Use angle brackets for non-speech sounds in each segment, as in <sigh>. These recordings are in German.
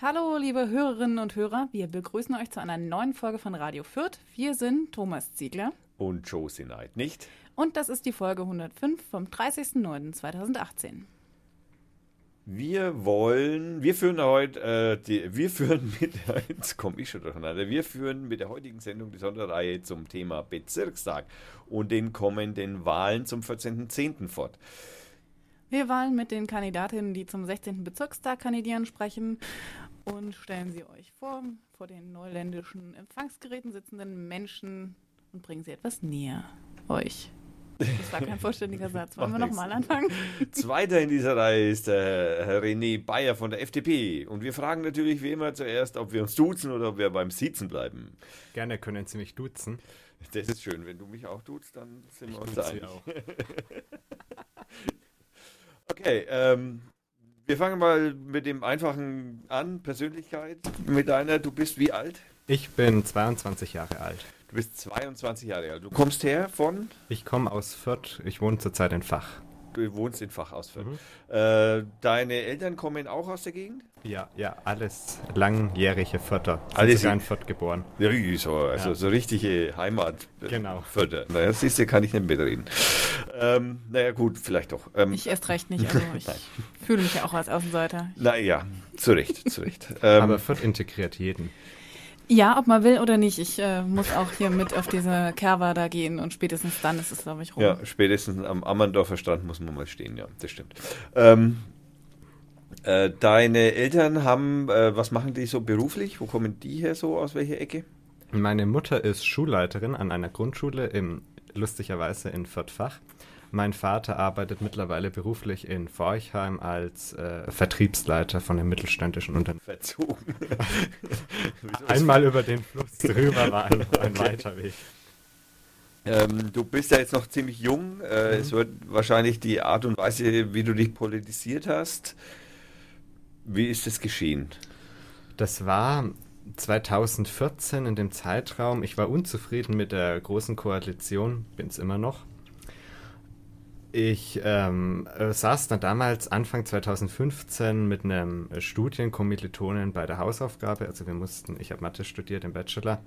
Hallo, liebe Hörerinnen und Hörer. Wir begrüßen euch zu einer neuen Folge von Radio Fürth. Wir sind Thomas Ziegler. Und Josie Knight, nicht? Und das ist die Folge 105 vom 30.09.2018. Wir wollen, wir führen heute, äh, die, wir führen <laughs> mit, jetzt komme ich schon durcheinander, wir führen mit der heutigen Sendung die Sonderreihe zum Thema Bezirkstag und den kommenden Wahlen zum 14.10. fort. Wir wollen mit den Kandidatinnen, die zum 16. Bezirkstag kandidieren, sprechen und stellen sie euch vor, vor den neuländischen Empfangsgeräten sitzenden Menschen und bringen sie etwas näher euch. Das war kein vollständiger Satz. Wollen wir nochmal anfangen? <laughs> Zweiter in dieser Reihe ist der Herr René Bayer von der FDP. Und wir fragen natürlich wie immer zuerst, ob wir uns duzen oder ob wir beim Siezen bleiben. Gerne können Sie mich duzen. Das ist schön. Wenn du mich auch duzt, dann sind wir uns einig. Auch. <laughs> okay, ähm, wir fangen mal mit dem Einfachen an. Persönlichkeit mit deiner. Du bist wie alt? Ich bin 22 Jahre alt. Du bist 22 Jahre alt. Du kommst her von? Ich komme aus Fürth. Ich wohne zurzeit in Fach. Du wohnst in Fach aus Fürth. Mhm. Äh, deine Eltern kommen auch aus der Gegend? Ja, ja, alles langjährige Fürther. Alles in Fürth geboren. Ja, so, also ja. so richtige Heimat. Genau. Fürther. Naja, siehst du, kann ich nicht mitreden. Ähm, naja, gut, vielleicht doch. Ähm, ich erst recht nicht. Also <laughs> ich fühle mich ja auch als Außenseiter. Naja, zu Recht, zu Recht. Ähm, Aber Fürth integriert jeden. Ja, ob man will oder nicht. Ich äh, muss auch hier mit auf diese Kerwa da gehen und spätestens dann ist es, glaube ich, rum. Ja, spätestens am Ammerndorfer Strand muss man mal stehen, ja, das stimmt. Ähm, äh, deine Eltern haben, äh, was machen die so beruflich? Wo kommen die her so, aus welcher Ecke? Meine Mutter ist Schulleiterin an einer Grundschule im lustigerweise in Fürth-Fach. Mein Vater arbeitet mittlerweile beruflich in Forchheim als äh, Vertriebsleiter von einem mittelständischen Unternehmen. Verzogen. <laughs> Einmal über den Fluss drüber war ein, ein weiter Weg. Ähm, du bist ja jetzt noch ziemlich jung. Äh, mhm. Es wird wahrscheinlich die Art und Weise, wie du dich politisiert hast. Wie ist das geschehen? Das war 2014 in dem Zeitraum. Ich war unzufrieden mit der großen Koalition, bin es immer noch. Ich ähm, äh, saß dann damals Anfang 2015 mit einem Studienkommilitonen bei der Hausaufgabe. Also wir mussten, ich habe Mathe studiert im Bachelor.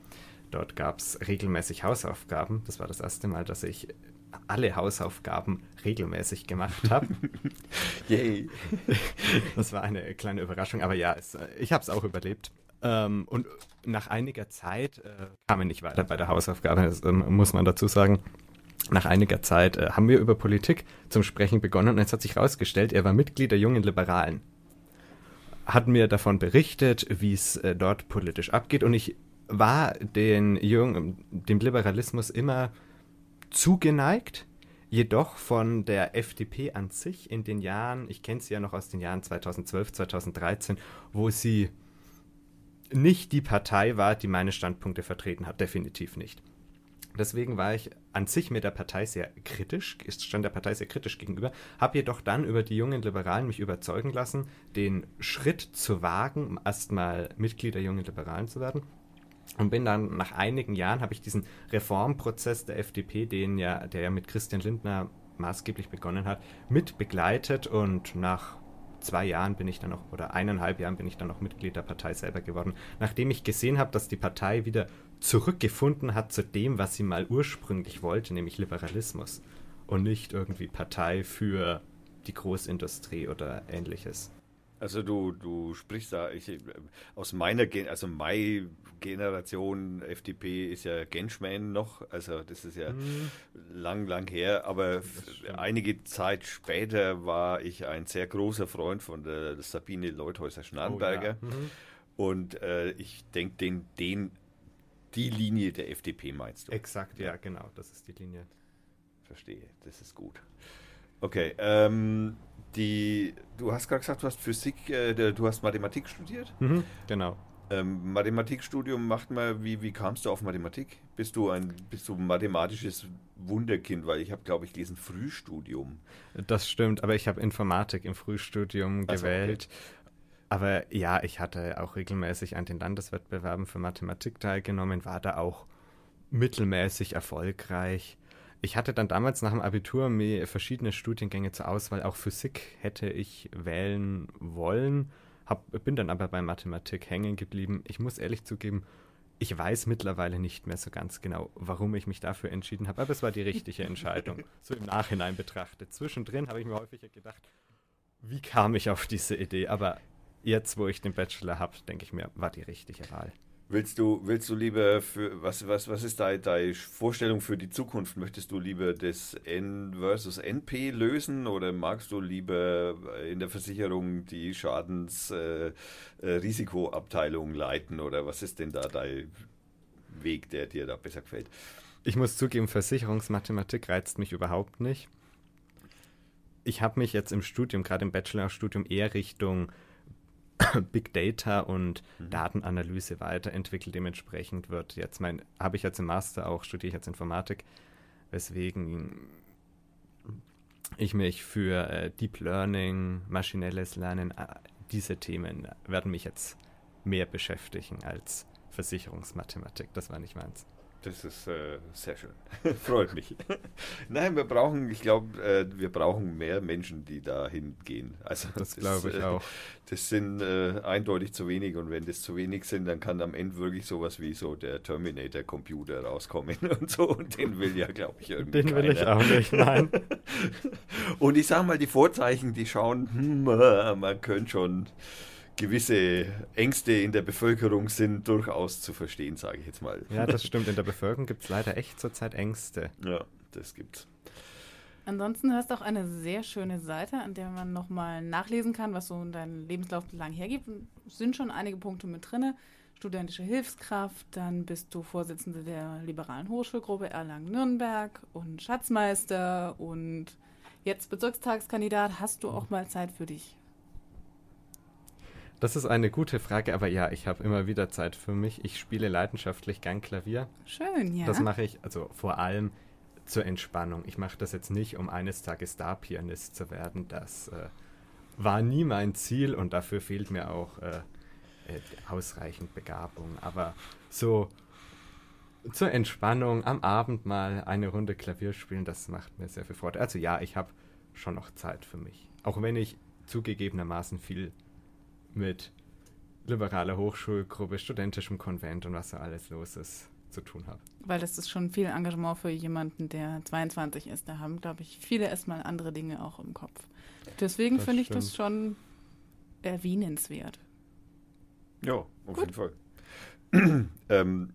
Dort gab es regelmäßig Hausaufgaben. Das war das erste Mal, dass ich alle Hausaufgaben regelmäßig gemacht habe. <laughs> Yay! Das war eine kleine Überraschung, aber ja, es, äh, ich habe es auch überlebt. Ähm, und nach einiger Zeit äh, kam ich nicht weiter bei der Hausaufgabe, das, ähm, muss man dazu sagen nach einiger Zeit äh, haben wir über Politik zum Sprechen begonnen und es hat sich herausgestellt, er war Mitglied der Jungen Liberalen. Hat mir davon berichtet, wie es äh, dort politisch abgeht und ich war den Jungen, dem Liberalismus immer zugeneigt, jedoch von der FDP an sich in den Jahren, ich kenne sie ja noch aus den Jahren 2012, 2013, wo sie nicht die Partei war, die meine Standpunkte vertreten hat, definitiv nicht. Deswegen war ich an sich mit der Partei sehr kritisch, stand der Partei sehr kritisch gegenüber, habe jedoch dann über die jungen Liberalen mich überzeugen lassen, den Schritt zu wagen, erstmal Mitglied der jungen Liberalen zu werden. Und bin dann nach einigen Jahren, habe ich diesen Reformprozess der FDP, den ja, der ja mit Christian Lindner maßgeblich begonnen hat, mit begleitet und nach zwei Jahren bin ich dann noch, oder eineinhalb Jahren bin ich dann noch Mitglied der Partei selber geworden, nachdem ich gesehen habe, dass die Partei wieder zurückgefunden hat zu dem, was sie mal ursprünglich wollte, nämlich Liberalismus und nicht irgendwie Partei für die Großindustrie oder ähnliches. Also du, du sprichst da, ich, aus meiner, Gen also meine Generation FDP ist ja Genschmann noch, also das ist ja hm. lang, lang her, aber einige Zeit später war ich ein sehr großer Freund von der Sabine Leuthäuser-Schnarrenberger oh, ja. mhm. und äh, ich denke, den, den die Linie der FDP meinst du? Exakt, ja, genau, das ist die Linie. Verstehe, das ist gut. Okay, ähm, die, du hast gerade gesagt, du hast Physik, äh, du hast Mathematik studiert? Mhm, genau. Ähm, Mathematikstudium macht mal, wie, wie kamst du auf Mathematik? Bist du ein, bist du ein mathematisches Wunderkind? Weil ich habe, glaube ich, gelesen Frühstudium. Das stimmt, aber ich habe Informatik im Frühstudium also, gewählt. Okay. Aber ja, ich hatte auch regelmäßig an den Landeswettbewerben für Mathematik teilgenommen, war da auch mittelmäßig erfolgreich. Ich hatte dann damals nach dem Abitur mir verschiedene Studiengänge zur Auswahl. Auch Physik hätte ich wählen wollen, hab, bin dann aber bei Mathematik hängen geblieben. Ich muss ehrlich zugeben, ich weiß mittlerweile nicht mehr so ganz genau, warum ich mich dafür entschieden habe, aber es war die richtige Entscheidung, <laughs> so im Nachhinein betrachtet. Zwischendrin habe ich mir häufiger gedacht, wie kam ich auf diese Idee? Aber jetzt, wo ich den Bachelor habe, denke ich mir, war die richtige Wahl. Willst du, willst du lieber für was, was, was ist deine, deine Vorstellung für die Zukunft? Möchtest du lieber das N versus NP lösen oder magst du lieber in der Versicherung die Schadensrisikoabteilung äh, leiten oder was ist denn da dein Weg, der dir da besser gefällt? Ich muss zugeben, Versicherungsmathematik reizt mich überhaupt nicht. Ich habe mich jetzt im Studium, gerade im Bachelorstudium, eher Richtung <coughs> Big Data und mhm. Datenanalyse weiterentwickelt. Dementsprechend wird jetzt mein, habe ich jetzt im Master auch, studiere ich jetzt Informatik, weswegen ich mich für äh, Deep Learning, maschinelles Lernen, äh, diese Themen werden mich jetzt mehr beschäftigen als Versicherungsmathematik. Das war nicht meins. Das ist äh, sehr schön. <laughs> Freut mich. Nein, wir brauchen, ich glaube, äh, wir brauchen mehr Menschen, die dahin gehen. Also das, das glaube ich äh, auch. Das sind äh, eindeutig zu wenig und wenn das zu wenig sind, dann kann am Ende wirklich sowas wie so der Terminator-Computer rauskommen <laughs> und so. Und den will ja, glaube ich, irgendwie. Den will keiner. ich auch nicht, nein. <laughs> und ich sage mal, die Vorzeichen, die schauen, hm, man könnte schon gewisse Ängste in der Bevölkerung sind durchaus zu verstehen, sage ich jetzt mal. Ja, das stimmt. In der Bevölkerung gibt es leider echt zurzeit Ängste. Ja, das gibt's. Ansonsten hast du auch eine sehr schöne Seite, an der man nochmal nachlesen kann, was so dein Lebenslauf lang hergibt. Es sind schon einige Punkte mit drin. Studentische Hilfskraft, dann bist du Vorsitzende der liberalen Hochschulgruppe Erlangen-Nürnberg und Schatzmeister und jetzt Bezirkstagskandidat. Hast du auch mal Zeit für dich? Das ist eine gute Frage, aber ja, ich habe immer wieder Zeit für mich. Ich spiele leidenschaftlich gern Klavier. Schön, ja. Das mache ich also vor allem zur Entspannung. Ich mache das jetzt nicht, um eines Tages Star-Pianist zu werden. Das äh, war nie mein Ziel und dafür fehlt mir auch äh, äh, ausreichend Begabung. Aber so zur Entspannung am Abend mal eine Runde Klavier spielen, das macht mir sehr viel Freude. Also ja, ich habe schon noch Zeit für mich. Auch wenn ich zugegebenermaßen viel mit liberaler Hochschulgruppe, studentischem Konvent und was da alles los ist, zu tun habe. Weil das ist schon viel Engagement für jemanden, der 22 ist. Da haben, glaube ich, viele erstmal andere Dinge auch im Kopf. Deswegen finde ich das schon erwähnenswert. Ja, auf Gut. jeden Fall. <clears throat> ähm,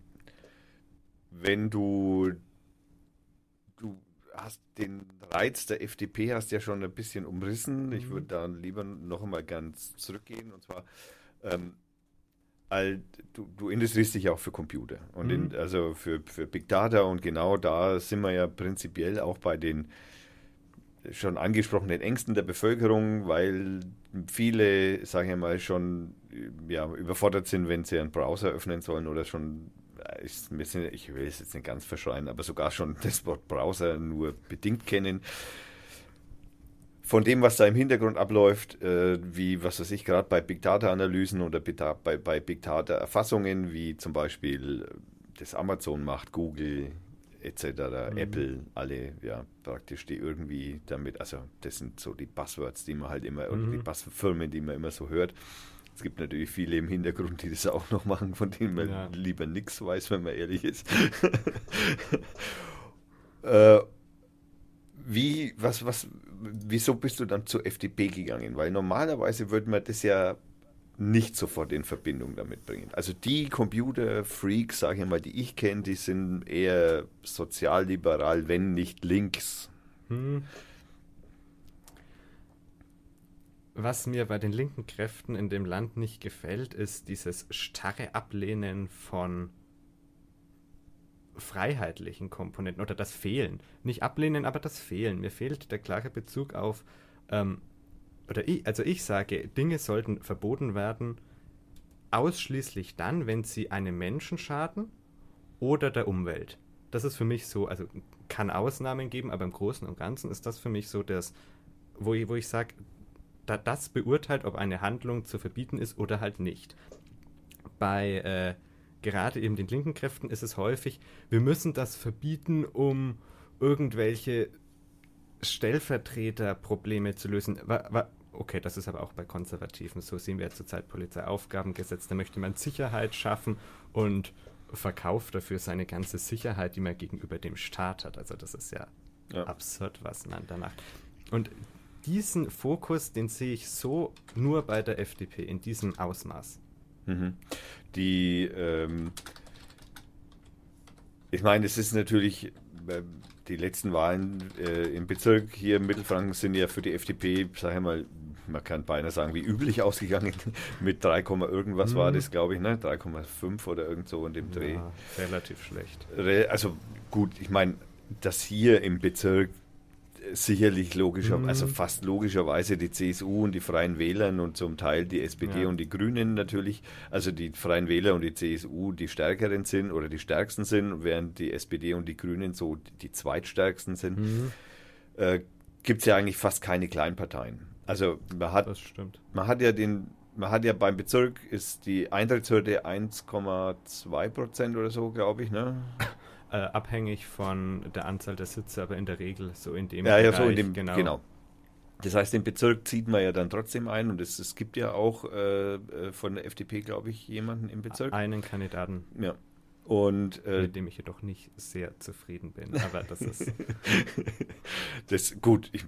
wenn du du hast den Reiz der FDP hast ja schon ein bisschen umrissen. Ich mhm. würde da lieber noch einmal ganz zurückgehen und zwar ähm, all, du, du interessierst dich auch für Computer und in, mhm. also für, für Big Data und genau da sind wir ja prinzipiell auch bei den schon angesprochenen Ängsten der Bevölkerung, weil viele, sage ich mal, schon ja, überfordert sind, wenn sie einen Browser öffnen sollen oder schon ist, ich will es jetzt nicht ganz verschreien, aber sogar schon <laughs> das Wort Browser nur bedingt kennen. Von dem, was da im Hintergrund abläuft, äh, wie, was weiß ich, gerade bei Big Data-Analysen oder bei, bei Big Data-Erfassungen, wie zum Beispiel äh, das Amazon macht, Google etc., mhm. Apple, alle ja praktisch, die irgendwie damit, also das sind so die Buzzwords, die man halt immer, mhm. oder die Buzzfirmen, die man immer so hört. Es gibt natürlich viele im Hintergrund, die das auch noch machen, von denen man ja. lieber nichts weiß, wenn man ehrlich ist. <laughs> äh, wie, was, was, wieso bist du dann zur FDP gegangen? Weil normalerweise würde man das ja nicht sofort in Verbindung damit bringen. Also die Computer-Freaks, sage ich mal, die ich kenne, die sind eher sozialliberal, wenn nicht links. Hm. Was mir bei den linken Kräften in dem Land nicht gefällt, ist dieses starre Ablehnen von freiheitlichen Komponenten oder das Fehlen. Nicht ablehnen, aber das Fehlen. Mir fehlt der klare Bezug auf, ähm, oder ich, also ich sage, Dinge sollten verboten werden, ausschließlich dann, wenn sie einem Menschen schaden oder der Umwelt. Das ist für mich so, also kann Ausnahmen geben, aber im Großen und Ganzen ist das für mich so das, wo ich, wo ich sage, da, das beurteilt, ob eine Handlung zu verbieten ist oder halt nicht. Bei äh, gerade eben den linken Kräften ist es häufig, wir müssen das verbieten, um irgendwelche Stellvertreterprobleme zu lösen. okay, das ist aber auch bei Konservativen. So sehen wir ja zurzeit Polizeiaufgabengesetz. Da möchte man Sicherheit schaffen und verkauft dafür seine ganze Sicherheit, die man gegenüber dem Staat hat. Also das ist ja, ja. absurd, was man danach. Und diesen Fokus, den sehe ich so nur bei der FDP in diesem Ausmaß. Mhm. Die, ähm, ich meine, es ist natürlich, äh, die letzten Wahlen äh, im Bezirk hier in Mittelfranken sind ja für die FDP, sage ich mal, man kann beinahe sagen, wie üblich <laughs> ausgegangen. Mit 3, irgendwas mhm. war das, glaube ich, ne? 3,5 oder irgend so in dem Dreh. Ja, relativ schlecht. Also gut, ich meine, dass hier im Bezirk sicherlich logischer, mhm. also fast logischerweise die CSU und die Freien Wähler und zum Teil die SPD ja. und die Grünen natürlich, also die Freien Wähler und die CSU die stärkeren sind oder die stärksten sind, während die SPD und die Grünen so die zweitstärksten sind, mhm. äh, gibt es ja eigentlich fast keine Kleinparteien. Also man hat, man hat ja den, man hat ja beim Bezirk ist die Eintrittshürde 1,2 Prozent oder so, glaube ich, ne? <laughs> Äh, abhängig von der Anzahl der Sitze, aber in der Regel so in dem ja, Bereich. Ja, so in dem, genau. genau. Das heißt, den Bezirk zieht man ja dann trotzdem ein und es, es gibt ja auch äh, äh von der FDP, glaube ich, jemanden im Bezirk. Einen Kandidaten. Ja. Und, äh, mit dem ich jedoch nicht sehr zufrieden bin, aber das ist. <laughs> das gut. Ich,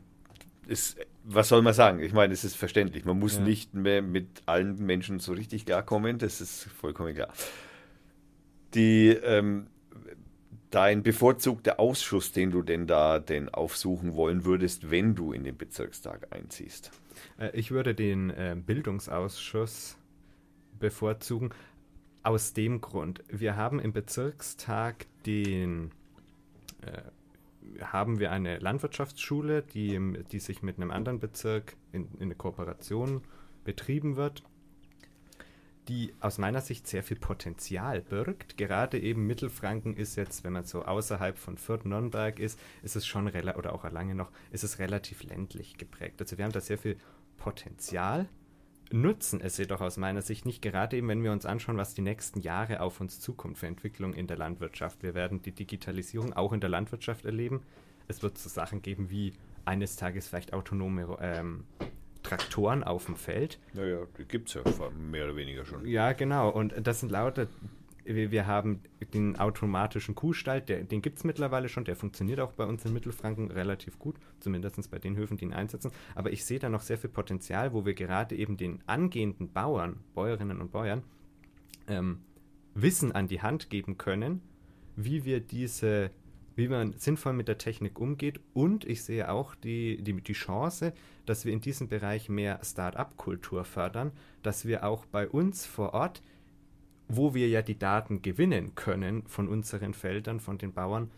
ist, was soll man sagen? Ich meine, es ist verständlich. Man muss ja. nicht mehr mit allen Menschen so richtig klarkommen. Das ist vollkommen klar. Die ähm, dein bevorzugter Ausschuss, den du denn da denn aufsuchen wollen würdest, wenn du in den Bezirkstag einziehst? Äh, ich würde den äh, Bildungsausschuss bevorzugen. Aus dem Grund, wir haben im Bezirkstag den, äh, haben wir eine Landwirtschaftsschule, die, die sich mit einem anderen Bezirk in, in eine Kooperation betrieben wird die aus meiner Sicht sehr viel Potenzial birgt. Gerade eben Mittelfranken ist jetzt, wenn man so außerhalb von Fürth-Nürnberg ist, ist es schon oder auch Erlangen noch, ist es relativ ländlich geprägt. Also wir haben da sehr viel Potenzial, nutzen es jedoch aus meiner Sicht nicht, gerade eben, wenn wir uns anschauen, was die nächsten Jahre auf uns zukommt für Entwicklung in der Landwirtschaft. Wir werden die Digitalisierung auch in der Landwirtschaft erleben. Es wird so Sachen geben wie eines Tages vielleicht autonome ähm, Traktoren auf dem Feld. Naja, die gibt es ja mehr oder weniger schon. Ja, genau. Und das sind lauter. Wir, haben den automatischen Kuhstall, der, den gibt es mittlerweile schon, der funktioniert auch bei uns in Mittelfranken relativ gut, zumindest bei den Höfen, die ihn einsetzen. Aber ich sehe da noch sehr viel Potenzial, wo wir gerade eben den angehenden Bauern, Bäuerinnen und Bäuern, ähm, Wissen an die Hand geben können, wie wir diese wie man sinnvoll mit der Technik umgeht. Und ich sehe auch die, die, die Chance, dass wir in diesem Bereich mehr Start-up-Kultur fördern, dass wir auch bei uns vor Ort, wo wir ja die Daten gewinnen können von unseren Feldern, von den Bauern,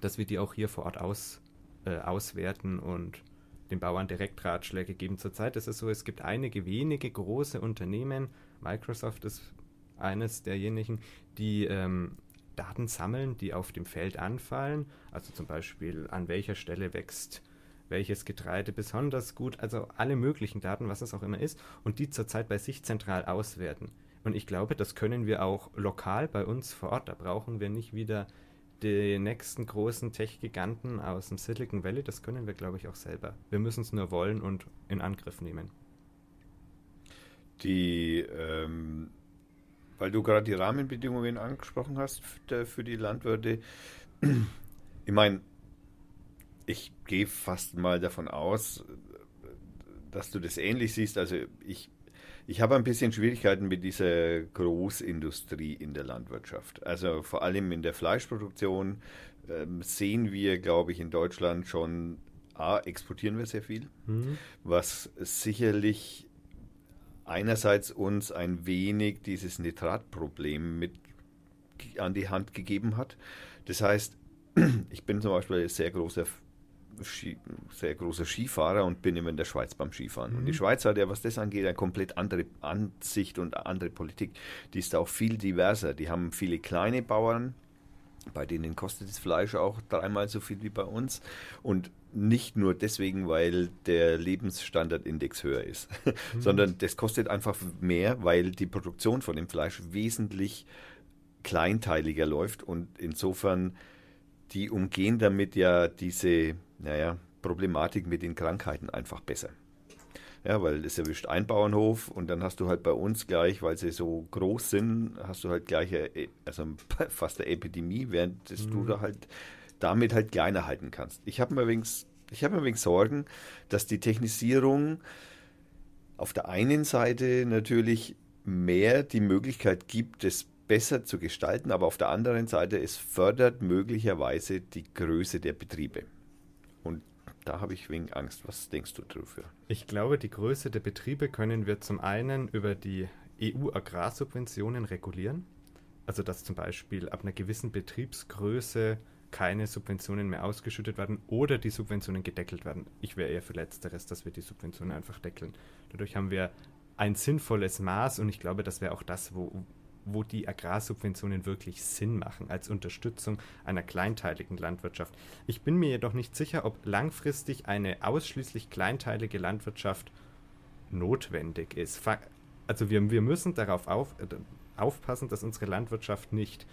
dass wir die auch hier vor Ort aus, äh, auswerten und den Bauern direkt Ratschläge geben. Zurzeit ist es so, es gibt einige wenige große Unternehmen, Microsoft ist eines derjenigen, die ähm, Daten sammeln, die auf dem Feld anfallen. Also zum Beispiel, an welcher Stelle wächst welches Getreide besonders gut, also alle möglichen Daten, was es auch immer ist, und die zurzeit bei sich zentral auswerten. Und ich glaube, das können wir auch lokal bei uns vor Ort. Da brauchen wir nicht wieder die nächsten großen Tech-Giganten aus dem Silicon Valley. Das können wir, glaube ich, auch selber. Wir müssen es nur wollen und in Angriff nehmen. Die ähm, weil du gerade die Rahmenbedingungen angesprochen hast für die Landwirte. Ich meine, ich gehe fast mal davon aus, dass du das ähnlich siehst. Also ich, ich habe ein bisschen Schwierigkeiten mit dieser Großindustrie in der Landwirtschaft. Also vor allem in der Fleischproduktion ähm, sehen wir, glaube ich, in Deutschland schon, A, exportieren wir sehr viel, mhm. was sicherlich einerseits uns ein wenig dieses Nitratproblem mit an die Hand gegeben hat. Das heißt, <clears throat> ich bin zum Beispiel ein sehr großer Ski, sehr großer Skifahrer und bin immer in der Schweiz beim Skifahren. Mhm. Und die mhm. Schweiz hat ja, was das angeht, eine komplett andere Ansicht und andere Politik. Die ist auch viel diverser. Die haben viele kleine Bauern, bei denen kostet das Fleisch auch dreimal so viel wie bei uns. Und nicht nur deswegen, weil der Lebensstandardindex höher ist, mhm. <laughs> sondern das kostet einfach mehr, weil die Produktion von dem Fleisch wesentlich kleinteiliger läuft und insofern die umgehen damit ja diese, naja, Problematik mit den Krankheiten einfach besser. Ja, weil es erwischt ein Bauernhof und dann hast du halt bei uns gleich, weil sie so groß sind, hast du halt gleich eine, also <laughs> fast eine Epidemie, während mhm. du da halt damit halt kleiner halten kannst. Ich habe mir ich habe mir übrigens Sorgen, dass die Technisierung auf der einen Seite natürlich mehr die Möglichkeit gibt, das besser zu gestalten, aber auf der anderen Seite es fördert möglicherweise die Größe der Betriebe. Und da habe ich wegen Angst. Was denkst du dafür? Ich glaube, die Größe der Betriebe können wir zum einen über die EU-Agrarsubventionen regulieren. Also dass zum Beispiel ab einer gewissen Betriebsgröße keine Subventionen mehr ausgeschüttet werden oder die Subventionen gedeckelt werden. Ich wäre eher für letzteres, dass wir die Subventionen einfach deckeln. Dadurch haben wir ein sinnvolles Maß und ich glaube, das wäre auch das, wo, wo die Agrarsubventionen wirklich Sinn machen als Unterstützung einer kleinteiligen Landwirtschaft. Ich bin mir jedoch nicht sicher, ob langfristig eine ausschließlich kleinteilige Landwirtschaft notwendig ist. Also wir, wir müssen darauf auf, äh, aufpassen, dass unsere Landwirtschaft nicht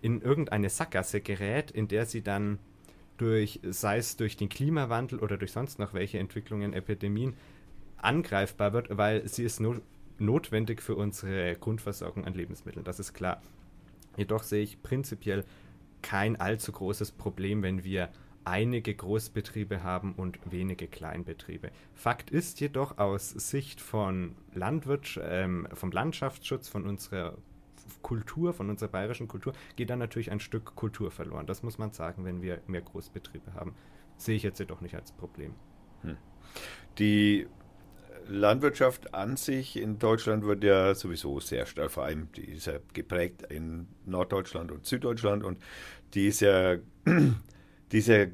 in irgendeine Sackgasse gerät, in der sie dann durch, sei es durch den Klimawandel oder durch sonst noch welche Entwicklungen, Epidemien, angreifbar wird, weil sie ist no notwendig für unsere Grundversorgung an Lebensmitteln. Das ist klar. Jedoch sehe ich prinzipiell kein allzu großes Problem, wenn wir einige Großbetriebe haben und wenige Kleinbetriebe. Fakt ist jedoch aus Sicht von Landwirts ähm, vom Landschaftsschutz, von unserer Kultur, von unserer bayerischen Kultur, geht dann natürlich ein Stück Kultur verloren. Das muss man sagen, wenn wir mehr Großbetriebe haben. Sehe ich jetzt jedoch nicht als Problem. Hm. Die Landwirtschaft an sich in Deutschland wird ja sowieso sehr stark, vor allem die ist ja geprägt in Norddeutschland und Süddeutschland und die ist ja, <clears throat> die ist ja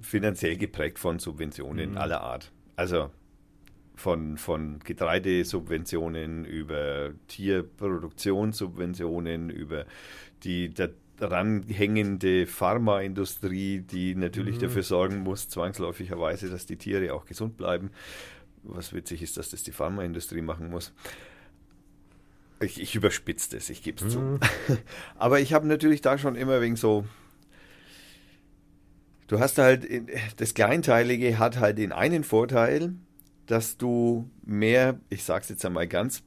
finanziell geprägt von Subventionen mhm. aller Art. Also von, von Getreidesubventionen über Tierproduktionssubventionen, über die daran hängende Pharmaindustrie, die natürlich mhm. dafür sorgen muss, zwangsläufigerweise, dass die Tiere auch gesund bleiben. Was witzig ist, dass das die Pharmaindustrie machen muss. Ich, ich überspitze das, ich gebe es mhm. zu. <laughs> Aber ich habe natürlich da schon immer wegen so. Du hast halt, das Kleinteilige hat halt den einen Vorteil, dass du mehr, ich sage es jetzt einmal ganz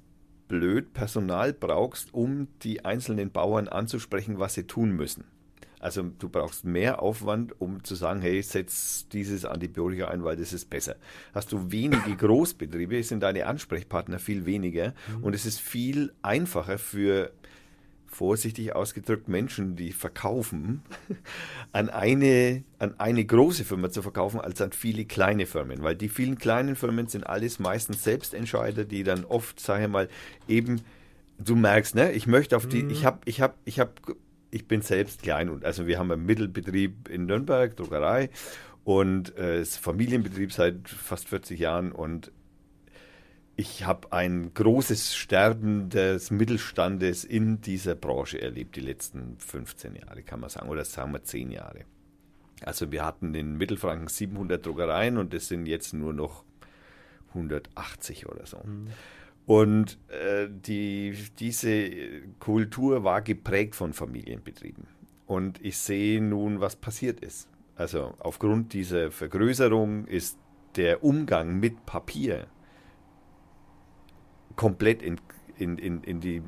blöd, Personal brauchst, um die einzelnen Bauern anzusprechen, was sie tun müssen. Also du brauchst mehr Aufwand, um zu sagen, hey, setz dieses Antibiotika ein, weil das ist besser. Hast du wenige Großbetriebe, sind deine Ansprechpartner viel weniger mhm. und es ist viel einfacher für vorsichtig ausgedrückt Menschen, die verkaufen, an eine, an eine große Firma zu verkaufen, als an viele kleine Firmen. Weil die vielen kleinen Firmen sind alles meistens Selbstentscheider, die dann oft, sage ich mal, eben, du merkst, ne, ich möchte auf die, mhm. ich habe, ich habe, ich habe, ich bin selbst klein und also wir haben einen Mittelbetrieb in Nürnberg, Druckerei und äh, ist Familienbetrieb seit fast 40 Jahren und ich habe ein großes Sterben des Mittelstandes in dieser Branche erlebt, die letzten 15 Jahre, kann man sagen, oder sagen wir 10 Jahre. Also wir hatten in Mittelfranken 700 Druckereien und es sind jetzt nur noch 180 oder so. Mhm. Und äh, die, diese Kultur war geprägt von Familienbetrieben. Und ich sehe nun, was passiert ist. Also aufgrund dieser Vergrößerung ist der Umgang mit Papier komplett in, in, in, in die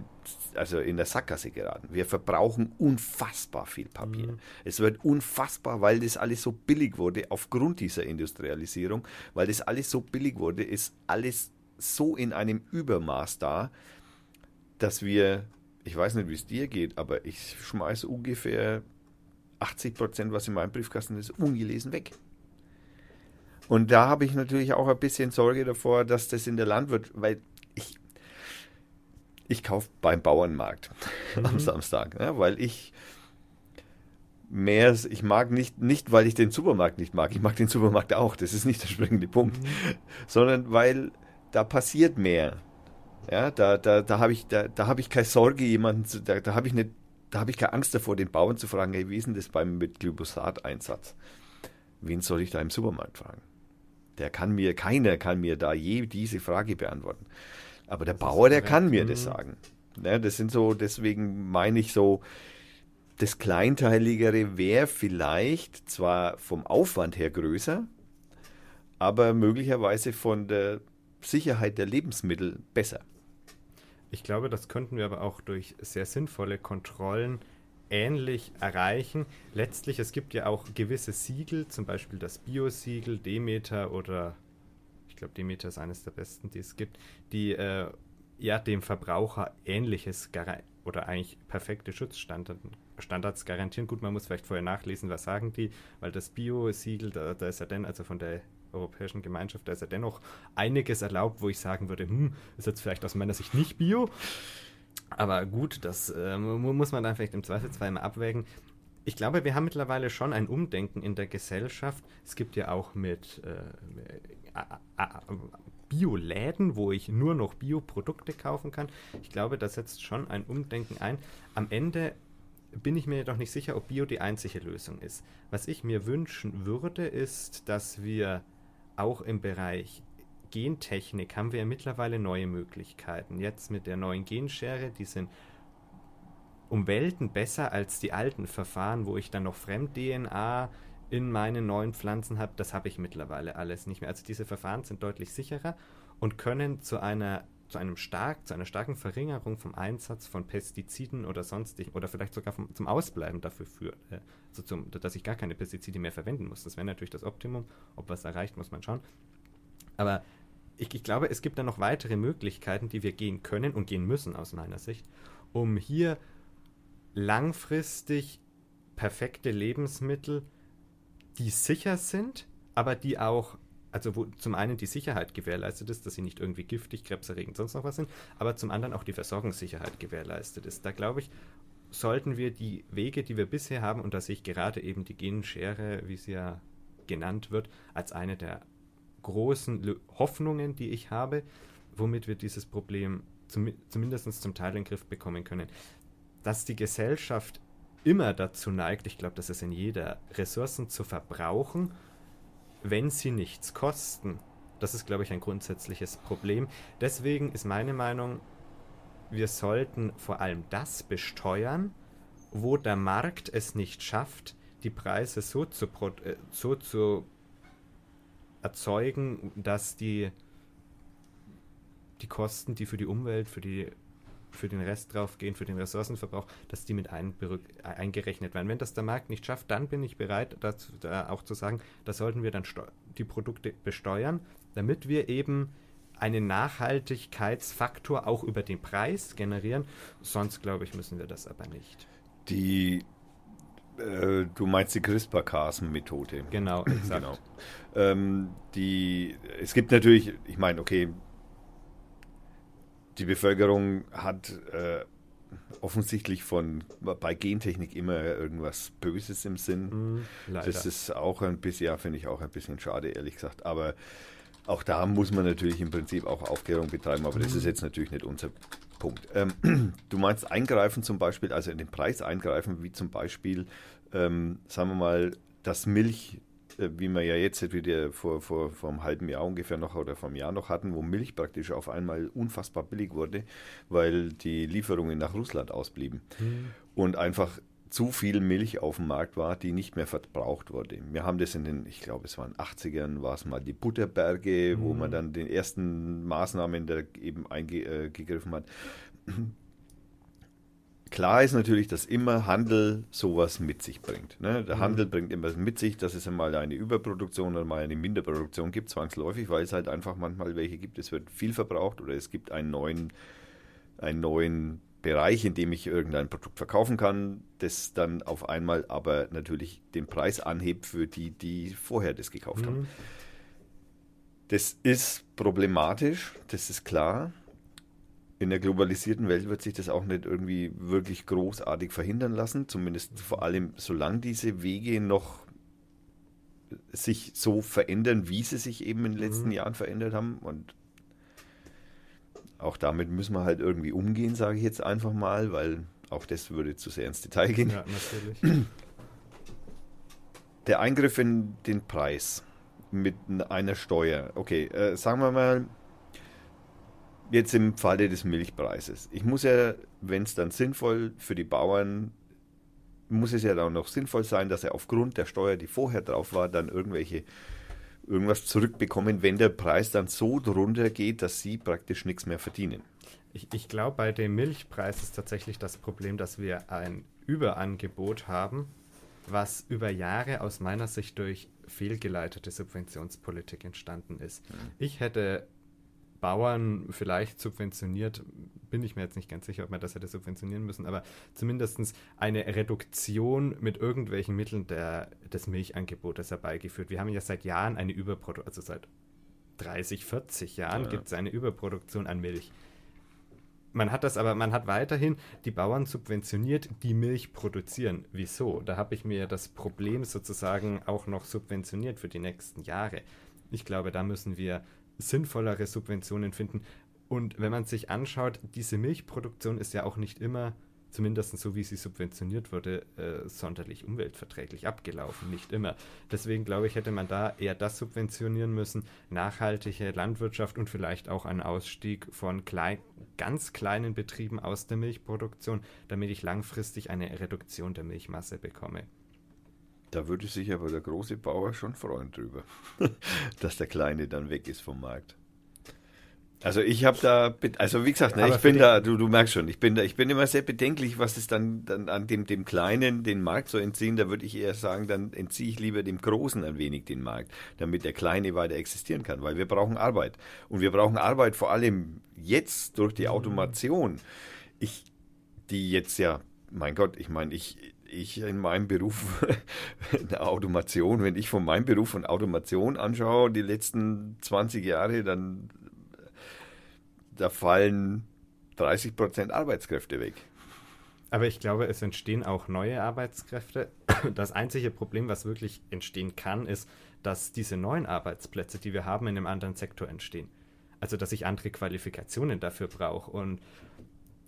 also in der Sackgasse geraten. Wir verbrauchen unfassbar viel Papier. Mhm. Es wird unfassbar, weil das alles so billig wurde aufgrund dieser Industrialisierung, weil das alles so billig wurde, ist alles so in einem Übermaß da, dass wir, ich weiß nicht, wie es dir geht, aber ich schmeiße ungefähr 80 Prozent, was in meinem Briefkasten ist, ungelesen weg. Und da habe ich natürlich auch ein bisschen Sorge davor, dass das in der Landwirtschaft, weil ich, kaufe beim Bauernmarkt mhm. am Samstag, ja, weil ich mehr, ich mag nicht, nicht, weil ich den Supermarkt nicht mag, ich mag den Supermarkt auch, das ist nicht der springende Punkt, mhm. sondern weil da passiert mehr. Ja, da, da, da habe ich, da, da habe ich keine Sorge, jemanden zu, da, da habe ich da habe ich keine Angst davor, den Bauern zu fragen, hey, wie ist denn das beim mit Glyphosat-Einsatz? Wen soll ich da im Supermarkt fragen? Der kann mir, keiner kann mir da je diese Frage beantworten. Aber der das Bauer, der kann mir das mhm. sagen. Ja, das sind so, deswegen meine ich so, das Kleinteiligere wäre vielleicht zwar vom Aufwand her größer, aber möglicherweise von der Sicherheit der Lebensmittel besser. Ich glaube, das könnten wir aber auch durch sehr sinnvolle Kontrollen ähnlich erreichen. Letztlich, es gibt ja auch gewisse Siegel, zum Beispiel das Bio-Siegel, Demeter oder glaube, Demeter ist eines der besten, die es gibt, die äh, ja dem Verbraucher ähnliches oder eigentlich perfekte Schutzstandards garantieren. Gut, man muss vielleicht vorher nachlesen, was sagen die, weil das Bio-Siegel, da, da ist ja dann, also von der Europäischen Gemeinschaft, da ist ja dennoch einiges erlaubt, wo ich sagen würde, hm, ist jetzt vielleicht aus meiner Sicht nicht Bio. Aber gut, das äh, muss man dann vielleicht im Zweifelsfall mal abwägen. Ich glaube, wir haben mittlerweile schon ein Umdenken in der Gesellschaft. Es gibt ja auch mit äh, Bioläden, wo ich nur noch Bioprodukte kaufen kann. Ich glaube, da setzt schon ein Umdenken ein. Am Ende bin ich mir jedoch nicht sicher, ob Bio die einzige Lösung ist. Was ich mir wünschen würde, ist, dass wir auch im Bereich Gentechnik haben wir ja mittlerweile neue Möglichkeiten. Jetzt mit der neuen Genschere, die sind um Welten besser als die alten Verfahren, wo ich dann noch Fremd-DNA in meinen neuen Pflanzen habe. Das habe ich mittlerweile alles nicht mehr. Also diese Verfahren sind deutlich sicherer und können zu einer zu einem stark, zu einer starken Verringerung vom Einsatz von Pestiziden oder sonstigen oder vielleicht sogar vom, zum Ausbleiben dafür führen, äh, also zum, dass ich gar keine Pestizide mehr verwenden muss. Das wäre natürlich das Optimum. Ob was erreicht, muss man schauen. Aber ich, ich glaube, es gibt da noch weitere Möglichkeiten, die wir gehen können und gehen müssen aus meiner Sicht, um hier langfristig perfekte Lebensmittel, die sicher sind, aber die auch, also wo zum einen die Sicherheit gewährleistet ist, dass sie nicht irgendwie giftig, krebserregend, sonst noch was sind, aber zum anderen auch die Versorgungssicherheit gewährleistet ist. Da glaube ich, sollten wir die Wege, die wir bisher haben, und da sehe ich gerade eben die Genschere, wie sie ja genannt wird, als eine der großen Hoffnungen, die ich habe, womit wir dieses Problem zum, zumindest zum Teil in den Griff bekommen können. Dass die Gesellschaft immer dazu neigt, ich glaube, das ist in jeder, Ressourcen zu verbrauchen, wenn sie nichts kosten. Das ist, glaube ich, ein grundsätzliches Problem. Deswegen ist meine Meinung, wir sollten vor allem das besteuern, wo der Markt es nicht schafft, die Preise so zu, äh, so zu erzeugen, dass die, die Kosten, die für die Umwelt, für, die, für den Rest draufgehen, für den Ressourcenverbrauch, dass die mit eingerechnet werden. Wenn das der Markt nicht schafft, dann bin ich bereit, dazu, da auch zu sagen, da sollten wir dann die Produkte besteuern, damit wir eben einen Nachhaltigkeitsfaktor auch über den Preis generieren. Sonst, glaube ich, müssen wir das aber nicht. Die äh, du meinst die CRISPR-Cas-Methode. Genau, exakt. Genau. Ähm, die, es gibt natürlich, ich meine, okay, die Bevölkerung hat äh, offensichtlich von bei Gentechnik immer irgendwas Böses im Sinn. Mm, das ist auch ein bisschen, ja, finde ich auch ein bisschen schade, ehrlich gesagt. Aber auch da muss man natürlich im Prinzip auch Aufklärung betreiben, aber das ist jetzt natürlich nicht unser Punkt. Ähm, <clears throat> du meinst eingreifen zum Beispiel, also in den Preis eingreifen, wie zum Beispiel, ähm, sagen wir mal, dass Milch, wie wir ja jetzt wieder vor, vor, vor einem halben Jahr ungefähr noch oder vor einem Jahr noch hatten, wo Milch praktisch auf einmal unfassbar billig wurde, weil die Lieferungen nach Russland ausblieben. Mhm. Und einfach zu viel Milch auf dem Markt war, die nicht mehr verbraucht wurde. Wir haben das in den, ich glaube, es waren 80ern, war es mal die Butterberge, mhm. wo man dann den ersten Maßnahmen da eben eingegriffen äh, hat. Klar ist natürlich, dass immer Handel sowas mit sich bringt. Ne? Der mhm. Handel bringt immer mit sich, dass es einmal eine Überproduktion oder mal eine Minderproduktion gibt, zwangsläufig, weil es halt einfach manchmal welche gibt. Es wird viel verbraucht oder es gibt einen neuen, einen neuen Bereich, in dem ich irgendein Produkt verkaufen kann, das dann auf einmal aber natürlich den Preis anhebt für die, die vorher das gekauft mhm. haben. Das ist problematisch, das ist klar. In der globalisierten Welt wird sich das auch nicht irgendwie wirklich großartig verhindern lassen, zumindest vor allem solange diese Wege noch sich so verändern, wie sie sich eben in den letzten mhm. Jahren verändert haben. Und auch damit müssen wir halt irgendwie umgehen, sage ich jetzt einfach mal, weil auch das würde zu sehr ins Detail gehen. Ja, natürlich. <clears throat> Der Eingriff in den Preis mit einer Steuer. Okay, äh, sagen wir mal, jetzt im Falle des Milchpreises. Ich muss ja, wenn es dann sinnvoll für die Bauern, muss es ja dann noch sinnvoll sein, dass er aufgrund der Steuer, die vorher drauf war, dann irgendwelche irgendwas zurückbekommen, wenn der Preis dann so drunter geht, dass sie praktisch nichts mehr verdienen. Ich, ich glaube, bei dem Milchpreis ist tatsächlich das Problem, dass wir ein Überangebot haben, was über Jahre aus meiner Sicht durch fehlgeleitete Subventionspolitik entstanden ist. Mhm. Ich hätte Bauern vielleicht subventioniert, bin ich mir jetzt nicht ganz sicher, ob man das hätte subventionieren müssen, aber zumindest eine Reduktion mit irgendwelchen Mitteln der, des Milchangebotes herbeigeführt. Wir haben ja seit Jahren eine Überproduktion, also seit 30, 40 Jahren ja. gibt es eine Überproduktion an Milch. Man hat das aber, man hat weiterhin die Bauern subventioniert, die Milch produzieren. Wieso? Da habe ich mir das Problem sozusagen auch noch subventioniert für die nächsten Jahre. Ich glaube, da müssen wir sinnvollere Subventionen finden. Und wenn man sich anschaut, diese Milchproduktion ist ja auch nicht immer zumindest so wie sie subventioniert wurde, äh, sonderlich umweltverträglich abgelaufen. Nicht immer. Deswegen glaube ich, hätte man da eher das subventionieren müssen, nachhaltige Landwirtschaft und vielleicht auch einen Ausstieg von klein, ganz kleinen Betrieben aus der Milchproduktion, damit ich langfristig eine Reduktion der Milchmasse bekomme. Da würde sich aber der große Bauer schon freuen drüber, <laughs> dass der Kleine dann weg ist vom Markt. Also ich habe da, also wie gesagt, ne, ich bin da, du, du merkst schon, ich bin da, ich bin immer sehr bedenklich, was es dann, dann an dem, dem Kleinen den Markt zu entziehen. Da würde ich eher sagen, dann entziehe ich lieber dem Großen ein wenig den Markt, damit der Kleine weiter existieren kann, weil wir brauchen Arbeit. Und wir brauchen Arbeit vor allem jetzt durch die mhm. Automation. Ich, die jetzt ja, mein Gott, ich meine, ich, ich in meinem Beruf <laughs> eine Automation, wenn ich von meinem Beruf von Automation anschaue, die letzten 20 Jahre, dann da fallen 30 Prozent Arbeitskräfte weg. Aber ich glaube, es entstehen auch neue Arbeitskräfte. <coughs> Das einzige Problem, was wirklich entstehen kann, ist, dass diese neuen Arbeitsplätze, die wir haben, in einem anderen Sektor entstehen. Also, dass ich andere Qualifikationen dafür brauche. Und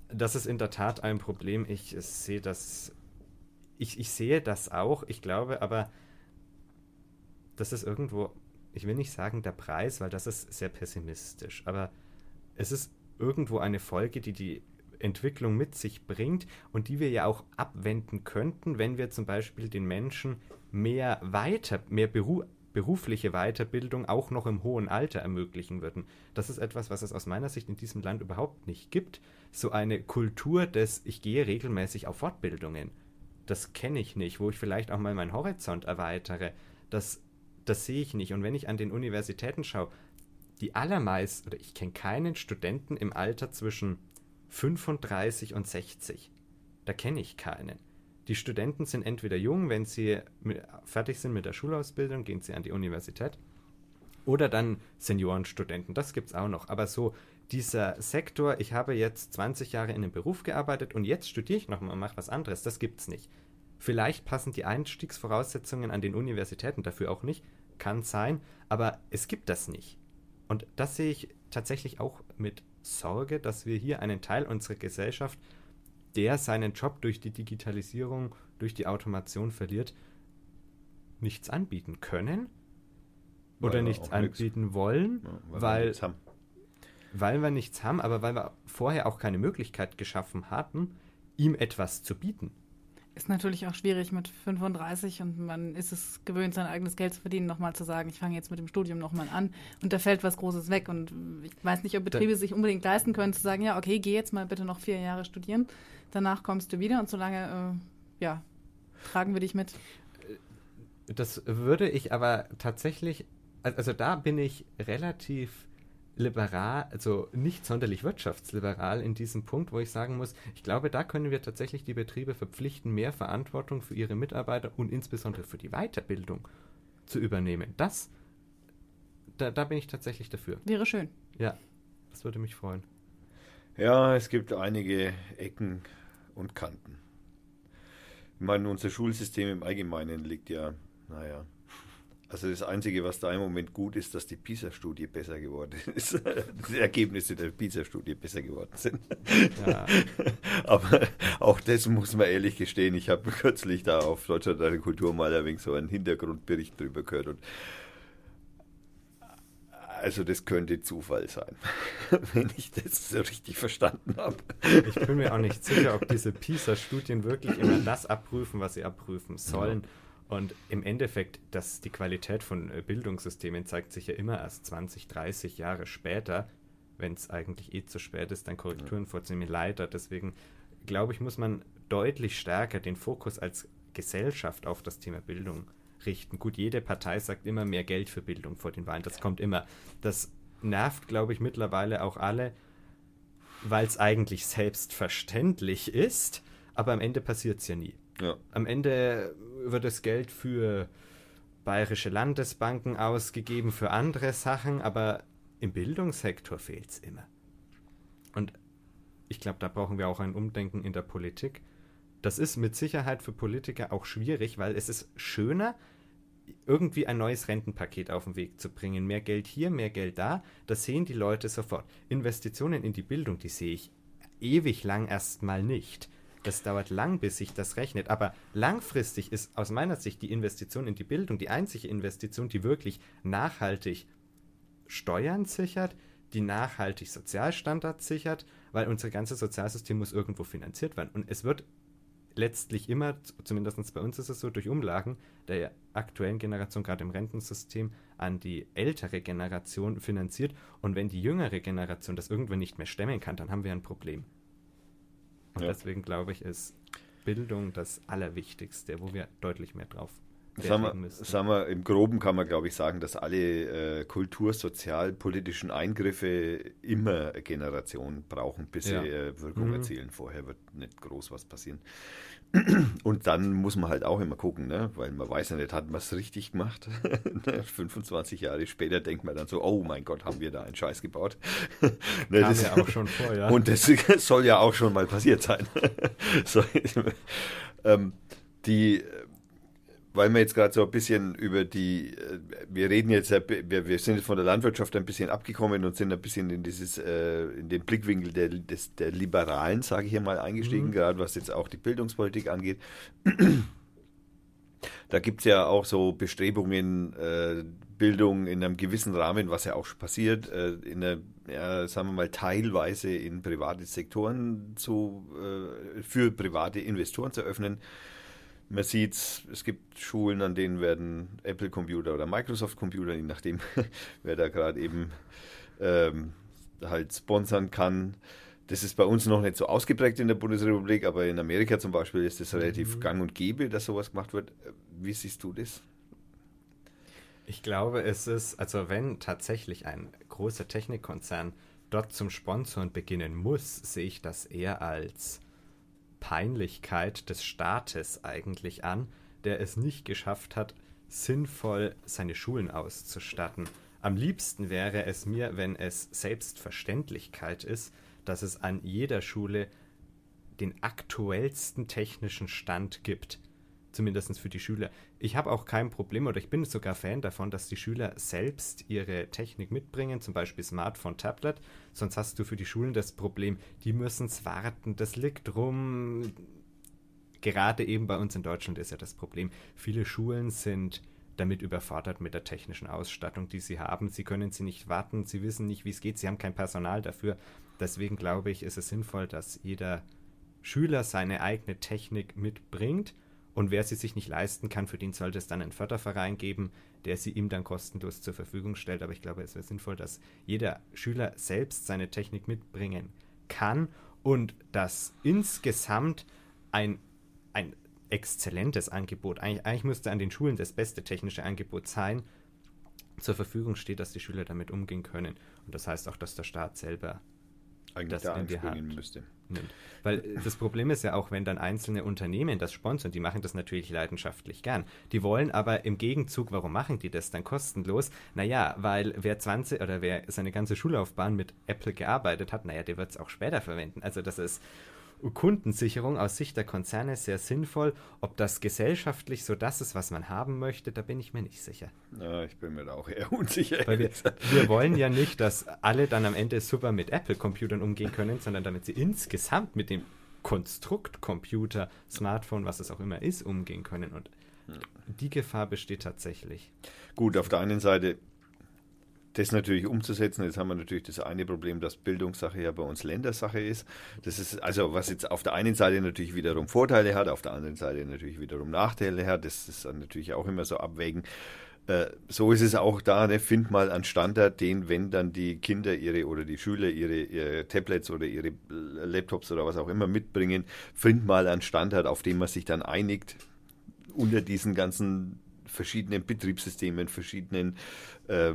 das ist in der Tat ein Problem. Ich sehe das, ich, ich sehe das auch. Ich glaube aber, das ist irgendwo, ich will nicht sagen der Preis, weil das ist sehr pessimistisch. Aber es ist irgendwo eine Folge, die die Entwicklung mit sich bringt und die wir ja auch abwenden könnten, wenn wir zum Beispiel den Menschen mehr weiter, mehr Beru berufliche Weiterbildung auch noch im hohen Alter ermöglichen würden. Das ist etwas, was es aus meiner Sicht in diesem Land überhaupt nicht gibt. So eine Kultur des, ich gehe regelmäßig auf Fortbildungen. Das kenne ich nicht, wo ich vielleicht auch mal meinen Horizont erweitere. Das, das sehe ich nicht. Und wenn ich an den Universitäten schaue, die allermeisten, oder ich kenne keinen Studenten im Alter zwischen 35 und 60. Da kenne ich keinen. Die Studenten sind entweder jung, wenn sie fertig sind mit der Schulausbildung, gehen sie an die Universität, oder dann Seniorenstudenten. Das gibt es auch noch. Aber so dieser Sektor, ich habe jetzt 20 Jahre in einem Beruf gearbeitet und jetzt studiere ich nochmal und mache was anderes, das gibt es nicht. Vielleicht passen die Einstiegsvoraussetzungen an den Universitäten dafür auch nicht, kann sein, aber es gibt das nicht. Und das sehe ich tatsächlich auch mit Sorge, dass wir hier einen Teil unserer Gesellschaft, der seinen Job durch die Digitalisierung, durch die Automation verliert, nichts anbieten können oder nichts anbieten nichts. wollen, ja, weil, weil. Weil wir nichts haben, aber weil wir vorher auch keine Möglichkeit geschaffen hatten, ihm etwas zu bieten. Ist natürlich auch schwierig mit 35 und man ist es gewöhnt, sein eigenes Geld zu verdienen, nochmal zu sagen, ich fange jetzt mit dem Studium nochmal an und da fällt was Großes weg. Und ich weiß nicht, ob Betriebe da, sich unbedingt leisten können, zu sagen, ja, okay, geh jetzt mal bitte noch vier Jahre studieren, danach kommst du wieder und solange, äh, ja, tragen wir dich mit. Das würde ich aber tatsächlich, also da bin ich relativ liberal, also nicht sonderlich wirtschaftsliberal in diesem Punkt, wo ich sagen muss, ich glaube, da können wir tatsächlich die Betriebe verpflichten, mehr Verantwortung für ihre Mitarbeiter und insbesondere für die Weiterbildung zu übernehmen. Das, da, da bin ich tatsächlich dafür. Wäre schön. Ja, das würde mich freuen. Ja, es gibt einige Ecken und Kanten. Ich meine, unser Schulsystem im Allgemeinen liegt ja, naja, also das Einzige, was da im Moment gut ist, dass die PISA-Studie besser geworden ist. <laughs> Die Ergebnisse der PISA-Studie besser geworden sind. Ja. <laughs> Aber auch das muss man ehrlich gestehen. Ich habe kürzlich da auf Deutschland eine Kultur mal ein wenig so einen Hintergrundbericht drüber gehört und also das könnte Zufall sein, <laughs> wenn ich das so richtig verstanden habe. Ich bin mir auch nicht sicher, ob diese PISA-Studien wirklich immer das abprüfen, was sie abprüfen sollen. Ja Und im Endeffekt, dass die Qualität von äh, Bildungssystemen zeigt sich ja immer erst 20, 30 Jahre später, wenn es eigentlich eh zu spät ist, dann Korrekturen ja. vorzunehmen. Leider. Deswegen glaube ich, muss man deutlich stärker den Fokus als Gesellschaft auf das Thema Bildung richten. Gut, jede Partei sagt immer mehr Geld für Bildung vor den Wahlen. Das kommt immer. Das nervt, glaube ich, mittlerweile auch alle, weil es eigentlich selbstverständlich ist, aber am Ende passiert es ja nie. Ja. Am Ende wird das Geld für bayerische Landesbanken ausgegeben, für andere Sachen, aber im Bildungssektor fehlt es immer. Und ich glaube, da brauchen wir auch ein Umdenken in der Politik. Das ist mit Sicherheit für Politiker auch schwierig, weil es ist schöner, irgendwie ein neues Rentenpaket auf den Weg zu bringen. Mehr Geld hier, mehr Geld da, das sehen die Leute sofort. Investitionen in die Bildung, die sehe ich ewig lang erstmal nicht. Das dauert lang, bis sich das rechnet. Aber langfristig ist aus meiner Sicht die Investition in die Bildung die einzige Investition, die wirklich nachhaltig Steuern sichert, die nachhaltig Sozialstandards sichert, weil unser ganzes Sozialsystem muss irgendwo finanziert werden. Und es wird letztlich immer, zumindest bei uns ist es so, durch Umlagen der aktuellen Generation, gerade im Rentensystem, an die ältere Generation finanziert. Und wenn die jüngere Generation das irgendwann nicht mehr stemmen kann, dann haben wir ein Problem. Und ja. deswegen glaube ich, ist Bildung das Allerwichtigste, wo wir deutlich mehr drauf Sagen wir, sagen wir, Im Groben kann man, glaube ich, sagen, dass alle äh, kultur-, sozialpolitischen Eingriffe immer eine Generation brauchen, bis ja. sie äh, Wirkung mhm. erzielen. Vorher wird nicht groß was passieren. <clears throat> Und dann muss man halt auch immer gucken, ne? weil man weiß ja nicht, hat man es richtig gemacht. 25 <laughs> ne? Jahre später denkt man dann so, oh mein Gott, haben wir da einen Scheiß gebaut. <laughs> ne, Kam das, ja auch schon vor, ja. Und das <laughs> soll ja auch schon mal passiert sein. so, ähm, die weil wir jetzt gerade so ein bisschen über die, äh, wir reden jetzt, wir, wir sind jetzt von der Landwirtschaft ein bisschen abgekommen und sind ein bisschen in dieses, äh, in den Blickwinkel der, des, der Liberalen, sage ich hier mal, eingestiegen, mhm. gerade was jetzt auch die Bildungspolitik angeht. Da gibt es ja auch so Bestrebungen, äh, Bildung in einem gewissen Rahmen, was ja auch schon passiert, äh, in der, ja, sagen wir mal, teilweise in private Sektoren zu, äh, für private Investoren zu öffnen man sieht, es gibt Schulen, an denen werden Apple-Computer oder Microsoft-Computer, je nachdem, <laughs> wer da gerade eben ähm, halt sponsern kann. Das ist bei uns noch nicht so ausgeprägt in der Bundesrepublik, aber in Amerika zum Beispiel ist es relativ mhm. gang und gäbe, dass sowas gemacht wird. Wie siehst du das? Ich glaube, es ist, also wenn tatsächlich ein großer Technikkonzern dort zum Sponsoren beginnen muss, sehe ich das eher als Peinlichkeit des Staates eigentlich an, der es nicht geschafft hat, sinnvoll seine Schulen auszustatten. Am liebsten wäre es mir, wenn es Selbstverständlichkeit ist, dass es an jeder Schule den aktuellsten technischen Stand gibt zumindest für die Schüler. Ich habe auch kein Problem oder ich bin sogar Fan davon, dass die Schüler selbst ihre Technik mitbringen, zum Beispiel Smartphone, Tablet. Sonst hast du für die Schulen das Problem, die müssen es warten, das liegt rum. Gerade eben bei uns in Deutschland ist ja das Problem, viele Schulen sind damit überfordert mit der technischen Ausstattung, die sie haben. Sie können sie nicht warten, sie wissen nicht, wie es geht, sie haben kein Personal dafür. Deswegen glaube ich, ist es sinnvoll, dass jeder Schüler seine eigene Technik mitbringt und wer sie sich nicht leisten kann, für den sollte es dann einen Förderverein geben, der sie ihm dann kostenlos zur Verfügung stellt. Aber ich glaube, es wäre sinnvoll, dass jeder Schüler selbst seine Technik mitbringen kann und dass insgesamt ein, ein exzellentes Angebot, eigentlich, eigentlich müsste an den Schulen das beste technische Angebot sein, zur Verfügung steht, dass die Schüler damit umgehen können. Und das heißt auch, dass der Staat selber eigentlich das in die Hand müsste. Nimmt. Weil äh, das Problem ist ja auch, wenn dann einzelne Unternehmen das sponsern, die machen das natürlich leidenschaftlich gern. Die wollen aber im Gegenzug, warum machen die das dann kostenlos? Naja, weil wer 20 oder wer seine ganze Schullaufbahn mit Apple gearbeitet hat, naja, der wird es auch später verwenden. Also das ist Kundensicherung aus Sicht der Konzerne sehr sinnvoll. Ob das gesellschaftlich so das ist, was man haben möchte, da bin ich mir nicht sicher. Ja, ich bin mir da auch eher <laughs> unsicher. Wir, wir wollen ja nicht, dass alle dann am Ende super mit Apple-Computern umgehen können, sondern damit sie insgesamt mit dem Konstrukt Computer, Smartphone, was es auch immer ist, umgehen können. Und die Gefahr besteht tatsächlich. Gut, auf der einen Seite das natürlich umzusetzen. Jetzt haben wir natürlich das eine Problem, dass Bildungssache ja bei uns Ländersache ist. Das ist also, was jetzt auf der einen Seite natürlich wiederum Vorteile hat, auf der anderen Seite natürlich wiederum Nachteile hat. Das ist dann natürlich auch immer so abwägen. Äh, so ist es auch da, ne? find mal einen Standard, den, wenn dann die Kinder ihre oder die Schüler ihre, ihre, Tablets oder ihre Laptops oder was auch immer mitbringen, find mal einen Standard, auf dem man sich dann einigt unter diesen ganzen verschiedenen Betriebssystemen, verschiedenen äh,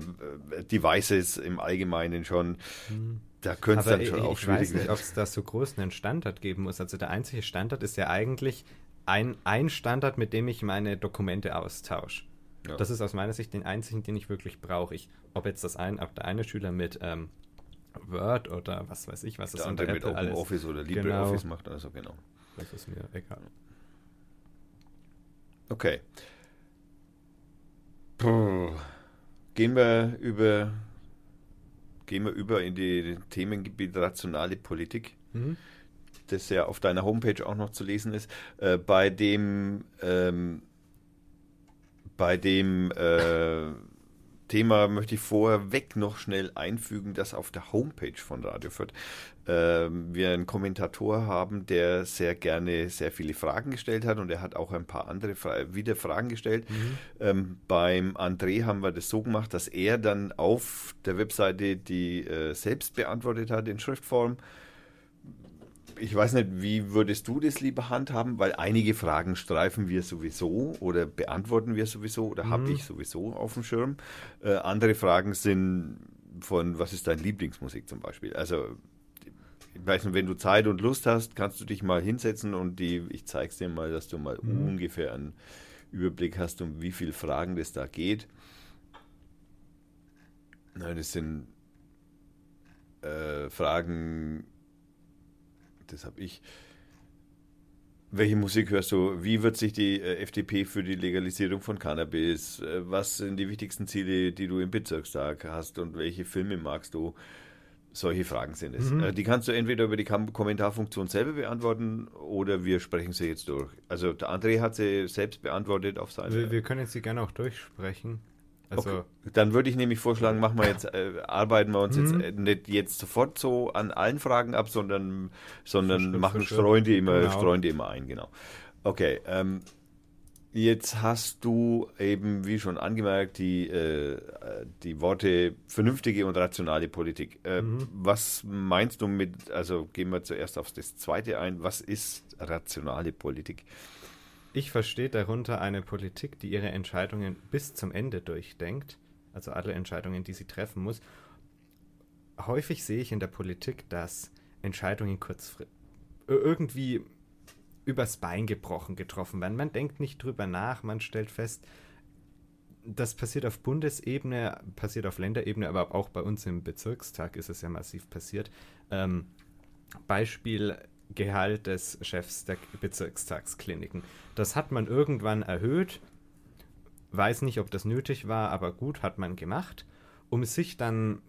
Devices im Allgemeinen schon. Hm. Da könnte es dann schon auch schwierig. Ich weiß nicht, ob es da so groß einen Standard geben muss. Also der einzige Standard ist ja eigentlich ein, ein Standard, mit dem ich meine Dokumente austausche. Ja. Das ist aus meiner Sicht den einzigen, den ich wirklich brauche. Ich, ob jetzt das ein, ob der eine Schüler mit ähm, Word oder was weiß ich, was ist unter Apple mit Office oder LibreOffice genau. macht, also genau. Das ist mir egal. Okay. Puh. Gehen wir über gehen wir über in die Themengebiet rationale Politik. Mhm. Das ja auf deiner Homepage auch noch zu lesen ist. Äh, bei dem ähm, bei dem äh, Thema möchte ich vorweg noch schnell einfügen, dass auf der Homepage von Radio Fürth äh, wir einen Kommentator haben, der sehr gerne sehr viele Fragen gestellt hat und er hat auch ein paar andere Fra wieder Fragen gestellt. Mhm. Ähm, beim André haben wir das so gemacht, dass er dann auf der Webseite die äh, selbst beantwortet hat in Schriftform ich weiß nicht, wie würdest du das lieber handhaben? Weil einige Fragen streifen wir sowieso oder beantworten wir sowieso oder mhm. habe ich sowieso auf dem Schirm. Äh, andere Fragen sind von, was ist deine Lieblingsmusik zum Beispiel? Also, ich weiß nicht, wenn du Zeit und Lust hast, kannst du dich mal hinsetzen und die, ich zeige es dir mal, dass du mal mhm. ungefähr einen Überblick hast, um wie viele Fragen das da geht. Nein, das sind äh, Fragen das habe ich. Welche Musik hörst du? Wie wird sich die äh, FDP für die Legalisierung von Cannabis? Äh, was sind die wichtigsten Ziele, die du im Bezirkstag hast und welche Filme magst du? Solche Fragen sind es. Mhm. Äh, die kannst du entweder über die Kom Kommentarfunktion selber beantworten oder wir sprechen sie jetzt durch. Also der André hat sie selbst beantwortet auf seine. Wir, wir können sie gerne auch durchsprechen. Also okay. Dann würde ich nämlich vorschlagen, machen wir jetzt, äh, arbeiten wir uns jetzt mhm. äh, nicht jetzt sofort so an allen Fragen ab, sondern, sondern machen, streuen die immer, genau. streuen die immer ein, genau. Okay, ähm, jetzt hast du eben, wie schon angemerkt, die, äh, die Worte vernünftige und rationale Politik. Äh, mhm. Was meinst du mit, also gehen wir zuerst auf das zweite ein, was ist rationale Politik? Ich verstehe darunter eine Politik, die ihre Entscheidungen bis zum Ende durchdenkt, also alle Entscheidungen, die sie treffen muss. Häufig sehe ich in der Politik, dass Entscheidungen kurzfristig irgendwie übers Bein gebrochen getroffen werden. Man denkt nicht drüber nach, man stellt fest, das passiert auf Bundesebene, passiert auf Länderebene, aber auch bei uns im Bezirkstag ist es ja massiv passiert. Ähm, Beispiel Gehalt des Chefs der Bezirkstagskliniken. Das hat man irgendwann erhöht, weiß nicht, ob das nötig war, aber gut, hat man gemacht, um sich dann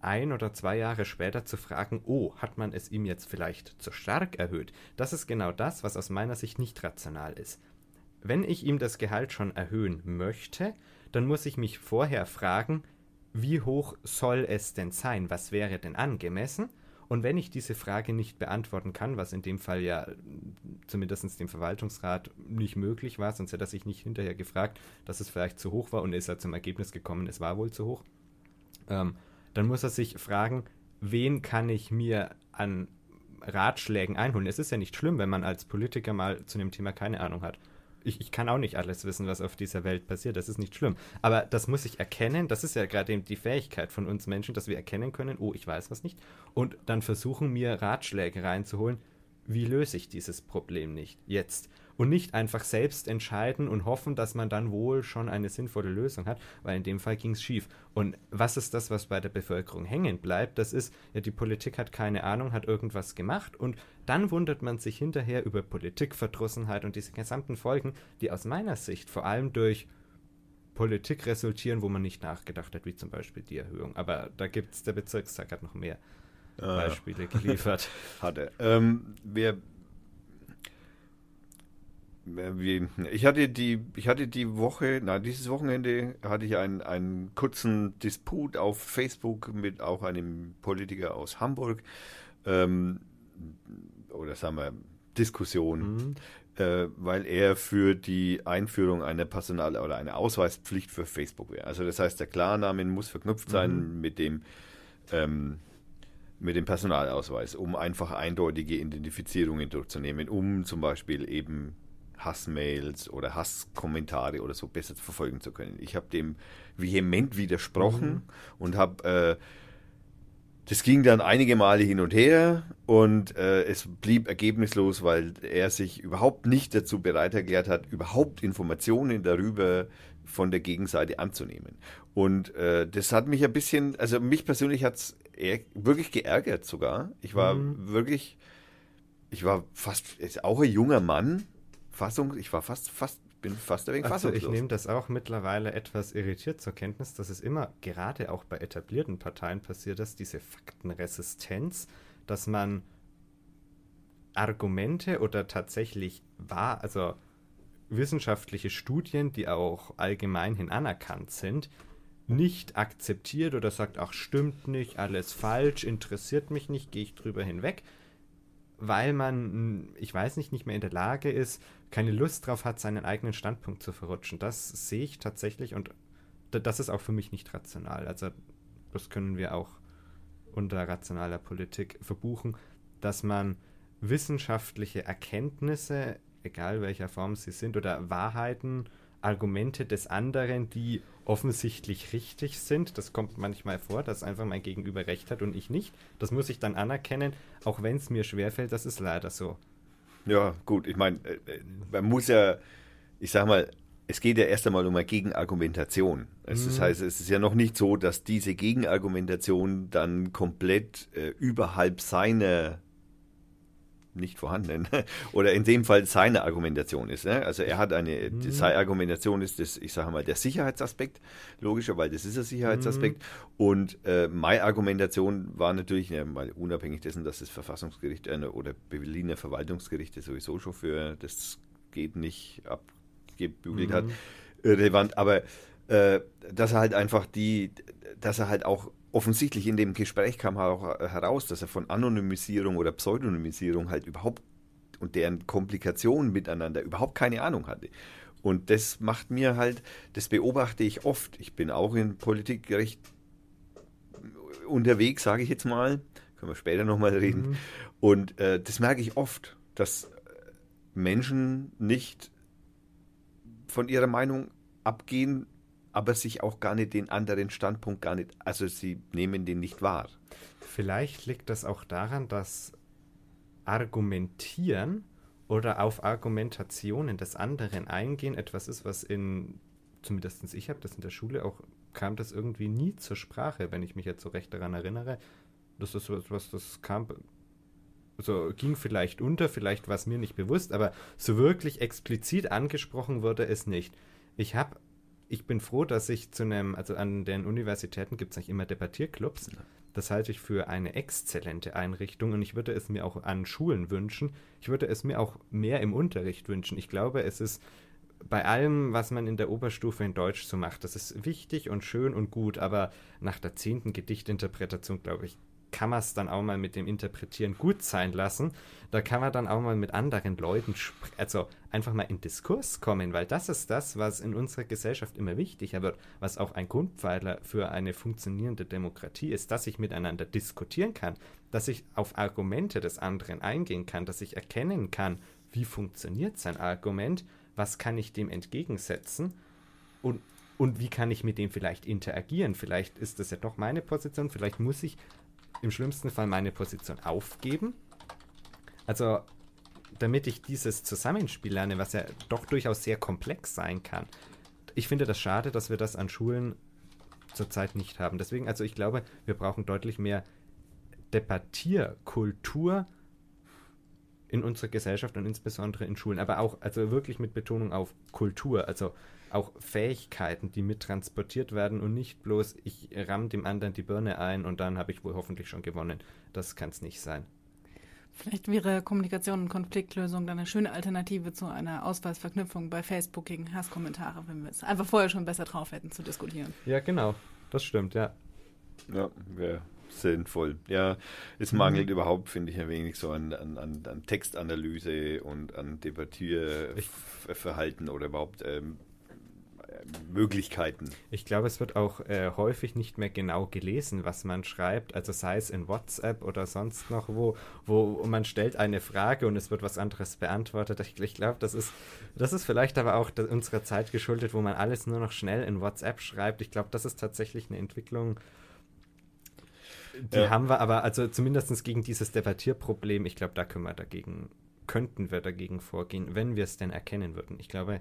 ein oder zwei Jahre später zu fragen, oh, hat man es ihm jetzt vielleicht zu stark erhöht? Das ist genau das, was aus meiner Sicht nicht rational ist. Wenn ich ihm das Gehalt schon erhöhen möchte, dann muss ich mich vorher fragen, wie hoch soll es denn sein? Was wäre denn angemessen? Und wenn ich diese Frage nicht beantworten kann, was in dem Fall ja zumindest dem Verwaltungsrat nicht möglich war, sonst hätte er sich nicht hinterher gefragt, dass es vielleicht zu hoch war und ist er zum Ergebnis gekommen, es war wohl zu hoch, ähm, dann muss er sich fragen, wen kann ich mir an Ratschlägen einholen. Es ist ja nicht schlimm, wenn man als Politiker mal zu dem Thema keine Ahnung hat ich, ich kann auch nicht alles wissen, was auf dieser Welt passiert. Das ist nicht schlimm. Aber das muss ich erkennen. Das ist ja gerade die Fähigkeit von uns Menschen, dass wir erkennen können, oh, ich weiß was nicht. Und dann versuchen, mir Ratschläge reinzuholen. Wie löse ich dieses Problem nicht jetzt? Und nicht einfach selbst entscheiden und hoffen, dass man dann wohl schon eine sinnvolle Lösung hat, weil in dem Fall ging es schief. Und was ist das, was bei der Bevölkerung hängen bleibt? Das ist, ja, die Politik hat keine Ahnung, hat irgendwas gemacht und dann wundert man sich hinterher über Politikverdrossenheit und diese gesamten Folgen, die aus meiner Sicht vor allem durch Politik resultieren, wo man nicht nachgedacht hat, wie zum Beispiel die Erhöhung. Aber da gibt es, der Bezirkstag hat noch mehr ah, Beispiele geliefert. <laughs> Hatte. Ähm, wir ich hatte die, ich hatte die Woche, na dieses Wochenende hatte ich einen, einen kurzen Disput auf Facebook mit auch einem Politiker aus Hamburg, ähm, oder sagen wir Diskussion, mhm. äh, weil er für die Einführung einer Personal- oder einer Ausweispflicht für Facebook wäre. Also das heißt, der Klarname muss verknüpft sein mhm. mit dem ähm, mit dem Personalausweis, um einfach eindeutige Identifizierungen durchzunehmen, um zum Beispiel eben Hassmails oder Hasskommentare oder so besser verfolgen zu können. Ich habe dem vehement widersprochen mhm. und habe äh, das ging dann einige Male hin und her und äh, es blieb ergebnislos, weil er sich überhaupt nicht dazu bereit erklärt hat, überhaupt Informationen darüber von der Gegenseite anzunehmen. Und äh, das hat mich ein bisschen, also mich persönlich hat es wirklich geärgert sogar. Ich war mhm. wirklich, ich war fast, auch ein junger Mann, Fassung, ich war fast, fast, bin fast ein wenig also. Ich nehme das auch mittlerweile etwas irritiert zur Kenntnis, dass es immer gerade auch bei etablierten Parteien passiert ist, diese Faktenresistenz, dass man Argumente oder tatsächlich wahr, also wissenschaftliche Studien, die auch allgemeinhin anerkannt sind, nicht akzeptiert oder sagt, ach stimmt nicht, alles falsch, interessiert mich nicht, gehe ich drüber hinweg, weil man, ich weiß nicht, nicht mehr in der Lage ist, keine Lust drauf hat, seinen eigenen Standpunkt zu verrutschen. Das sehe ich tatsächlich und das ist auch für mich nicht rational. Also das können wir auch unter rationaler Politik verbuchen, dass man wissenschaftliche Erkenntnisse, egal welcher Form sie sind, oder Wahrheiten, Argumente des anderen, die offensichtlich richtig sind. Das kommt manchmal vor, dass einfach mein Gegenüber recht hat und ich nicht. Das muss ich dann anerkennen, auch wenn es mir schwerfällt, das ist leider so. Ja, gut, ich meine, äh, äh, man muss ja, ich sag mal, es geht ja erst einmal um eine Gegenargumentation. Das mhm. heißt, es ist ja noch nicht so, dass diese Gegenargumentation dann komplett äh, überhalb seiner nicht vorhanden <laughs> oder in dem Fall seine Argumentation ist. Ne? Also er hat eine, mhm. seine Argumentation ist das, ich sage mal, der Sicherheitsaspekt, logischer, weil das ist ein Sicherheitsaspekt. Mhm. Und äh, meine Argumentation war natürlich, ja, mal unabhängig dessen, dass das Verfassungsgericht äh, oder Berliner Verwaltungsgericht sowieso schon für das geht nicht abgebügelt mhm. hat, relevant, aber äh, dass er halt einfach die, dass er halt auch offensichtlich in dem Gespräch kam auch heraus, dass er von Anonymisierung oder Pseudonymisierung halt überhaupt und deren Komplikationen miteinander überhaupt keine Ahnung hatte. Und das macht mir halt, das beobachte ich oft. Ich bin auch in Politik recht unterwegs, sage ich jetzt mal. Können wir später nochmal reden. Mhm. Und äh, das merke ich oft, dass Menschen nicht von ihrer Meinung abgehen, aber sich auch gar nicht den anderen Standpunkt gar nicht, also sie nehmen den nicht wahr. Vielleicht liegt das auch daran, dass Argumentieren oder auf Argumentationen des anderen eingehen etwas ist, was in, zumindest ich habe das in der Schule auch, kam das irgendwie nie zur Sprache, wenn ich mich jetzt so recht daran erinnere. Das ist etwas, das kam, so ging vielleicht unter, vielleicht war es mir nicht bewusst, aber so wirklich explizit angesprochen wurde es nicht. Ich habe ich bin froh, dass ich zu einem, also an den Universitäten gibt es eigentlich immer Debattierclubs. Das halte ich für eine exzellente Einrichtung und ich würde es mir auch an Schulen wünschen. Ich würde es mir auch mehr im Unterricht wünschen. Ich glaube, es ist bei allem, was man in der Oberstufe in Deutsch so macht, das ist wichtig und schön und gut, aber nach der zehnten Gedichtinterpretation, glaube ich, kann man es dann auch mal mit dem Interpretieren gut sein lassen. Da kann man dann auch mal mit anderen Leuten, also einfach mal in Diskurs kommen, weil das ist das, was in unserer Gesellschaft immer wichtiger wird, was auch ein Grundpfeiler für eine funktionierende Demokratie ist, dass ich miteinander diskutieren kann, dass ich auf Argumente des anderen eingehen kann, dass ich erkennen kann, wie funktioniert sein Argument, was kann ich dem entgegensetzen und und wie kann ich mit dem vielleicht interagieren? Vielleicht ist das ja doch meine Position, vielleicht muss ich im schlimmsten Fall meine Position aufgeben. Also, damit ich dieses Zusammenspiel lerne, was ja doch durchaus sehr komplex sein kann. Ich finde das schade, dass wir das an Schulen zurzeit nicht haben. Deswegen, also ich glaube, wir brauchen deutlich mehr Debattierkultur in unserer Gesellschaft und insbesondere in Schulen, aber auch, also wirklich mit Betonung auf Kultur, also auch Fähigkeiten, die mittransportiert werden und nicht bloß, ich ramm dem anderen die Birne ein und dann habe ich wohl hoffentlich schon gewonnen. Das kann es nicht sein. Vielleicht wäre Kommunikation und Konfliktlösung dann eine schöne Alternative zu einer Ausweisverknüpfung bei Facebook gegen Hasskommentare, wenn wir es einfach vorher schon besser drauf hätten zu diskutieren. Ja, genau. Das stimmt, ja. Ja, wäre sinnvoll. Ja, es mangelt mhm. überhaupt, finde ich, ein wenig so an, an, an Textanalyse und an Debattierverhalten oder überhaupt ähm, Möglichkeiten. Ich glaube, es wird auch äh, häufig nicht mehr genau gelesen, was man schreibt. Also sei es in WhatsApp oder sonst noch wo, wo man stellt eine Frage und es wird was anderes beantwortet. Ich, ich glaube, das ist, das ist vielleicht aber auch unserer Zeit geschuldet, wo man alles nur noch schnell in WhatsApp schreibt. Ich glaube, das ist tatsächlich eine Entwicklung, die ja. haben wir aber, also zumindest gegen dieses Debattierproblem, ich glaube, da können wir dagegen, könnten wir dagegen vorgehen, wenn wir es denn erkennen würden. Ich glaube,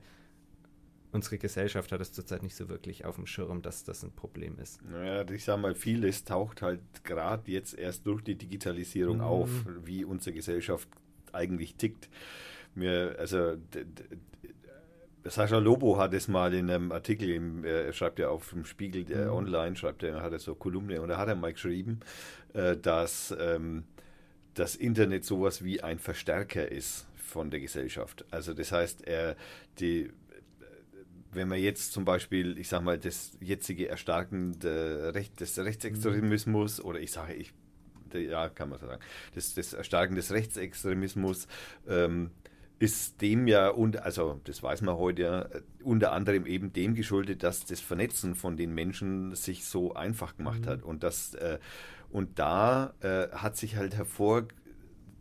unsere Gesellschaft hat es zurzeit nicht so wirklich auf dem Schirm, dass das ein Problem ist. Naja, ich sage mal, vieles taucht halt gerade jetzt erst durch die Digitalisierung mhm. auf, wie unsere Gesellschaft eigentlich tickt. Mir, also Sascha Lobo hat es mal in einem Artikel, im, er schreibt ja auf dem Spiegel der mhm. online, schreibt er, hat er so Kolumne und da hat er mal geschrieben, äh, dass ähm, das Internet sowas wie ein Verstärker ist von der Gesellschaft. Also das heißt, er die wenn man jetzt zum Beispiel, ich sage mal, das jetzige Erstarken Recht, des Rechtsextremismus mhm. oder ich sage, ich, ja, kann man so sagen, das, das Erstarken des Rechtsextremismus ähm, ist dem ja, und, also das weiß man heute ja, unter anderem eben dem geschuldet, dass das Vernetzen von den Menschen sich so einfach gemacht mhm. hat. Und, das, äh, und da äh, hat sich halt hervor,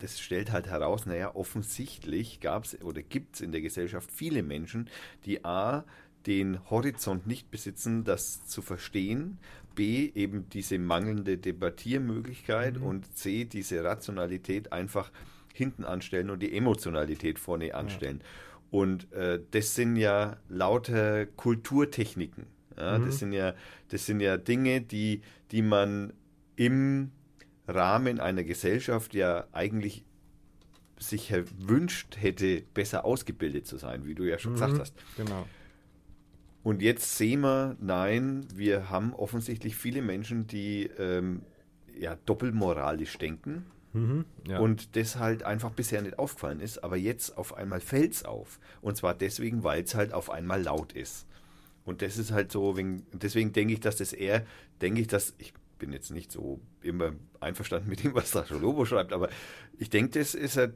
das stellt halt heraus, naja, offensichtlich gab es oder gibt es in der Gesellschaft viele Menschen, die A, den Horizont nicht besitzen, das zu verstehen, B, eben diese mangelnde Debattiermöglichkeit mhm. und C, diese Rationalität einfach hinten anstellen und die Emotionalität vorne anstellen. Ja. Und äh, das sind ja lauter Kulturtechniken. Ja? Mhm. Das, sind ja, das sind ja Dinge, die, die man im Rahmen einer Gesellschaft ja eigentlich sich wünscht hätte, besser ausgebildet zu sein, wie du ja schon mhm. gesagt hast. Genau. Und jetzt sehen wir, nein, wir haben offensichtlich viele Menschen, die ähm, ja, doppelmoralisch denken Mhm, ja. Und das halt einfach bisher nicht aufgefallen ist, aber jetzt auf einmal fällt es auf. Und zwar deswegen, weil es halt auf einmal laut ist. Und das ist halt so, deswegen denke ich, dass das eher, denke ich, dass, ich bin jetzt nicht so immer einverstanden mit dem, was Sascha Lobo schreibt, aber ich denke, das ist halt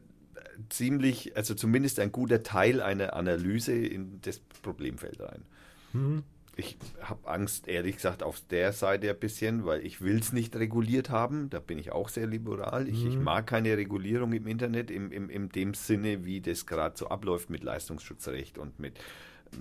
ziemlich, also zumindest ein guter Teil einer Analyse in das Problemfeld rein. Mhm ich habe Angst, ehrlich gesagt, auf der Seite ein bisschen, weil ich will es nicht reguliert haben. Da bin ich auch sehr liberal. Ich, mhm. ich mag keine Regulierung im Internet im, im, in dem Sinne, wie das gerade so abläuft mit Leistungsschutzrecht und mit,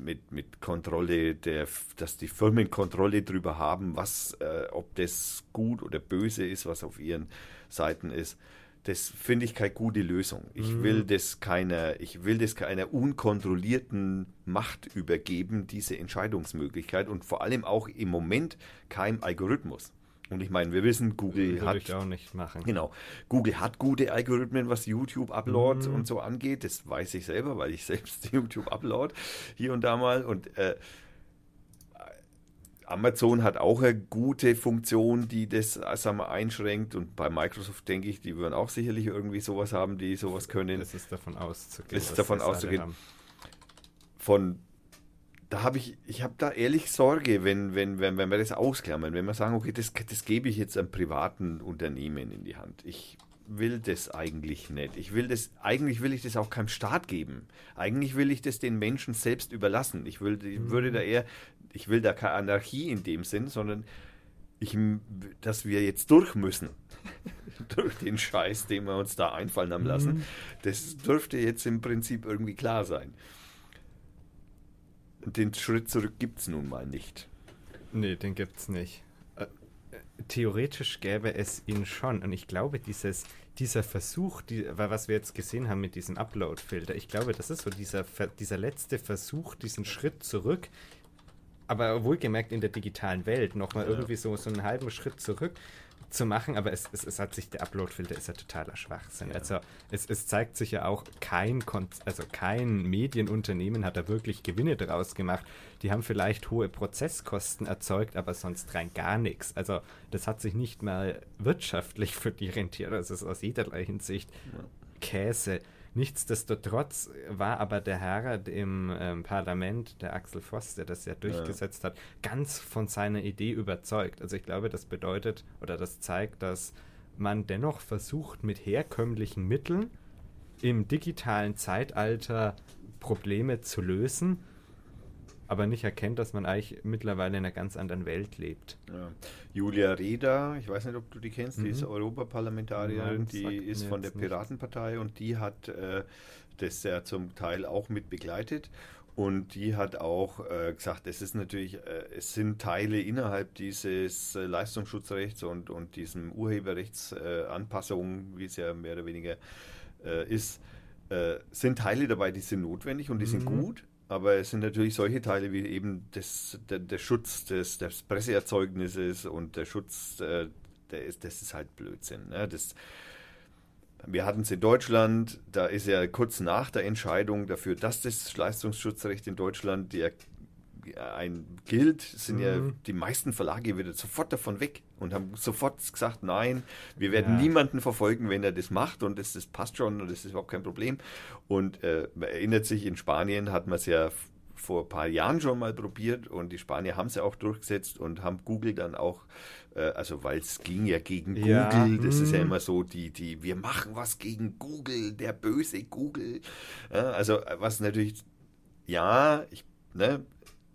mit, mit Kontrolle, der, dass die Firmen Kontrolle darüber haben, was, äh, ob das gut oder böse ist, was auf ihren Seiten ist das finde ich keine gute Lösung. Ich mhm. will das keiner, ich will das keiner unkontrollierten Macht übergeben, diese Entscheidungsmöglichkeit und vor allem auch im Moment kein Algorithmus. Und ich meine, wir wissen, Google Würde hat. Ich auch nicht machen. Genau. Google hat gute Algorithmen, was YouTube Upload mhm. und so angeht. Das weiß ich selber, weil ich <laughs> selbst YouTube Upload hier und da mal. Und äh, Amazon hat auch eine gute Funktion, die das sagen wir, einschränkt. Und bei Microsoft denke ich, die würden auch sicherlich irgendwie sowas haben, die sowas können. Das ist davon auszugehen. Das ist davon auszugehen. Von da habe ich, ich habe da ehrlich Sorge, wenn, wenn, wenn, wenn wir das ausklammern, wenn wir sagen, okay, das, das gebe ich jetzt einem privaten Unternehmen in die Hand. Ich will das eigentlich nicht. Ich will das, eigentlich will ich das auch keinem Staat geben. Eigentlich will ich das den Menschen selbst überlassen. Ich, will, ich würde da eher ich will da keine Anarchie in dem Sinn, sondern ich, dass wir jetzt durch müssen. <laughs> durch den Scheiß, den wir uns da einfallen haben lassen. Mhm. Das dürfte jetzt im Prinzip irgendwie klar sein. Den Schritt zurück gibt es nun mal nicht. Nee, den gibt es nicht. Äh, theoretisch gäbe es ihn schon. Und ich glaube, dieses, dieser Versuch, die, was wir jetzt gesehen haben mit diesem Upload-Filter, ich glaube, das ist so dieser, dieser letzte Versuch, diesen Schritt zurück aber wohlgemerkt in der digitalen Welt nochmal ja. irgendwie so, so einen halben Schritt zurück zu machen, aber es, es, es hat sich, der Uploadfilter ist ja totaler Schwachsinn. Ja. Also es, es zeigt sich ja auch, kein, Kon also kein Medienunternehmen hat da wirklich Gewinne draus gemacht. Die haben vielleicht hohe Prozesskosten erzeugt, aber sonst rein gar nichts. Also das hat sich nicht mal wirtschaftlich für die rentiert. Das ist aus jederlei Hinsicht ja. Käse. Nichtsdestotrotz war aber der Herr im ähm, Parlament, der Axel Voss, der das ja durchgesetzt ja. hat, ganz von seiner Idee überzeugt. Also ich glaube, das bedeutet oder das zeigt, dass man dennoch versucht, mit herkömmlichen Mitteln im digitalen Zeitalter Probleme zu lösen aber nicht erkennt, dass man eigentlich mittlerweile in einer ganz anderen Welt lebt. Ja. Julia Reda, ich weiß nicht, ob du die kennst, mhm. die ist Europaparlamentarierin, Nein, die ist von der Piratenpartei und die hat äh, das ja zum Teil auch mit begleitet. Und die hat auch äh, gesagt, es ist natürlich, äh, es sind Teile innerhalb dieses äh, Leistungsschutzrechts und, und diesem Urheberrechtsanpassungen, wie es ja mehr oder weniger äh, ist, äh, sind Teile dabei, die sind notwendig und die mhm. sind gut. Aber es sind natürlich solche Teile wie eben das, der, der Schutz des, des Presseerzeugnisses und der Schutz, äh, der ist, das ist halt Blödsinn. Ne? Das, wir hatten es in Deutschland, da ist ja kurz nach der Entscheidung dafür, dass das Leistungsschutzrecht in Deutschland die ein gilt, sind mhm. ja die meisten Verlage wieder sofort davon weg und haben sofort gesagt, nein, wir werden ja. niemanden verfolgen, wenn er das macht und das, das passt schon und das ist überhaupt kein Problem. Und äh, man erinnert sich, in Spanien hat man es ja vor ein paar Jahren schon mal probiert und die Spanier haben es ja auch durchgesetzt und haben Google dann auch, äh, also weil es ging ja gegen ja. Google, das ist ja mhm. immer so, die, die, wir machen was gegen Google, der böse Google. Ja, also was natürlich, ja, ich, ne,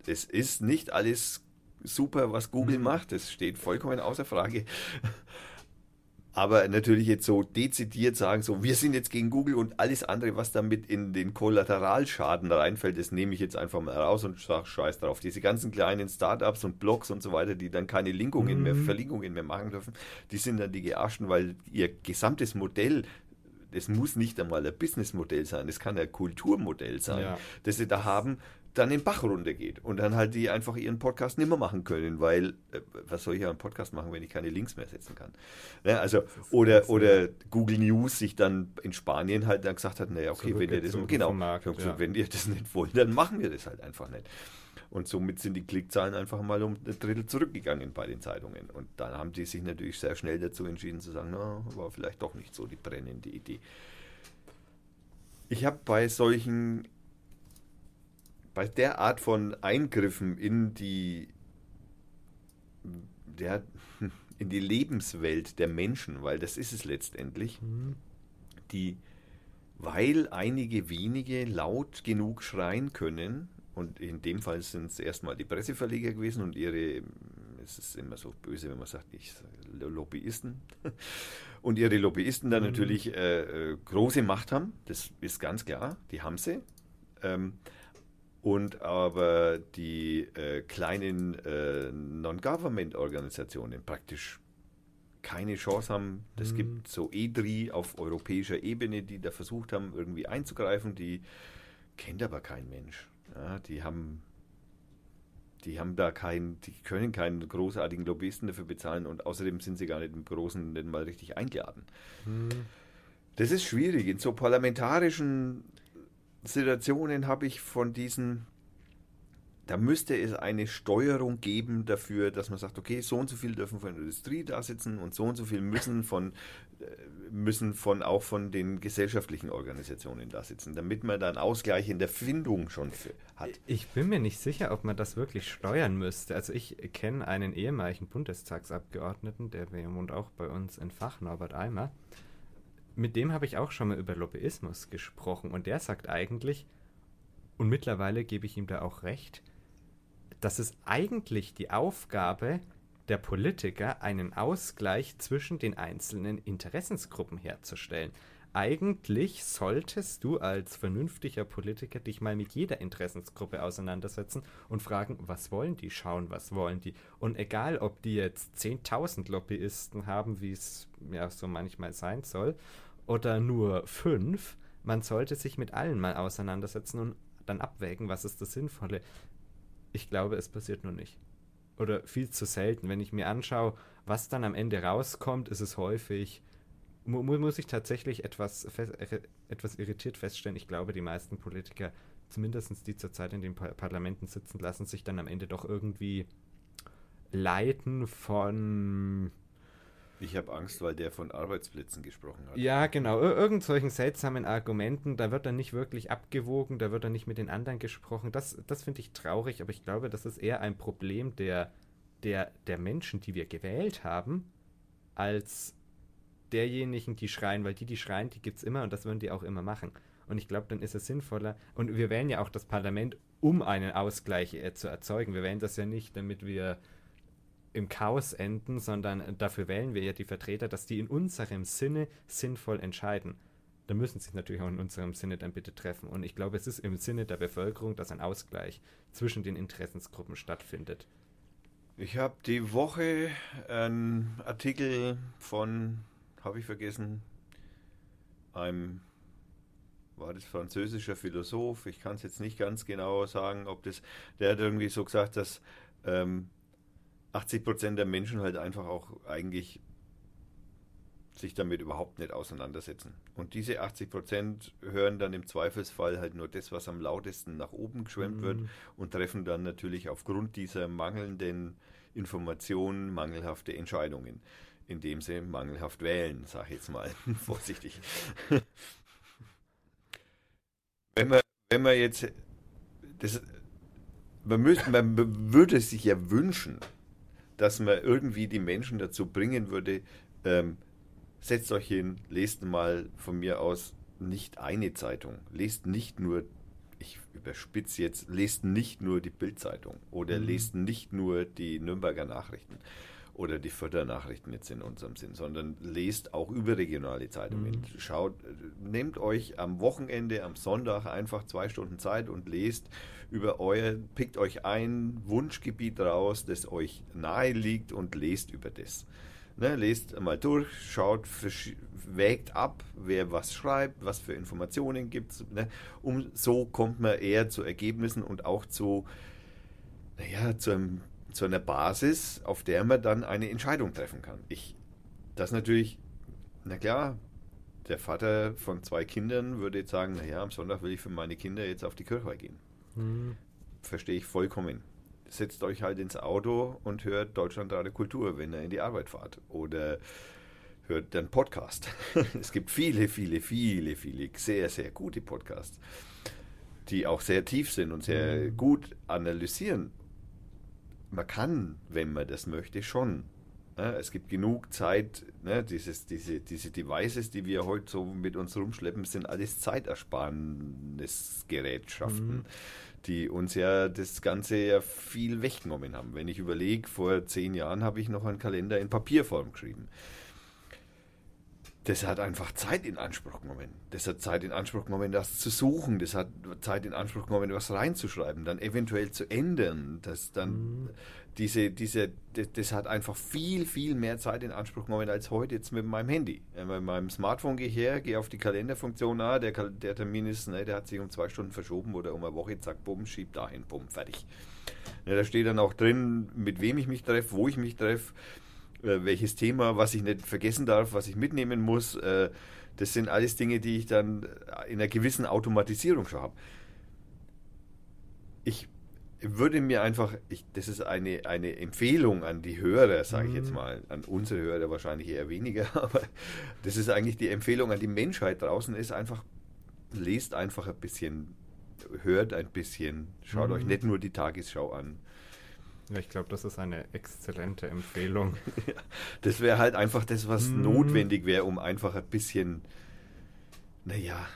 es ist nicht alles super, was Google mhm. macht. Das steht vollkommen außer Frage. Aber natürlich jetzt so dezidiert sagen, so, wir sind jetzt gegen Google und alles andere, was damit in den Kollateralschaden reinfällt, das nehme ich jetzt einfach mal raus und sage Scheiß drauf. Diese ganzen kleinen Startups und Blogs und so weiter, die dann keine Linkungen mhm. mehr, Verlinkungen mehr machen dürfen, die sind dann die Gearschten, weil ihr gesamtes Modell das muss nicht einmal ein Businessmodell sein, das kann ein Kulturmodell sein, ja. das sie da haben, dann in Bach runtergeht und dann halt die einfach ihren Podcast nicht mehr machen können, weil äh, was soll ich ja einen Podcast machen, wenn ich keine Links mehr setzen kann? Ja, also oder oder Google News sich dann in Spanien halt dann gesagt hat, naja, okay, wenn ihr das genau, Markt, ja. wenn ihr das nicht wollt, dann machen wir das halt einfach nicht. Und somit sind die Klickzahlen einfach mal um ein Drittel zurückgegangen bei den Zeitungen. Und dann haben die sich natürlich sehr schnell dazu entschieden zu sagen, na, war vielleicht doch nicht so die brennende Idee. Ich habe bei solchen bei der Art von Eingriffen in die, der, <laughs> in die Lebenswelt der Menschen, weil das ist es letztendlich, mhm. die, weil einige wenige laut genug schreien können, und in dem Fall sind es erstmal die Presseverleger gewesen und ihre, es ist immer so böse, wenn man sagt, ich Lobbyisten, <laughs> und ihre Lobbyisten dann mhm. natürlich äh, äh, große Macht haben, das ist ganz klar, die haben sie. Ähm, und aber die äh, kleinen äh, Non-Government-Organisationen praktisch keine Chance haben. Es mhm. gibt so EDRI auf europäischer Ebene, die da versucht haben, irgendwie einzugreifen. Die kennt aber kein Mensch. Ja, die haben die haben da keinen, die können keinen großartigen Lobbyisten dafür bezahlen und außerdem sind sie gar nicht im Großen denn mal richtig eingeladen. Mhm. Das ist schwierig. In so parlamentarischen Situationen habe ich von diesen, da müsste es eine Steuerung geben dafür, dass man sagt, okay, so und so viel dürfen von der Industrie da sitzen und so und so viel müssen von äh, müssen von auch von den gesellschaftlichen Organisationen da sitzen, damit man dann Ausgleich in der Findung schon hat. Ich bin mir nicht sicher, ob man das wirklich steuern müsste. Also ich kenne einen ehemaligen Bundestagsabgeordneten, der wohnt auch bei uns in Fach, Norbert Eimer mit dem habe ich auch schon mal über Lobbyismus gesprochen und der sagt eigentlich, und mittlerweile gebe ich ihm da auch recht, dass es eigentlich die Aufgabe der Politiker, einen Ausgleich zwischen den einzelnen Interessensgruppen herzustellen. Eigentlich solltest du als vernünftiger Politiker dich mal mit jeder Interessensgruppe auseinandersetzen und fragen, was wollen die, schauen, was wollen die. Und egal, ob die jetzt 10.000 Lobbyisten haben, wie es ja so manchmal sein soll, oder nur fünf. Man sollte sich mit allen mal auseinandersetzen und dann abwägen, was ist das Sinnvolle. Ich glaube, es passiert nur nicht. oder viel zu selten. Wenn ich mir anschaue, was dann am Ende rauskommt, ist es häufig, mu muss ich tatsächlich etwas, äh, etwas irritiert feststellen. Ich glaube, die meisten Politiker, zumindest die zurzeit in den pa Parlamenten sitzen, lassen sich dann am Ende doch irgendwie leiten von ich habe Angst, weil der von Arbeitsplätzen gesprochen hat. Ja, genau. Ir irgend solchen seltsamen Argumenten, da wird dann nicht wirklich abgewogen, da wird dann nicht mit den anderen gesprochen. Das, das finde ich traurig, aber ich glaube, das ist eher ein Problem der, der, der Menschen, die wir gewählt haben, als derjenigen, die schreien, weil die, die schreien, die gibt es immer und das würden die auch immer machen. Und ich glaube, dann ist es sinnvoller. Und wir wählen ja auch das Parlament, um einen Ausgleich äh, zu erzeugen. Wir wählen das ja nicht, damit wir im Chaos enden, sondern dafür wählen wir ja die Vertreter, dass die in unserem Sinne sinnvoll entscheiden. Da müssen sie sich natürlich auch in unserem Sinne dann bitte treffen. Und ich glaube, es ist im Sinne der Bevölkerung, dass ein Ausgleich zwischen den Interessensgruppen stattfindet. Ich habe die Woche einen Artikel von, habe ich vergessen, einem, war das französischer Philosoph, ich kann es jetzt nicht ganz genau sagen, ob das, der hat irgendwie so gesagt, dass ähm, 80 Prozent der Menschen halt einfach auch eigentlich sich damit überhaupt nicht auseinandersetzen. Und diese 80 Prozent hören dann im Zweifelsfall halt nur das, was am lautesten nach oben geschwemmt mhm. wird und treffen dann natürlich aufgrund dieser mangelnden Informationen mangelhafte Entscheidungen, indem sie mangelhaft wählen, sage ich jetzt mal <laughs> vorsichtig. wenn man, wenn man jetzt das, man, müsste, man würde sich ja wünschen, dass man irgendwie die Menschen dazu bringen würde, ähm, setzt euch hin, lest mal von mir aus nicht eine Zeitung, lest nicht nur, ich überspitze jetzt, lest nicht nur die Bildzeitung oder mhm. lest nicht nur die Nürnberger Nachrichten oder die Fördernachrichten jetzt in unserem Sinn, sondern lest auch überregionale Zeitungen. Mhm. Schaut, nehmt euch am Wochenende, am Sonntag einfach zwei Stunden Zeit und lest über euer, pickt euch ein Wunschgebiet raus, das euch nahe liegt und lest über das. Ne, lest mal durch, schaut, wägt ab, wer was schreibt, was für Informationen gibt es. Ne, um, so kommt man eher zu Ergebnissen und auch zu, naja, zu, einem, zu einer Basis, auf der man dann eine Entscheidung treffen kann. Ich, das natürlich, na klar, der Vater von zwei Kindern würde jetzt sagen, naja, am Sonntag will ich für meine Kinder jetzt auf die Kirche gehen. Mhm. Verstehe ich vollkommen. Setzt euch halt ins Auto und hört Deutschlandradio Kultur, wenn ihr in die Arbeit fahrt. Oder hört dann Podcast. <laughs> es gibt viele, viele, viele, viele sehr, sehr gute Podcasts, die auch sehr tief sind und sehr mhm. gut analysieren. Man kann, wenn man das möchte, schon. Es gibt genug Zeit, ne, dieses, diese, diese Devices, die wir heute so mit uns rumschleppen, sind alles Zeitersparnisgerätschaften. Mhm die uns ja das Ganze ja viel weggenommen haben. Wenn ich überlege, vor zehn Jahren habe ich noch einen Kalender in Papierform geschrieben. Das hat einfach Zeit in Anspruch genommen. Das hat Zeit in Anspruch genommen, das zu suchen. Das hat Zeit in Anspruch genommen, was reinzuschreiben, dann eventuell zu ändern. Das dann, mhm diese, diese, das, das, hat einfach viel, viel mehr Zeit in Anspruch genommen als heute jetzt mit meinem Handy. Mit meinem Smartphone gehe ich her, gehe auf die Kalenderfunktion, ah, der, der Termin ist, ne, der hat sich um zwei Stunden verschoben oder um eine Woche, zack, bumm, schieb dahin, bumm, fertig. Ja, da steht dann auch drin, mit wem ich mich treffe, wo ich mich treffe, äh, welches Thema, was ich nicht vergessen darf, was ich mitnehmen muss. Äh, das sind alles Dinge, die ich dann in einer gewissen Automatisierung schon habe. Ich würde mir einfach, ich, das ist eine, eine Empfehlung an die Hörer, sage ich jetzt mhm. mal, an unsere Hörer wahrscheinlich eher weniger, <laughs> aber das ist eigentlich die Empfehlung an die Menschheit draußen, ist einfach, lest einfach ein bisschen, hört ein bisschen, schaut mhm. euch nicht nur die Tagesschau an. Ja, ich glaube, das ist eine exzellente Empfehlung. <laughs> das wäre halt einfach das, was mhm. notwendig wäre, um einfach ein bisschen, naja,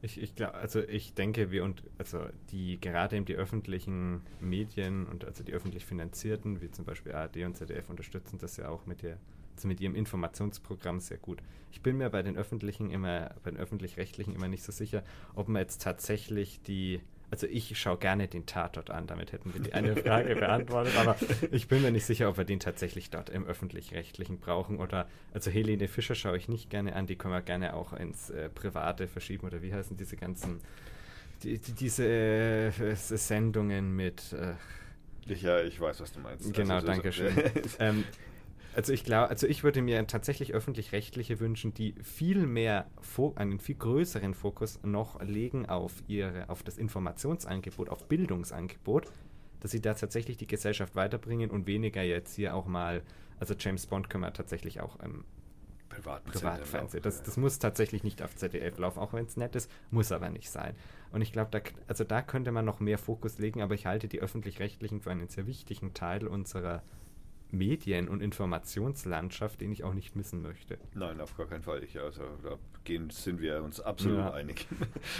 ich, ich glaube, also ich denke, wir und also die gerade eben die öffentlichen Medien und also die öffentlich finanzierten, wie zum Beispiel ARD und ZDF, unterstützen das ja auch mit der also mit ihrem Informationsprogramm sehr gut. Ich bin mir bei den öffentlichen immer, bei den öffentlich-rechtlichen immer nicht so sicher, ob man jetzt tatsächlich die also ich schaue gerne den Tatort an, damit hätten wir die eine Frage beantwortet, aber ich bin mir nicht sicher, ob wir den tatsächlich dort im öffentlich-rechtlichen brauchen oder, also Helene Fischer schaue ich nicht gerne an, die können wir gerne auch ins äh, Private verschieben oder wie heißen diese ganzen, die, die, diese äh, Sendungen mit, äh, Ja, ich weiß, was du meinst. Genau, also, danke schön. <laughs> ähm, also ich glaube, also ich würde mir tatsächlich öffentlich-rechtliche wünschen, die viel mehr, einen viel größeren Fokus noch legen auf ihre, auf das Informationsangebot, auf Bildungsangebot, dass sie da tatsächlich die Gesellschaft weiterbringen und weniger jetzt hier auch mal, also James Bond können wir tatsächlich auch ähm, Privatfernsehen. Das, das muss tatsächlich nicht auf ZDF laufen, auch wenn es nett ist, muss aber nicht sein. Und ich glaube, da, also da könnte man noch mehr Fokus legen, aber ich halte die öffentlich-rechtlichen für einen sehr wichtigen Teil unserer Medien- und Informationslandschaft, den ich auch nicht missen möchte. Nein, auf gar keinen Fall. Ich, also da gehen, sind wir uns absolut ja. einig.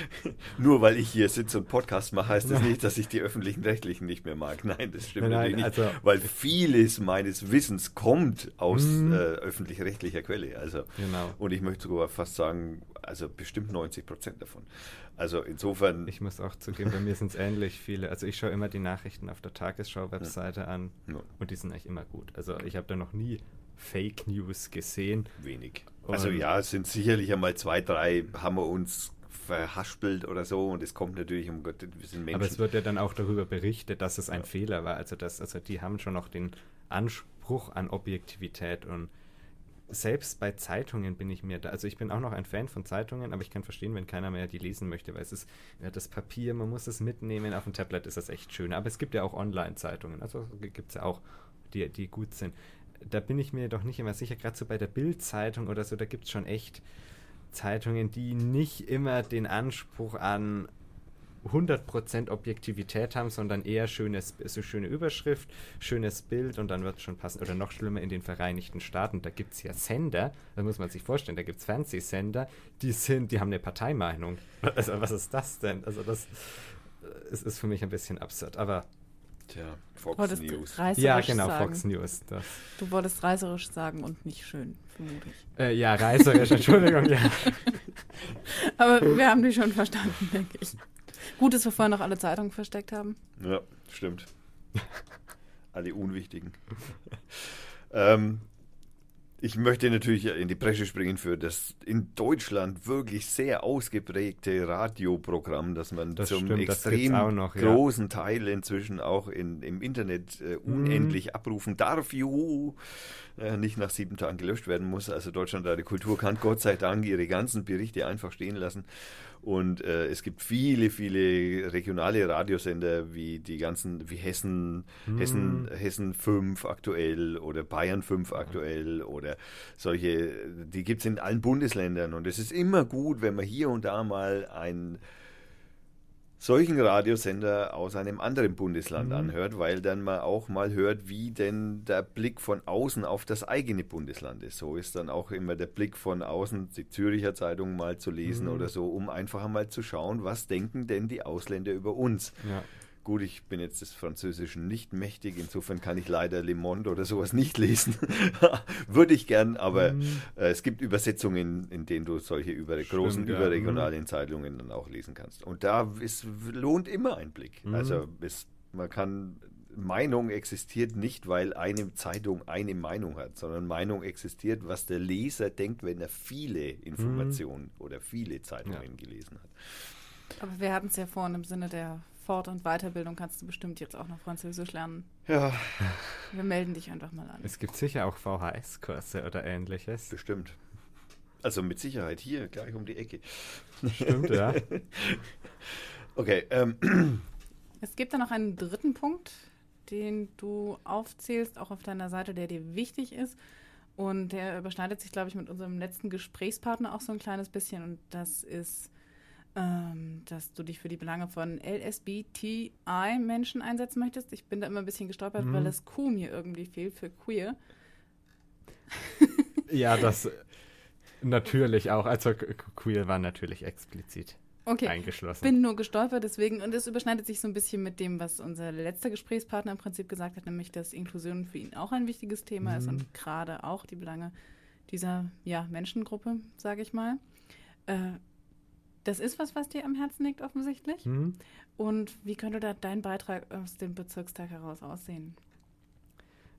<laughs> Nur weil ich hier sitze und Podcast mache, heißt das nicht, dass ich die öffentlichen Rechtlichen nicht mehr mag. Nein, das stimmt Nein, natürlich also, nicht. Weil vieles meines Wissens kommt aus mhm. äh, öffentlich-rechtlicher Quelle. Also, genau. Und ich möchte sogar fast sagen, also bestimmt 90 Prozent davon. Also insofern. Ich muss auch zugeben, bei mir sind es ähnlich viele. Also ich schaue immer die Nachrichten auf der Tagesschau-Webseite ja. an ja. und die sind eigentlich immer gut. Also ich habe da noch nie Fake News gesehen. Wenig. Und also ja, es sind sicherlich einmal zwei, drei, haben wir uns verhaspelt oder so und es kommt natürlich um Gott, wir sind Menschen. Aber es wird ja dann auch darüber berichtet, dass es ein ja. Fehler war. Also das, also die haben schon noch den Anspruch an Objektivität und selbst bei Zeitungen bin ich mir da, also ich bin auch noch ein Fan von Zeitungen, aber ich kann verstehen, wenn keiner mehr die lesen möchte, weil es ist ja, das Papier, man muss es mitnehmen, auf dem Tablet ist das echt schön. Aber es gibt ja auch Online-Zeitungen, also gibt es ja auch, die, die gut sind. Da bin ich mir doch nicht immer sicher, gerade so bei der Bild-Zeitung oder so, da gibt es schon echt Zeitungen, die nicht immer den Anspruch an 100% Objektivität haben, sondern eher schönes, so schöne Überschrift, schönes Bild und dann wird es schon passen. Oder noch schlimmer in den Vereinigten Staaten, da gibt es ja Sender, da muss man sich vorstellen, da gibt es Fernsehsender, die sind, die haben eine Parteimeinung. Also was ist das denn? Also das es ist für mich ein bisschen absurd, aber Tja, Fox News. Ja, genau, sagen. Fox News. Das. Du wolltest reißerisch sagen und nicht schön, vermute ich. Äh, ja, reißerisch, <laughs> Entschuldigung, ja. Aber wir haben dich schon verstanden, denke ich. Gut, dass wir vorher noch alle Zeitungen versteckt haben. Ja, stimmt. <laughs> alle unwichtigen. ähm, ich möchte natürlich in die Bresche springen für das in Deutschland wirklich sehr ausgeprägte Radioprogramm, das man das zum stimmt, extrem noch, großen ja. Teil inzwischen auch in, im Internet äh, mhm. unendlich mhm. abrufen darf. Juhu! Äh, nicht nach sieben Tagen gelöscht werden muss. Also Deutschland Deutschlandradio Kultur kann Gott sei Dank ihre ganzen Berichte einfach stehen lassen. Und äh, es gibt viele, viele regionale Radiosender wie die ganzen, wie Hessen, hm. Hessen, Hessen 5 aktuell oder Bayern 5 aktuell oder solche, die gibt es in allen Bundesländern. Und es ist immer gut, wenn man hier und da mal ein solchen Radiosender aus einem anderen Bundesland mhm. anhört, weil dann man auch mal hört, wie denn der Blick von außen auf das eigene Bundesland ist. So ist dann auch immer der Blick von außen, die Züricher Zeitung mal zu lesen mhm. oder so, um einfach mal zu schauen, was denken denn die Ausländer über uns. Ja. Gut, ich bin jetzt des Französischen nicht mächtig, insofern kann ich leider Le Monde oder sowas nicht lesen. <laughs> Würde ich gern, aber mhm. äh, es gibt Übersetzungen, in denen du solche über, Stimmt, großen ja. überregionalen mhm. Zeitungen dann auch lesen kannst. Und da ist, lohnt immer ein Blick. Mhm. Also es, man kann Meinung existiert nicht, weil eine Zeitung eine Meinung hat, sondern Meinung existiert, was der Leser denkt, wenn er viele Informationen mhm. oder viele Zeitungen ja. gelesen hat. Aber wir hatten es ja vorhin im Sinne der Fort- und Weiterbildung kannst du bestimmt jetzt auch noch Französisch lernen. Ja. Wir melden dich einfach mal an. Es gibt sicher auch VHS-Kurse oder ähnliches. Bestimmt. Also mit Sicherheit hier, gleich um die Ecke. Stimmt, ja. <laughs> okay. Ähm. Es gibt da noch einen dritten Punkt, den du aufzählst, auch auf deiner Seite, der dir wichtig ist. Und der überschneidet sich, glaube ich, mit unserem letzten Gesprächspartner auch so ein kleines bisschen. Und das ist ähm, dass du dich für die Belange von LSBTI-Menschen einsetzen möchtest. Ich bin da immer ein bisschen gestolpert, mhm. weil das Q mir irgendwie fehlt für queer. <laughs> ja, das natürlich auch. Also queer war natürlich explizit. Okay. Eingeschlossen. Bin nur gestolpert, deswegen, und es überschneidet sich so ein bisschen mit dem, was unser letzter Gesprächspartner im Prinzip gesagt hat, nämlich, dass Inklusion für ihn auch ein wichtiges Thema mhm. ist und gerade auch die Belange dieser ja, Menschengruppe, sage ich mal. Äh, das ist was, was dir am Herzen liegt, offensichtlich. Mhm. Und wie könnte da dein Beitrag aus dem Bezirkstag heraus aussehen?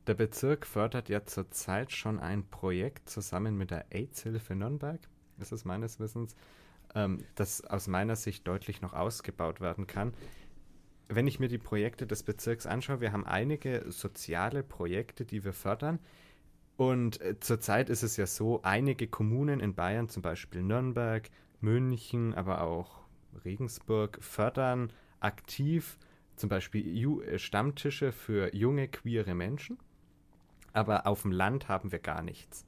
Der Bezirk fördert ja zurzeit schon ein Projekt zusammen mit der AIDS-Hilfe Nürnberg, ist es meines Wissens, ähm, das aus meiner Sicht deutlich noch ausgebaut werden kann. wenn ich mir die Projekte des Bezirks anschaue, wir haben einige soziale Projekte, die wir fördern. Und äh, zurzeit ist es ja so, einige Kommunen in Bayern, zum Beispiel Nürnberg, München, aber auch Regensburg, fördern aktiv zum Beispiel äh, Stammtische für junge queere Menschen. Aber auf dem Land haben wir gar nichts.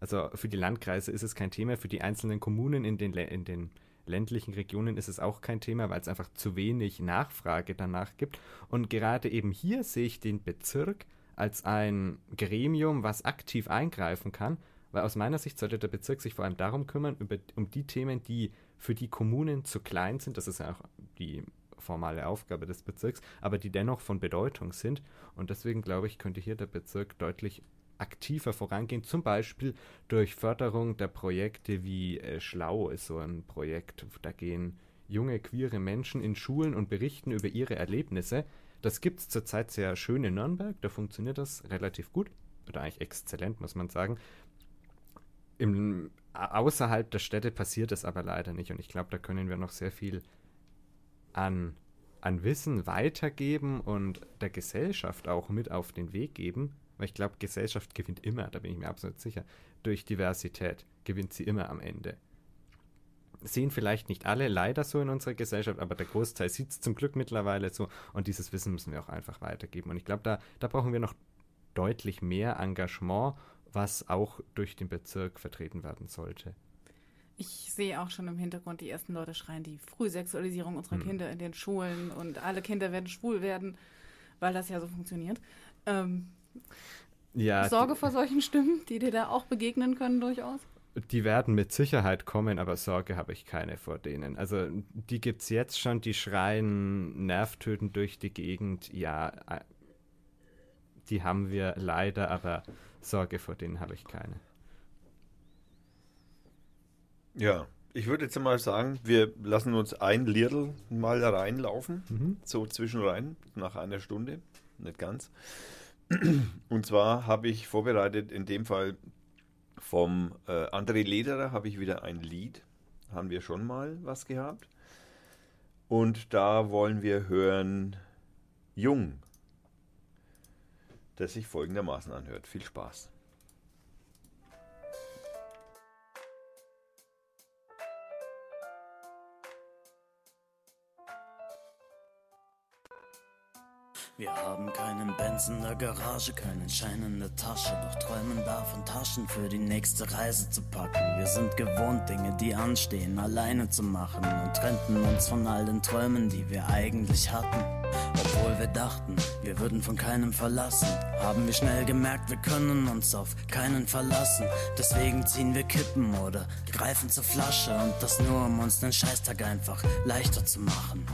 Also für die Landkreise ist es kein Thema, für die einzelnen Kommunen in den, in den ländlichen Regionen ist es auch kein Thema, weil es einfach zu wenig Nachfrage danach gibt. Und gerade eben hier sehe ich den Bezirk als ein Gremium, was aktiv eingreifen kann, weil aus meiner Sicht sollte der Bezirk sich vor allem darum kümmern, über, um die Themen, die für die Kommunen zu klein sind. Das ist ja auch die formale Aufgabe des Bezirks, aber die dennoch von Bedeutung sind. Und deswegen glaube ich, könnte hier der Bezirk deutlich aktiver vorangehen, zum Beispiel durch Förderung der Projekte wie äh, Schlau ist so ein Projekt, da gehen junge queere Menschen in Schulen und berichten über ihre Erlebnisse. Das gibt es zurzeit sehr schön in Nürnberg, da funktioniert das relativ gut oder eigentlich exzellent, muss man sagen. Im, außerhalb der Städte passiert es aber leider nicht und ich glaube, da können wir noch sehr viel an, an Wissen weitergeben und der Gesellschaft auch mit auf den Weg geben, weil ich glaube, Gesellschaft gewinnt immer, da bin ich mir absolut sicher. Durch Diversität gewinnt sie immer am Ende. Sehen vielleicht nicht alle leider so in unserer Gesellschaft, aber der Großteil sieht es zum Glück mittlerweile so und dieses Wissen müssen wir auch einfach weitergeben. Und ich glaube, da, da brauchen wir noch deutlich mehr Engagement, was auch durch den Bezirk vertreten werden sollte. Ich sehe auch schon im Hintergrund die ersten Leute schreien, die Frühsexualisierung unserer hm. Kinder in den Schulen und alle Kinder werden schwul werden, weil das ja so funktioniert. Ähm, ja, Sorge vor solchen Stimmen, die dir da auch begegnen können durchaus? Die werden mit Sicherheit kommen, aber Sorge habe ich keine vor denen. Also die gibt es jetzt schon, die schreien nervtötend durch die Gegend. Ja, äh, die haben wir leider, aber Sorge vor denen habe ich keine. Ja, ich würde jetzt mal sagen, wir lassen uns ein Liedl mal reinlaufen, mhm. so zwischenrein, nach einer Stunde, nicht ganz. <clears throat> Und zwar habe ich vorbereitet, in dem Fall vom äh, André Lederer habe ich wieder ein Lied. Haben wir schon mal was gehabt. Und da wollen wir hören Jung, das sich folgendermaßen anhört. Viel Spaß. Wir haben keinen Benz in der Garage, keinen Schein in der Tasche, doch träumen davon Taschen für die nächste Reise zu packen. Wir sind gewohnt, Dinge, die anstehen, alleine zu machen und trennten uns von all den Träumen, die wir eigentlich hatten. Obwohl wir dachten, wir würden von keinem verlassen, haben wir schnell gemerkt, wir können uns auf keinen verlassen. Deswegen ziehen wir Kippen oder greifen zur Flasche und das nur, um uns den Scheißtag einfach leichter zu machen.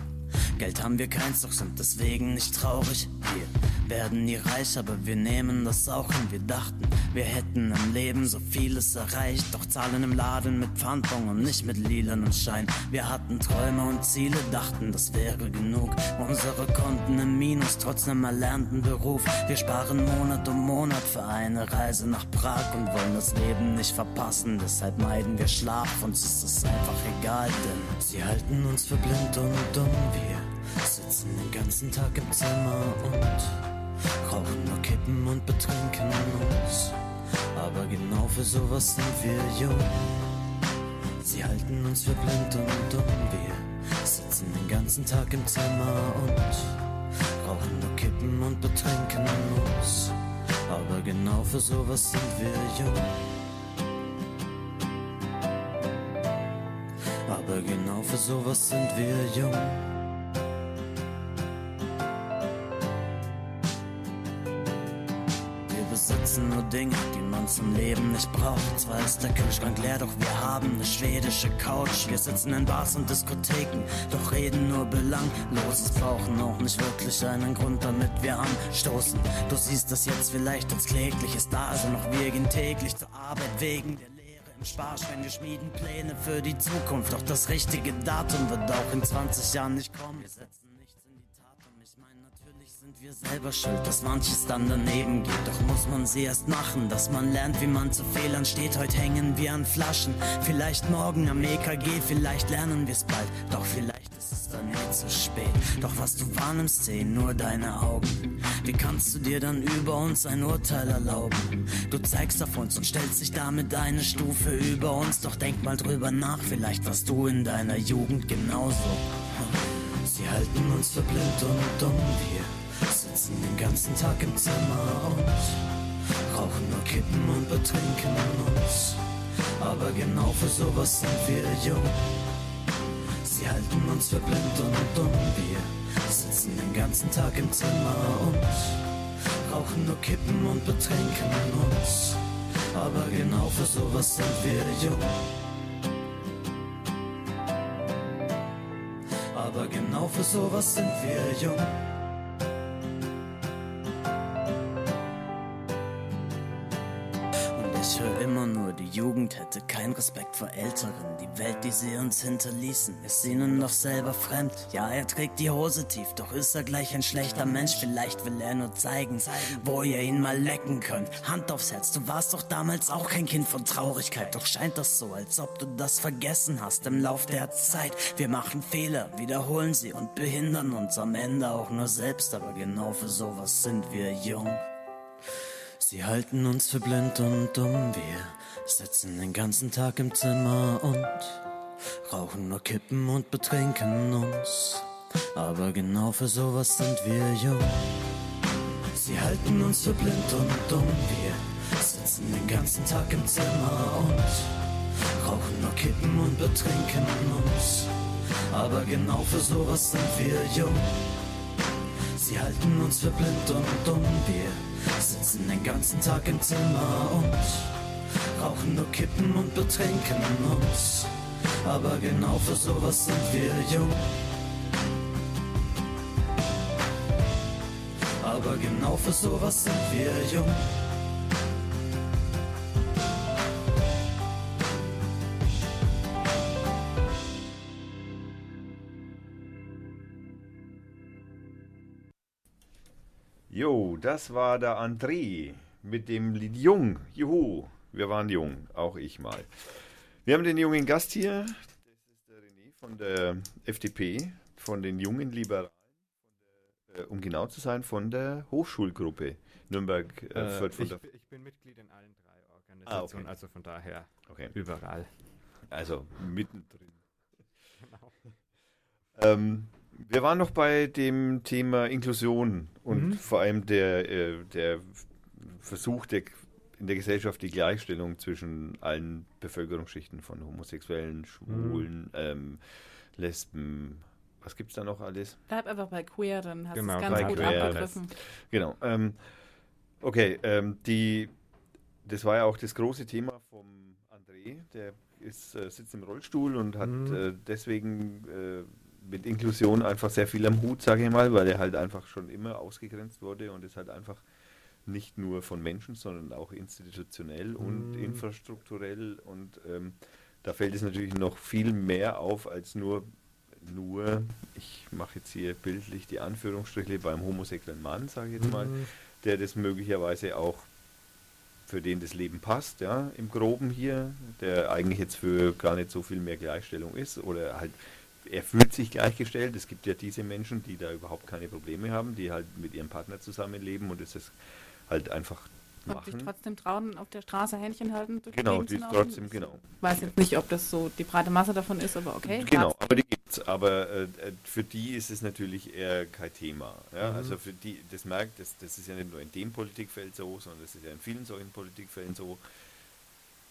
Geld haben wir keins, doch sind deswegen nicht traurig. Wir werden nie reich, aber wir nehmen das auch hin. Wir dachten, wir hätten im Leben so vieles erreicht, doch zahlen im Laden mit Pfandbon und nicht mit lilanen Schein. Wir hatten Träume und Ziele, dachten, das wäre genug. Unsere Konten im Minus, trotz einem erlernten Beruf. Wir sparen Monat um Monat für eine Reise nach Prag und wollen das Leben nicht verpassen. Deshalb meiden wir Schlaf, uns ist es einfach egal, denn sie halten uns für blind und dumm. Wir Sitzen den ganzen Tag im Zimmer und rauchen nur Kippen und betrinken uns. Aber genau für sowas sind wir jung. Sie halten uns für blind und dumm. Wir sitzen den ganzen Tag im Zimmer und rauchen nur Kippen und betrinken uns. Aber genau für sowas sind wir jung. Aber genau für sowas sind wir jung. Besitzen nur Dinge, die man zum Leben nicht braucht. Zwar ist der Kühlschrank leer, doch wir haben eine schwedische Couch. Wir sitzen in Bars und Diskotheken, doch reden nur belangloses. Brauchen auch nicht wirklich einen Grund, damit wir anstoßen. Du siehst das jetzt vielleicht als klägliches da, also noch wir gehen täglich zur Arbeit wegen der im Sparschwein. Schmieden Pläne für die Zukunft, doch das richtige Datum wird auch in 20 Jahren nicht kommen. Wir setzen wir selber schuld, dass manches dann daneben geht. Doch muss man sie erst machen, dass man lernt, wie man zu Fehlern steht. Heute hängen wir an Flaschen, vielleicht morgen am EKG, vielleicht lernen wir es bald. Doch vielleicht ist es dann nicht zu spät. Doch was du wahrnimmst, sehen nur deine Augen. Wie kannst du dir dann über uns ein Urteil erlauben? Du zeigst auf uns und stellst dich damit eine Stufe über uns. Doch denk mal drüber nach, vielleicht warst du in deiner Jugend genauso. Sie halten uns für blind und dumm, wir sitzen den ganzen Tag im Zimmer und rauchen nur Kippen und betrinken uns. Aber genau für sowas sind wir jung. Sie halten uns für blind und dumm, wir sitzen den ganzen Tag im Zimmer und rauchen nur Kippen und betrinken uns. Aber genau für sowas sind wir jung. Aber genau für sowas sind wir jung. Nur, die Jugend hätte keinen Respekt vor Älteren. Die Welt, die sie uns hinterließen, ist ihnen noch selber fremd. Ja, er trägt die Hose tief, doch ist er gleich ein schlechter Mensch. Vielleicht will er nur zeigen, wo ihr ihn mal lecken könnt. Hand aufs Herz, du warst doch damals auch kein Kind von Traurigkeit. Doch scheint das so, als ob du das vergessen hast im Lauf der Zeit. Wir machen Fehler, wiederholen sie und behindern uns am Ende auch nur selbst. Aber genau für sowas sind wir jung. Sie halten uns für blind und dumm, wir sitzen den ganzen Tag im Zimmer und rauchen nur Kippen und betrinken uns. Aber genau für sowas sind wir jung. Sie halten uns für blind und dumm, wir sitzen den ganzen Tag im Zimmer und rauchen nur Kippen und betrinken uns. Aber genau für sowas sind wir jung. Sie halten uns für blind und dumm, wir sitzen den ganzen Tag im Zimmer und rauchen nur Kippen und betrinken uns. Aber genau für sowas sind wir jung. Aber genau für sowas sind wir jung. Jo, das war der André mit dem Lied Jung. Juhu, wir waren jung, auch ich mal. Wir haben den jungen Gast hier. Das ist der René von der FDP, von den jungen Liberalen, äh, um genau zu sein, von der Hochschulgruppe Nürnberg. Äh, Äh, ich, ich bin Mitglied in allen drei Organisationen, Ah, okay. also von daher okay, überall. also mittendrin. Genau. Ähm, wir waren noch bei dem Thema Inklusion und Mhm. vor allem der, äh, der Versuch der, in der Gesellschaft die Gleichstellung zwischen allen Bevölkerungsschichten von Homosexuellen, Schwulen, Mhm. ähm, Lesben. Was gibt es da noch alles? Bleib einfach bei queer, dann hast du Genau, es ganz bei gut queer. abgegriffen. Genau. Ähm, okay, ähm, die, das war ja auch das große Thema vom André. Der ist, äh, sitzt im Rollstuhl und hat Mhm. äh, deswegen äh, mit Inklusion einfach sehr viel am Hut, sage ich mal, weil er halt einfach schon immer ausgegrenzt wurde und ist halt einfach nicht nur von Menschen, sondern auch institutionell und Mhm. infrastrukturell und ähm, da fällt es natürlich noch viel mehr auf als nur nur, ich mache jetzt hier bildlich die Anführungsstriche beim homosexuellen Mann, sage ich jetzt mal, Mhm. der das möglicherweise auch für den das Leben passt, ja, im Groben hier, der eigentlich jetzt für gar nicht so viel mehr Gleichstellung ist oder halt, er fühlt sich gleichgestellt. Es gibt ja diese Menschen, die da überhaupt keine Probleme haben, die halt mit ihrem Partner zusammenleben und es ist halt einfach Und sich machen. trotzdem trauen, auf der Straße Händchen halten. Genau, die trotzdem, genau. Ich weiß jetzt nicht, ob das so die breite Masse davon ist, aber okay. Genau, aber die gibt's. Aber äh, äh, für die ist es natürlich eher kein Thema. Ja? Mhm. Also für die, das merkt, das, das ist ja nicht nur in dem Politikfeld so, sondern das ist ja in vielen solchen Politikfelden so,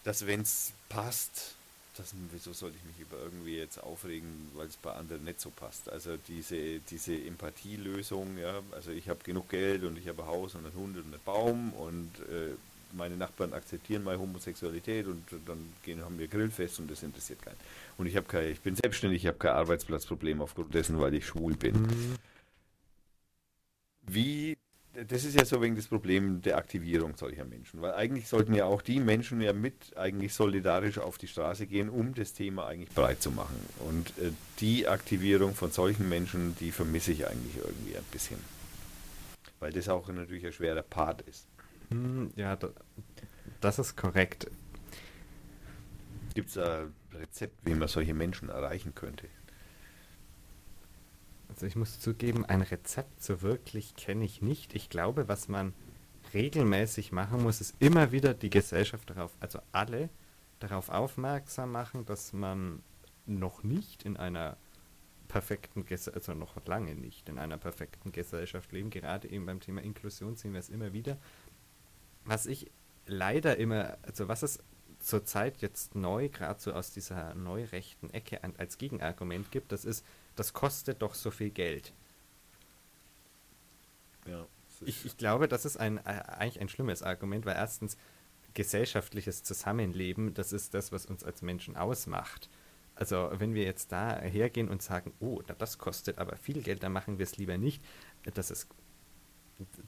dass wenn es passt, das, wieso soll ich mich über irgendwie jetzt aufregen, weil es bei anderen nicht so passt. Also diese, diese Empathielösung, ja, also ich habe genug Geld und ich habe ein Haus und einen Hund und einen Baum und äh, meine Nachbarn akzeptieren meine Homosexualität und dann gehen, haben wir Grillfest und das interessiert keinen. Und ich habe kein, ich bin selbstständig, ich habe kein Arbeitsplatzproblem aufgrund dessen, weil ich schwul bin. Mhm. Wie, das ist ja so wegen das Problem der Aktivierung solcher Menschen, weil eigentlich sollten ja auch die Menschen ja mit eigentlich solidarisch auf die Straße gehen, um das Thema eigentlich breit zu machen. Und äh, die Aktivierung von solchen Menschen, die vermisse ich eigentlich irgendwie ein bisschen. Weil das auch natürlich ein schwerer Part ist. Hm, Ja, da, das ist korrekt. Gibt es ein Rezept, wie man solche Menschen erreichen könnte? Also ich muss zugeben, ein Rezept so wirklich kenne ich nicht. Ich glaube, was man regelmäßig machen muss, ist immer wieder die Gesellschaft darauf, also alle darauf aufmerksam machen, dass man noch nicht in einer perfekten Gesellschaft, also noch lange nicht in einer perfekten Gesellschaft leben. Gerade eben beim Thema Inklusion sehen wir es immer wieder. Was ich leider immer, also was es zurzeit jetzt neu, gerade so aus dieser neurechten Ecke als Gegenargument gibt, das ist, das kostet doch so viel Geld. Ja, ich, ich glaube, das ist ein, äh, eigentlich ein schlimmes Argument, weil erstens gesellschaftliches Zusammenleben, das ist das, was uns als Menschen ausmacht. Also wenn wir jetzt da hergehen und sagen, oh, das kostet aber viel Geld, dann machen wir es lieber nicht, das ist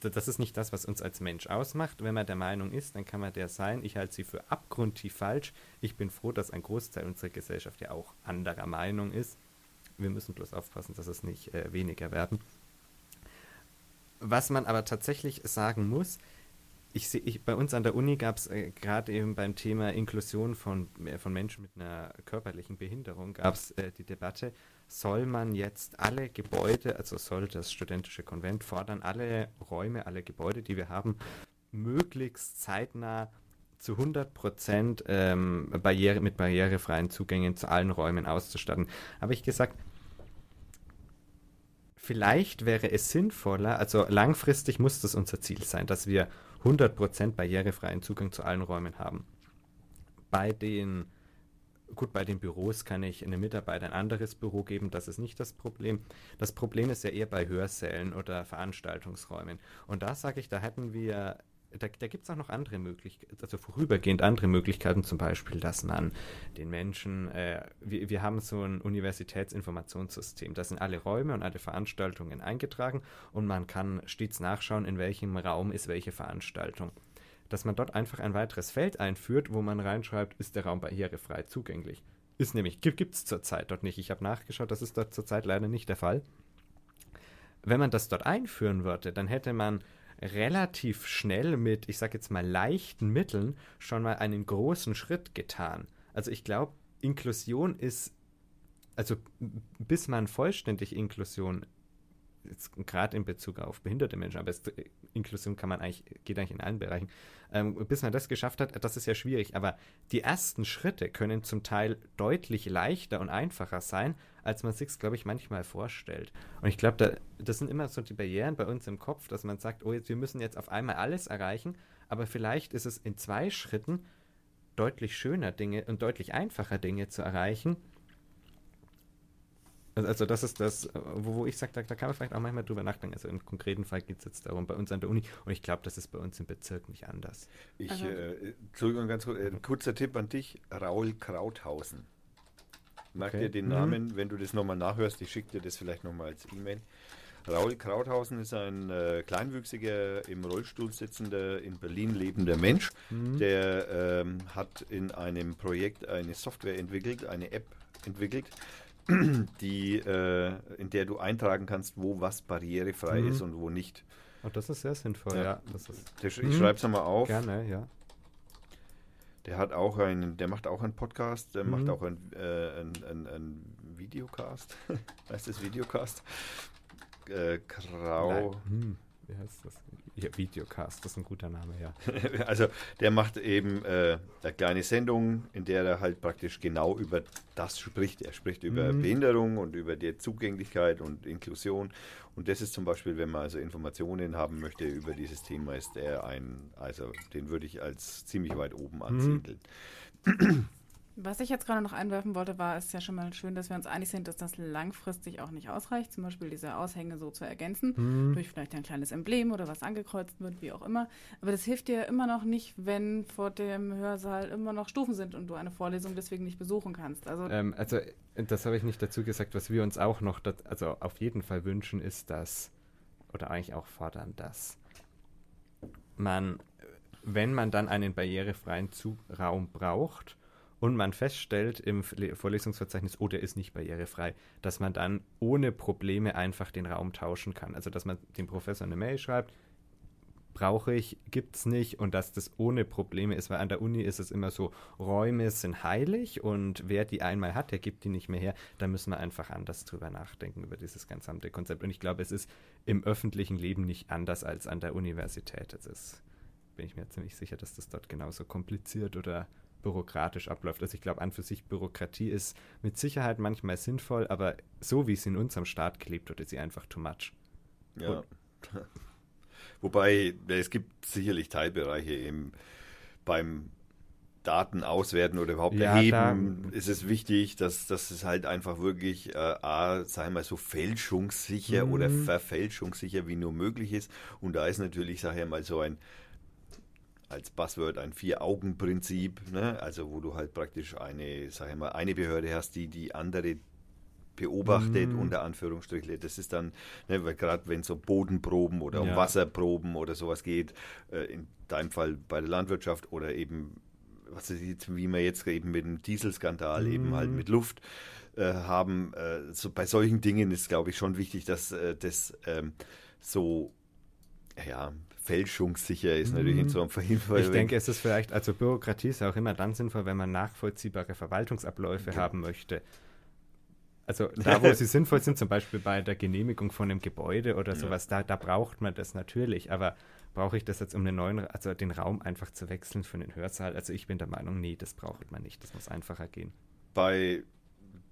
das ist nicht das, was uns als Mensch ausmacht. Wenn man der Meinung ist, dann kann man der sein. Ich halte sie für abgrundtief falsch. Ich bin froh, dass ein Großteil unserer Gesellschaft ja auch anderer Meinung ist. Wir müssen bloß aufpassen, dass es nicht äh, weniger werden. Was man aber tatsächlich sagen muss, ich sehe, bei uns an der Uni gab es äh, gerade eben beim Thema Inklusion von, äh, von Menschen mit einer körperlichen Behinderung, gab es äh, die Debatte, soll man jetzt alle Gebäude, also soll das studentische Konvent fordern, alle Räume, alle Gebäude, die wir haben, möglichst zeitnah zu 100 Prozent ähm, Barriere, mit barrierefreien Zugängen zu allen Räumen auszustatten. Habe ich gesagt, vielleicht wäre es sinnvoller, also langfristig muss das unser Ziel sein, dass wir 100 Prozent barrierefreien Zugang zu allen Räumen haben. Bei den Gut, bei den Büros kann ich einem Mitarbeiter ein anderes Büro geben, das ist nicht das Problem. Das Problem ist ja eher bei Hörsälen oder Veranstaltungsräumen. Und da sage ich, da hätten wir, da, da gibt es auch noch andere Möglichkeiten, also vorübergehend andere Möglichkeiten, zum Beispiel, dass man den Menschen, äh, wir, wir haben so ein Universitätsinformationssystem, da sind alle Räume und alle Veranstaltungen eingetragen und man kann stets nachschauen, in welchem Raum ist welche Veranstaltung dass man dort einfach ein weiteres Feld einführt, wo man reinschreibt, ist der Raum barrierefrei zugänglich. Ist nämlich, gibt es zurzeit dort nicht. Ich habe nachgeschaut, das ist dort zurzeit leider nicht der Fall. Wenn man das dort einführen würde, dann hätte man relativ schnell mit, ich sage jetzt mal, leichten Mitteln schon mal einen großen Schritt getan. Also ich glaube, Inklusion ist, also bis man vollständig Inklusion gerade in Bezug auf behinderte Menschen, aber es, Inklusion kann man eigentlich, geht eigentlich in allen Bereichen, ähm, bis man das geschafft hat, das ist ja schwierig, aber die ersten Schritte können zum Teil deutlich leichter und einfacher sein, als man sich glaube ich, manchmal vorstellt. Und ich glaube, da, das sind immer so die Barrieren bei uns im Kopf, dass man sagt, oh, jetzt, wir müssen jetzt auf einmal alles erreichen, aber vielleicht ist es in zwei Schritten deutlich schöner Dinge und deutlich einfacher Dinge zu erreichen, also, also das ist das, wo, wo ich sage, da, da, kann man vielleicht auch manchmal drüber nachdenken. Also im konkreten Fall geht es jetzt darum, bei uns an der Uni, und ich glaube, das ist bei uns im Bezirk nicht anders. Ich, also, äh, Entschuldigung, ganz kurz, äh, ein kurzer Tipp an dich, Raul Krauthausen. Merk okay. dir den mhm. Namen, wenn du das nochmal nachhörst, ich schicke dir das vielleicht nochmal als E-Mail. Raul Krauthausen ist ein äh, kleinwüchsiger, im Rollstuhl sitzender, in Berlin lebender Mensch. Mhm. Der ähm, hat in einem Projekt eine Software entwickelt, eine App entwickelt, <clears throat> die, äh, in der du eintragen kannst, wo was barrierefrei mhm. ist und wo nicht. Oh, das ist sehr sinnvoll, ja. ja das ist, ich mhm. schreibe es nochmal auf. Gerne, ja. Der hat auch einen, der macht auch einen Podcast, der mhm. macht auch einen äh, ein, ein, ein Videocast. <laughs> heißt das Videocast? Äh, Grau. Hm, wie heißt das? Ja, Videocast, das ist ein guter Name, ja. <laughs> also der macht eben äh, eine kleine Sendung, in der er halt praktisch genau über das spricht. Er spricht über mhm. Behinderung und über die Zugänglichkeit und Inklusion. Und das ist zum Beispiel, wenn man also Informationen haben möchte über dieses Thema, ist er ein, also den würde ich als ziemlich weit oben mhm. ansiedeln. Mhm. Was ich jetzt gerade noch einwerfen wollte, war, es ist ja schon mal schön, dass wir uns einig sind, dass das langfristig auch nicht ausreicht, zum Beispiel diese Aushänge so zu ergänzen, mhm. durch vielleicht ein kleines Emblem oder was angekreuzt wird, wie auch immer. Aber das hilft dir immer noch nicht, wenn vor dem Hörsaal immer noch Stufen sind und du eine Vorlesung deswegen nicht besuchen kannst. Also, ähm, also das habe ich nicht dazu gesagt. Was wir uns auch noch, dat, also auf jeden Fall wünschen, ist, dass, oder eigentlich auch fordern, dass man, wenn man dann einen barrierefreien Zugraum braucht, und man feststellt im Vorlesungsverzeichnis, oh, der ist nicht barrierefrei, dass man dann ohne Probleme einfach den Raum tauschen kann. Also, dass man dem Professor eine Mail schreibt, brauche ich, gibt es nicht und dass das ohne Probleme ist, weil an der Uni ist es immer so, Räume sind heilig und wer die einmal hat, der gibt die nicht mehr her. Da müssen wir einfach anders drüber nachdenken, über dieses gesamte Konzept. Und ich glaube, es ist im öffentlichen Leben nicht anders als an der Universität. Es ist, bin ich mir ziemlich sicher, dass das dort genauso kompliziert oder bürokratisch abläuft. Also ich glaube, an für sich Bürokratie ist mit Sicherheit manchmal sinnvoll, aber so wie es in unserem Staat klebt, wird sie einfach too much. Ja. Und <laughs> Wobei, es gibt sicherlich Teilbereiche eben beim Daten auswerten oder überhaupt ja, erheben, ist es wichtig, dass, dass es halt einfach wirklich, äh, A, sagen wir mal so, fälschungssicher mhm. oder verfälschungssicher wie nur möglich ist. Und da ist natürlich, sag ich mal, so ein, als Buzzword ein Vier-Augen-Prinzip, ne? also wo du halt praktisch eine, sag ich mal, eine Behörde hast, die die andere beobachtet, mm. unter Anführungsstrichen. Das ist dann, ne, gerade wenn es um Bodenproben oder um ja. Wasserproben oder sowas geht, äh, in deinem Fall bei der Landwirtschaft oder eben, was ist, wie wir jetzt eben mit dem Dieselskandal mm. eben halt mhm. mit Luft äh, haben. Äh, so bei solchen Dingen ist, glaube ich, schon wichtig, dass äh, das ähm, so ja, fälschungssicher ist natürlich in so einem Fall. Ich denke, es ist vielleicht, also Bürokratie ist auch immer dann sinnvoll, wenn man nachvollziehbare Verwaltungsabläufe okay. haben möchte. Also <laughs> da, wo sie sinnvoll sind, zum Beispiel bei der Genehmigung von einem Gebäude oder sowas, ja. da, da braucht man das natürlich. Aber brauche ich das jetzt, um einen neuen, also den Raum einfach zu wechseln für einen Hörsaal? Also ich bin der Meinung, nee, das braucht man nicht. Das muss einfacher gehen. Bei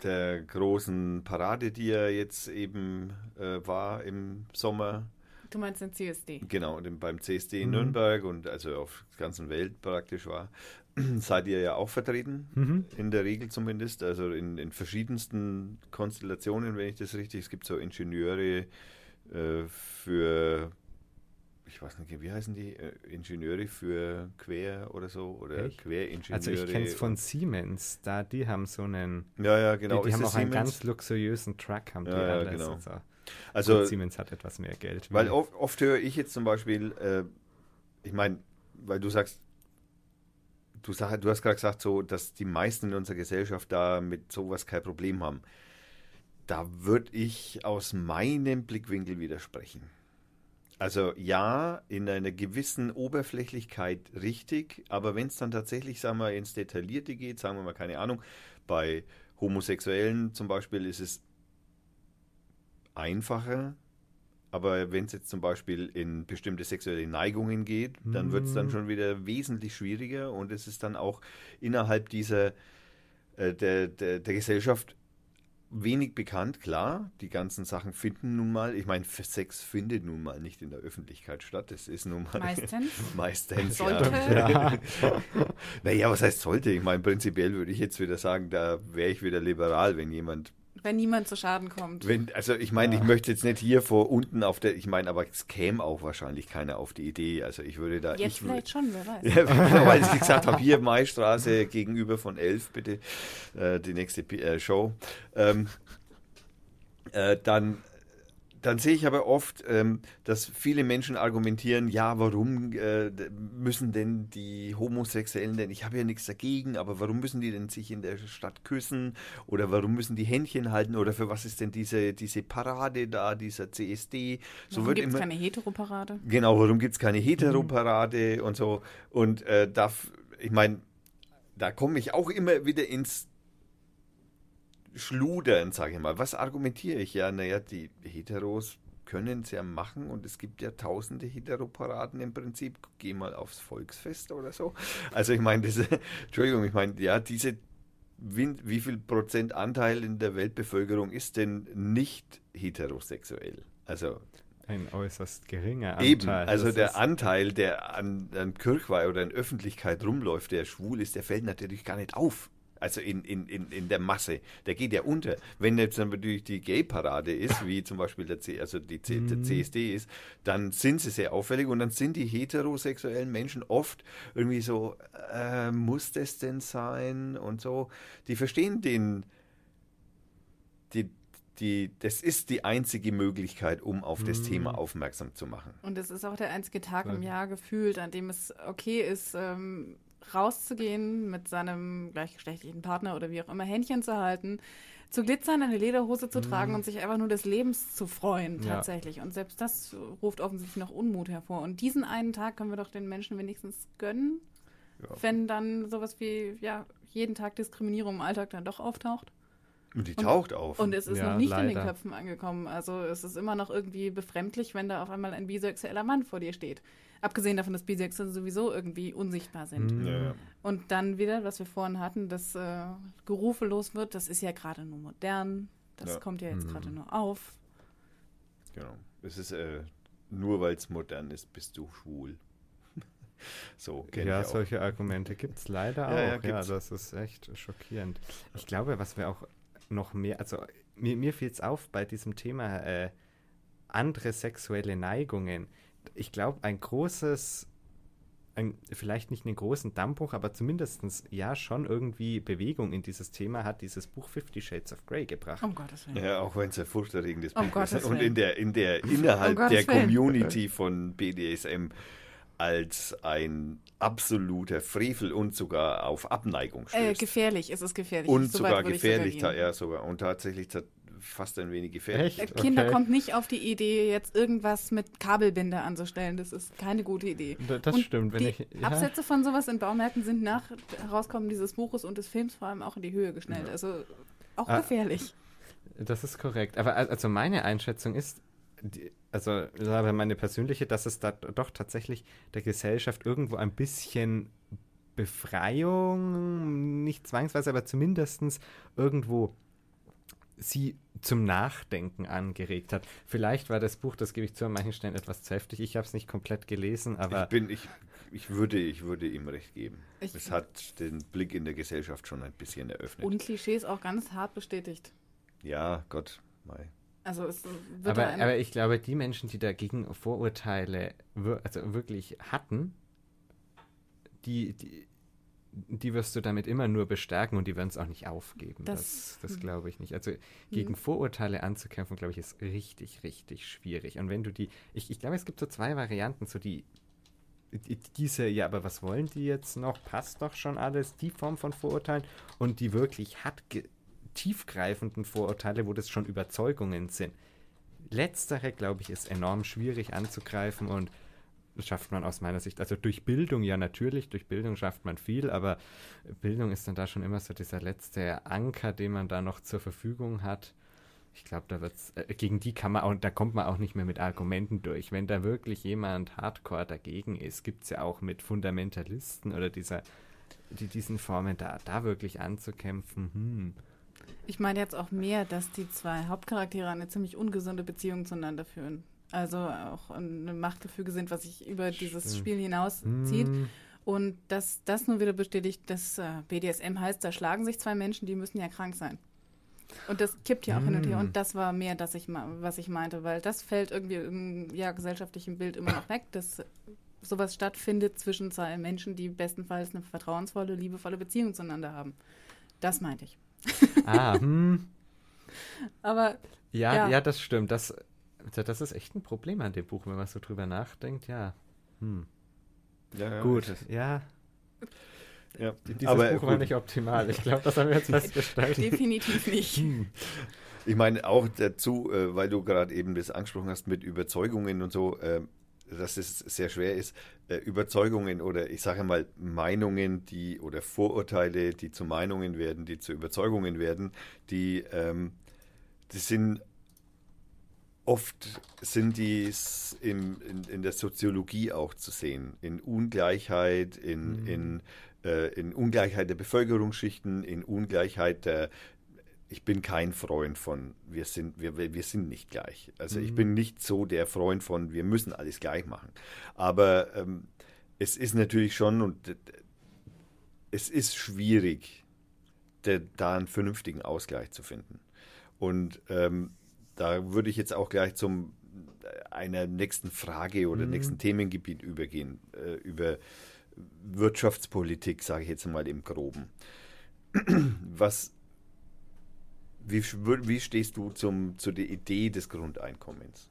der großen Parade, die ja jetzt eben äh, war im Sommer. Du meinst den CSD? Genau, den, beim CSD in mhm. Nürnberg und also auf der ganzen Welt praktisch war. <clears throat> seid ihr ja auch vertreten, mhm. in der Regel zumindest, also in, in, verschiedensten Konstellationen, wenn ich das richtig, es gibt so Ingenieure äh, für, ich weiß nicht, wie heißen die, äh, Ingenieure für Quer oder so, oder Echt? Queringenieure. Also ich kenne es von Siemens, da die haben so einen, ja, ja, genau. die, die haben auch Siemens? einen ganz luxuriösen Truck, haben die ja, ja, genau. Also, also Siemens hat etwas mehr Geld. Weil oft, oft höre ich jetzt zum Beispiel, äh, ich meine, weil du sagst, du, sag, du hast gerade gesagt, so, dass die meisten in unserer Gesellschaft da mit sowas kein Problem haben. Da würde ich aus meinem Blickwinkel widersprechen. Also ja, in einer gewissen Oberflächlichkeit richtig, aber wenn es dann tatsächlich, sagen wir, ins Detaillierte geht, sagen wir mal, keine Ahnung, bei Homosexuellen zum Beispiel ist es einfacher, aber wenn es jetzt zum Beispiel in bestimmte sexuelle Neigungen geht, dann wird es dann mhm. schon wieder wesentlich schwieriger und es ist dann auch innerhalb dieser äh, der, der, der Gesellschaft wenig bekannt, klar. Die ganzen Sachen finden nun mal, ich meine, Sex findet nun mal nicht in der Öffentlichkeit statt. Das ist nun mal. Meistens. <laughs> meistens, sollte. <laughs> ja. naja, was heißt sollte? Ich meine, prinzipiell würde ich jetzt wieder sagen, da wäre ich wieder liberal, wenn jemand wenn niemand zu Schaden kommt. Wenn, also ich meine, ja. ich möchte jetzt nicht hier vor unten auf der, ich meine, aber es käme auch wahrscheinlich keiner auf die Idee. Also ich würde da. Jetzt ich, vielleicht schon, wer weiß. <laughs> Ja, genau, weil ich gesagt habe, hier Maistraße gegenüber von Elf, bitte, äh, die nächste äh, Show. Ähm, äh, dann dann sehe ich aber oft, ähm, dass viele Menschen argumentieren, ja, warum äh, müssen denn die Homosexuellen denn, ich habe ja nichts dagegen, aber warum müssen die denn sich in der Stadt küssen oder warum müssen die Händchen halten oder für was ist denn diese, diese Parade da, dieser CSD? So warum gibt es keine Heteroparade? Genau, warum gibt es keine Heteroparade mhm. und so und äh, da, ich meine, da komme ich auch immer wieder ins schludern, sage ich mal. Was argumentiere ich? Ja, naja, die Heteros können es ja machen und es gibt ja tausende Heteroparaden im Prinzip. Geh mal aufs Volksfest oder so. Also ich meine, diese, <laughs> Entschuldigung, ich meine, ja, diese, wie, wie viel Prozent Anteil in der Weltbevölkerung ist denn nicht heterosexuell? Also ein äußerst geringer Anteil. Eben, also das der Anteil, der an, an Kirchweih oder in Öffentlichkeit rumläuft, der schwul ist, der fällt natürlich gar nicht auf. Also in, in, in, in der Masse. Der geht ja unter. Wenn jetzt natürlich die Gay-Parade ist, wie zum Beispiel der, C, also die C, der mhm. CSD ist, dann sind sie sehr auffällig und dann sind die heterosexuellen Menschen oft irgendwie so, äh, muss das denn sein und so. Die verstehen den, die, die, das ist die einzige Möglichkeit, um auf das mhm. Thema aufmerksam zu machen. Und es ist auch der einzige Tag im Jahr gefühlt, an dem es okay ist, ähm, rauszugehen, mit seinem gleichgeschlechtlichen Partner oder wie auch immer Händchen zu halten, zu glitzern, eine Lederhose zu tragen und sich einfach nur des Lebens zu freuen, Ja. tatsächlich. Und selbst das ruft offensichtlich noch Unmut hervor. Und diesen einen Tag können wir doch den Menschen wenigstens gönnen, Ja. wenn dann sowas wie, ja, jeden Tag Diskriminierung im Alltag dann doch auftaucht. Und die taucht auf. Und es ist Ja, noch nicht in den leider. Köpfen angekommen. Also es ist immer noch irgendwie befremdlich, wenn da auf einmal ein bisexueller Mann vor dir steht. Abgesehen davon, dass Bisexuelle sowieso irgendwie unsichtbar sind. Mhm. ja, ja. Und dann wieder, was wir vorhin hatten, dass äh, Gerufe los wird, das ist ja gerade nur modern. Das Ja. kommt ja jetzt Mhm. gerade nur auf. Genau. Es ist äh, nur weil es modern ist, bist du schwul. <laughs> so, Ja, solche Argumente gibt es leider auch. Ja, das ist echt schockierend. Ich glaube, was wir auch noch mehr, also mir, mir fiel es auf bei diesem Thema äh, andere sexuelle Neigungen. Ich glaube, ein großes, ein, vielleicht nicht einen großen Dammbruch, aber zumindest ja schon irgendwie Bewegung in dieses Thema hat dieses Buch Fifty Shades of Grey gebracht. Um Gottes Willen. Ja, auch wenn es ein furchterregendes Um Buch ist. Gottes Und Willen. in der, in der, innerhalb Um der Willen. Community von BDSM als ein absoluter Frevel und sogar auf Abneigung Äh, stößt. gefährlich, es ist gefährlich. und So sogar gefährlich, ja sogar. Und tatsächlich ta- fast ein wenig gefährlich. Echt? Äh, Kinder Okay. kommt nicht auf die Idee, jetzt irgendwas mit Kabelbinder anzustellen. Das ist keine gute Idee. Da- Das Und stimmt, wenn die ich. Ja, Absätze von sowas in Baumärkten sind nach Herauskommen dieses Buches und des Films vor allem auch in die Höhe geschnellt. Also auch Ah. gefährlich. Das ist korrekt. Aber al- also meine Einschätzung ist, die, also meine persönliche, dass es da doch tatsächlich der Gesellschaft irgendwo ein bisschen Befreiung, nicht zwangsweise, aber zumindest irgendwo sie zum Nachdenken angeregt hat. Vielleicht war das Buch, das gebe ich zu, an manchen Stellen etwas zu heftig. Ich habe es nicht komplett gelesen, aber ich bin, ich, ich würde, ich würde ihm recht geben. Ich- es hat den Blick in der Gesellschaft schon ein bisschen eröffnet. Und Klischees auch ganz hart bestätigt. ja, Gott, mei. Also es wird aber, aber ich glaube, die Menschen, die dagegen Vorurteile wir, also wirklich hatten, die, die, die wirst du damit immer nur bestärken und die werden es auch nicht aufgeben. Das, Das- das, hm. glaube ich nicht. Also gegen Vorurteile anzukämpfen, glaube ich, ist richtig, richtig schwierig. Und wenn du die, ich, ich glaube, es gibt so zwei Varianten, so die, die diese, ja, aber was wollen die jetzt noch? Passt doch schon alles, die Form von Vorurteilen und die wirklich hat ge- tiefgreifenden Vorurteile, wo das schon Überzeugungen sind. Letztere, glaube ich, ist enorm schwierig anzugreifen und schafft man aus meiner Sicht. Also durch Bildung ja natürlich, durch Bildung schafft man viel, aber Bildung ist dann da schon immer so dieser letzte Anker, den man da noch zur Verfügung hat. Ich glaube, da wird's, äh, gegen die kann man auch, da kommt man auch nicht mehr mit Argumenten durch. Wenn da wirklich jemand hardcore dagegen ist, gibt es ja auch mit Fundamentalisten oder dieser, die, diesen Formen da, da wirklich anzukämpfen, hm. ich meine jetzt auch mehr, dass die zwei Hauptcharaktere eine ziemlich ungesunde Beziehung zueinander führen. Also auch ein Machtgefüge sind, was sich über dieses. Spiel hinauszieht. Hm. Und dass das nun wieder bestätigt, dass äh, BDSM heißt, da schlagen sich zwei Menschen, die müssen ja krank sein. Und das kippt ja auch hin und her. Mm. Und das war mehr, das ich, was ich meinte, weil das fällt irgendwie im ja, gesellschaftlichen Bild immer noch weg, dass sowas stattfindet zwischen zwei Menschen, die bestenfalls eine vertrauensvolle, liebevolle Beziehung zueinander haben. Das meinte ich. Ah, hm. <laughs> Aber Ja, Ja. ja, das stimmt. Das, das ist echt ein Problem an dem Buch, wenn man so drüber nachdenkt. Ja. Hm. Ja, ja, Gut, ja. Ja. Dieses Aber Buch war gut. nicht optimal. Ich glaube, das haben wir jetzt <laughs> festgestellt. definitiv nicht. Hm. Ich meine auch dazu, äh, weil du gerade eben das angesprochen hast mit Überzeugungen und so, äh, dass es sehr schwer ist, äh, Überzeugungen oder ich sage mal Meinungen, die oder Vorurteile, die zu Meinungen werden, die zu Überzeugungen werden, die, ähm, die sind oft sind die im, in, in der Soziologie auch zu sehen, in Ungleichheit, in, Mhm. in, äh, in Ungleichheit der Bevölkerungsschichten, in Ungleichheit der, ich bin kein Freund von, wir sind, wir, wir sind nicht gleich. Also ich Mhm. bin nicht so der Freund von, wir müssen alles gleich machen. Aber ähm, es ist natürlich schon, und es ist schwierig, der, da einen vernünftigen Ausgleich zu finden. Und ähm, da würde ich jetzt auch gleich zum äh, einer nächsten Frage oder Mhm. nächsten Themengebiet übergehen, äh, über Wirtschaftspolitik, sage ich jetzt mal im Groben. <clears throat> Was, wie, wie stehst du zum, zu der Idee des Grundeinkommens?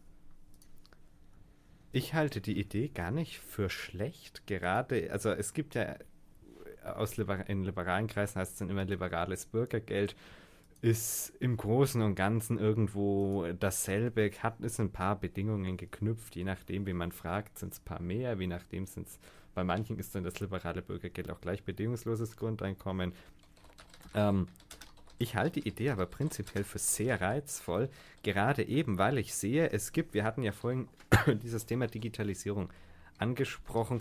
Ich halte die Idee gar nicht für schlecht. Gerade, also es gibt ja aus Liber in liberalen Kreisen heißt es dann immer liberales Bürgergeld, ist im Großen und Ganzen irgendwo dasselbe, hat es ein paar Bedingungen geknüpft, je nachdem, wie man fragt, sind es ein paar mehr, je nachdem sind es, bei manchen ist dann das liberale Bürgergeld auch gleich bedingungsloses Grundeinkommen. Ähm, ich halte die Idee aber prinzipiell für sehr reizvoll, gerade eben, weil ich sehe, es gibt, wir hatten ja vorhin <coughs> dieses Thema Digitalisierung angesprochen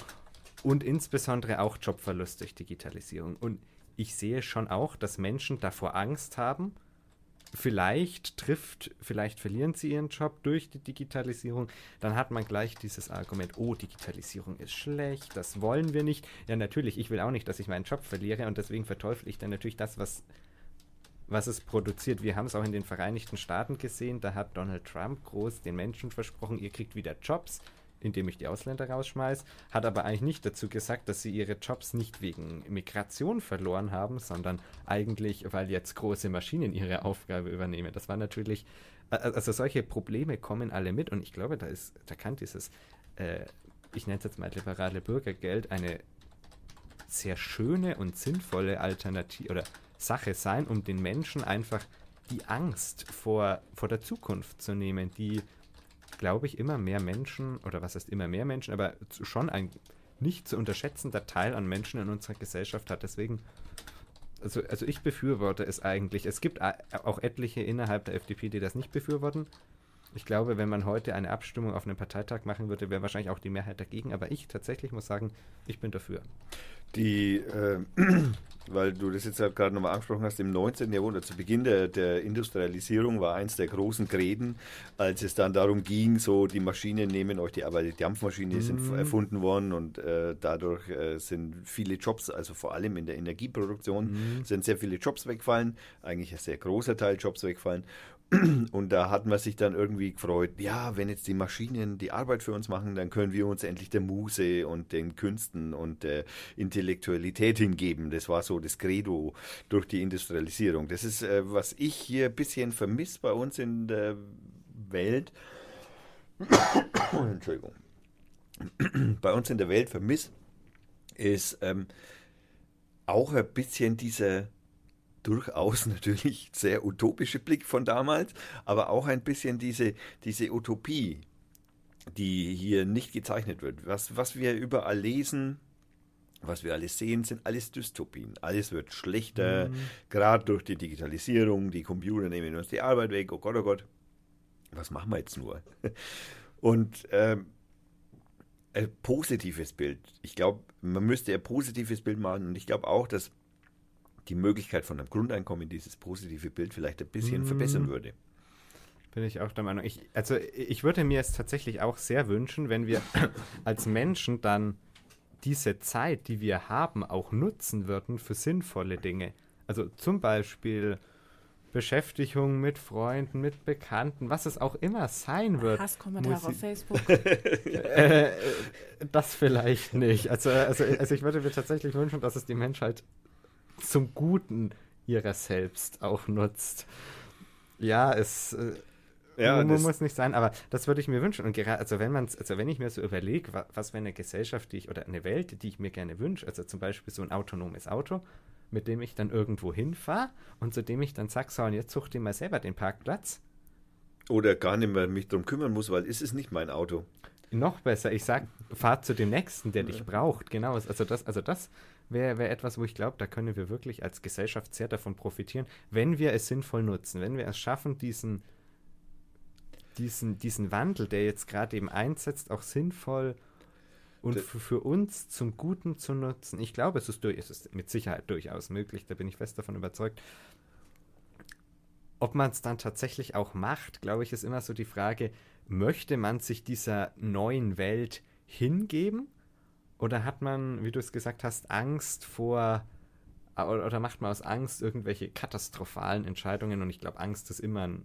und insbesondere auch Jobverlust durch Digitalisierung. Und ich sehe schon auch, dass Menschen davor Angst haben. Vielleicht trifft, vielleicht verlieren sie ihren Job durch die Digitalisierung. Dann hat man gleich dieses Argument, oh, Digitalisierung ist schlecht, das wollen wir nicht. Ja, natürlich, ich will auch nicht, dass ich meinen Job verliere und deswegen verteufel ich dann natürlich das, was was es produziert. Wir haben es auch in den Vereinigten Staaten gesehen, da hat Donald Trump groß den Menschen versprochen, ihr kriegt wieder Jobs, indem ich die Ausländer rausschmeiße, hat aber eigentlich nicht dazu gesagt, dass sie ihre Jobs nicht wegen Migration verloren haben, sondern eigentlich, weil jetzt große Maschinen ihre Aufgabe übernehmen. Das war natürlich, also solche Probleme kommen alle mit und ich glaube, da ist, da kann dieses, äh, ich nenne es jetzt mal liberale Bürgergeld, eine sehr schöne und sinnvolle Alternative oder Sache sein, um den Menschen einfach die Angst vor, vor der Zukunft zu nehmen, die, glaube ich, immer mehr Menschen, oder was heißt immer mehr Menschen, aber schon ein nicht zu unterschätzender Teil an Menschen in unserer Gesellschaft hat. Deswegen, also, also ich befürworte es eigentlich. Es gibt auch etliche innerhalb der FDP, die das nicht befürworten. Ich glaube, wenn man heute eine Abstimmung auf einem Parteitag machen würde, wäre wahrscheinlich auch die Mehrheit dagegen. Aber ich tatsächlich muss sagen, ich bin dafür. Die, äh, <clears throat> weil du das jetzt halt gerade nochmal angesprochen hast, im 19. Jahrhundert, zu Beginn der, der, Industrialisierung war eins der großen Gräden, als es dann darum ging, so die Maschinen nehmen euch die Arbeit, die Dampfmaschine mhm. sind erfunden worden und äh, dadurch äh, sind viele Jobs, also vor allem in der Energieproduktion, mhm. sind sehr viele Jobs wegfallen, eigentlich ein sehr großer Teil Jobs wegfallen <clears throat> und da hat man sich dann irgendwie gefreut, ja, wenn jetzt die Maschinen die Arbeit für uns machen, dann können wir uns endlich der Muse und den Künsten und der Intellektualität hingeben. Das war so das Credo durch die Industrialisierung. Das ist, äh, was ich hier ein bisschen vermisse bei uns in der Welt. <coughs> Entschuldigung. <coughs> bei uns in der Welt vermisse, ist ähm, auch ein bisschen dieser durchaus <laughs> natürlich sehr utopische Blick von damals, aber auch ein bisschen diese, diese Utopie, die hier nicht gezeichnet wird. Was, was wir überall lesen, was wir alles sehen, sind alles Dystopien. Alles wird schlechter, mhm. gerade durch die Digitalisierung, die Computer nehmen uns die Arbeit weg, oh Gott, oh Gott. Was machen wir jetzt nur? <laughs> Und ähm, ein positives Bild. Ich glaube, man müsste ein positives Bild machen und ich glaube auch, dass die Möglichkeit von einem Grundeinkommen dieses positive Bild vielleicht ein bisschen mm. verbessern würde. Bin ich auch der Meinung. Ich, also ich würde mir es tatsächlich auch sehr wünschen, wenn wir <coughs> als Menschen dann diese Zeit, die wir haben, auch nutzen würden für sinnvolle Dinge. Also zum Beispiel Beschäftigung mit Freunden, mit Bekannten, was es auch immer sein wird. Hasskommentare auf Facebook. <laughs> äh, das vielleicht nicht. Also, also, also ich würde mir tatsächlich wünschen, dass es die Menschheit zum Guten ihrer selbst auch nutzt. Ja, es äh, ja, muss nicht sein, aber das würde ich mir wünschen. Und gerade, also wenn man also wenn ich mir so überlege, was, was wäre eine Gesellschaft, die ich, oder eine Welt, die ich mir gerne wünsche, also zum Beispiel so ein autonomes Auto, mit dem ich dann irgendwo hinfahre und zu dem ich dann sage, so, und jetzt such dir mal selber den Parkplatz. Oder gar nicht mehr mich drum kümmern muss, weil es ist nicht mein Auto. Noch besser, ich sag, fahr zu dem nächsten, der dich braucht. Genau, also das, also das wäre wär etwas, wo ich glaube, da können wir wirklich als Gesellschaft sehr davon profitieren, wenn wir es sinnvoll nutzen, wenn wir es schaffen, diesen, diesen, diesen Wandel, der jetzt gerade eben einsetzt, auch sinnvoll und für, uns zum Guten zu nutzen. Ich glaube, es ist, durch, es ist mit Sicherheit durchaus möglich, da bin ich fest davon überzeugt. Ob man es dann tatsächlich auch macht, glaube ich, ist immer so die Frage, möchte man sich dieser neuen Welt hingeben oder hat man, wie du es gesagt hast, Angst vor oder macht man aus Angst irgendwelche katastrophalen Entscheidungen? Und ich glaube, Angst ist immer ein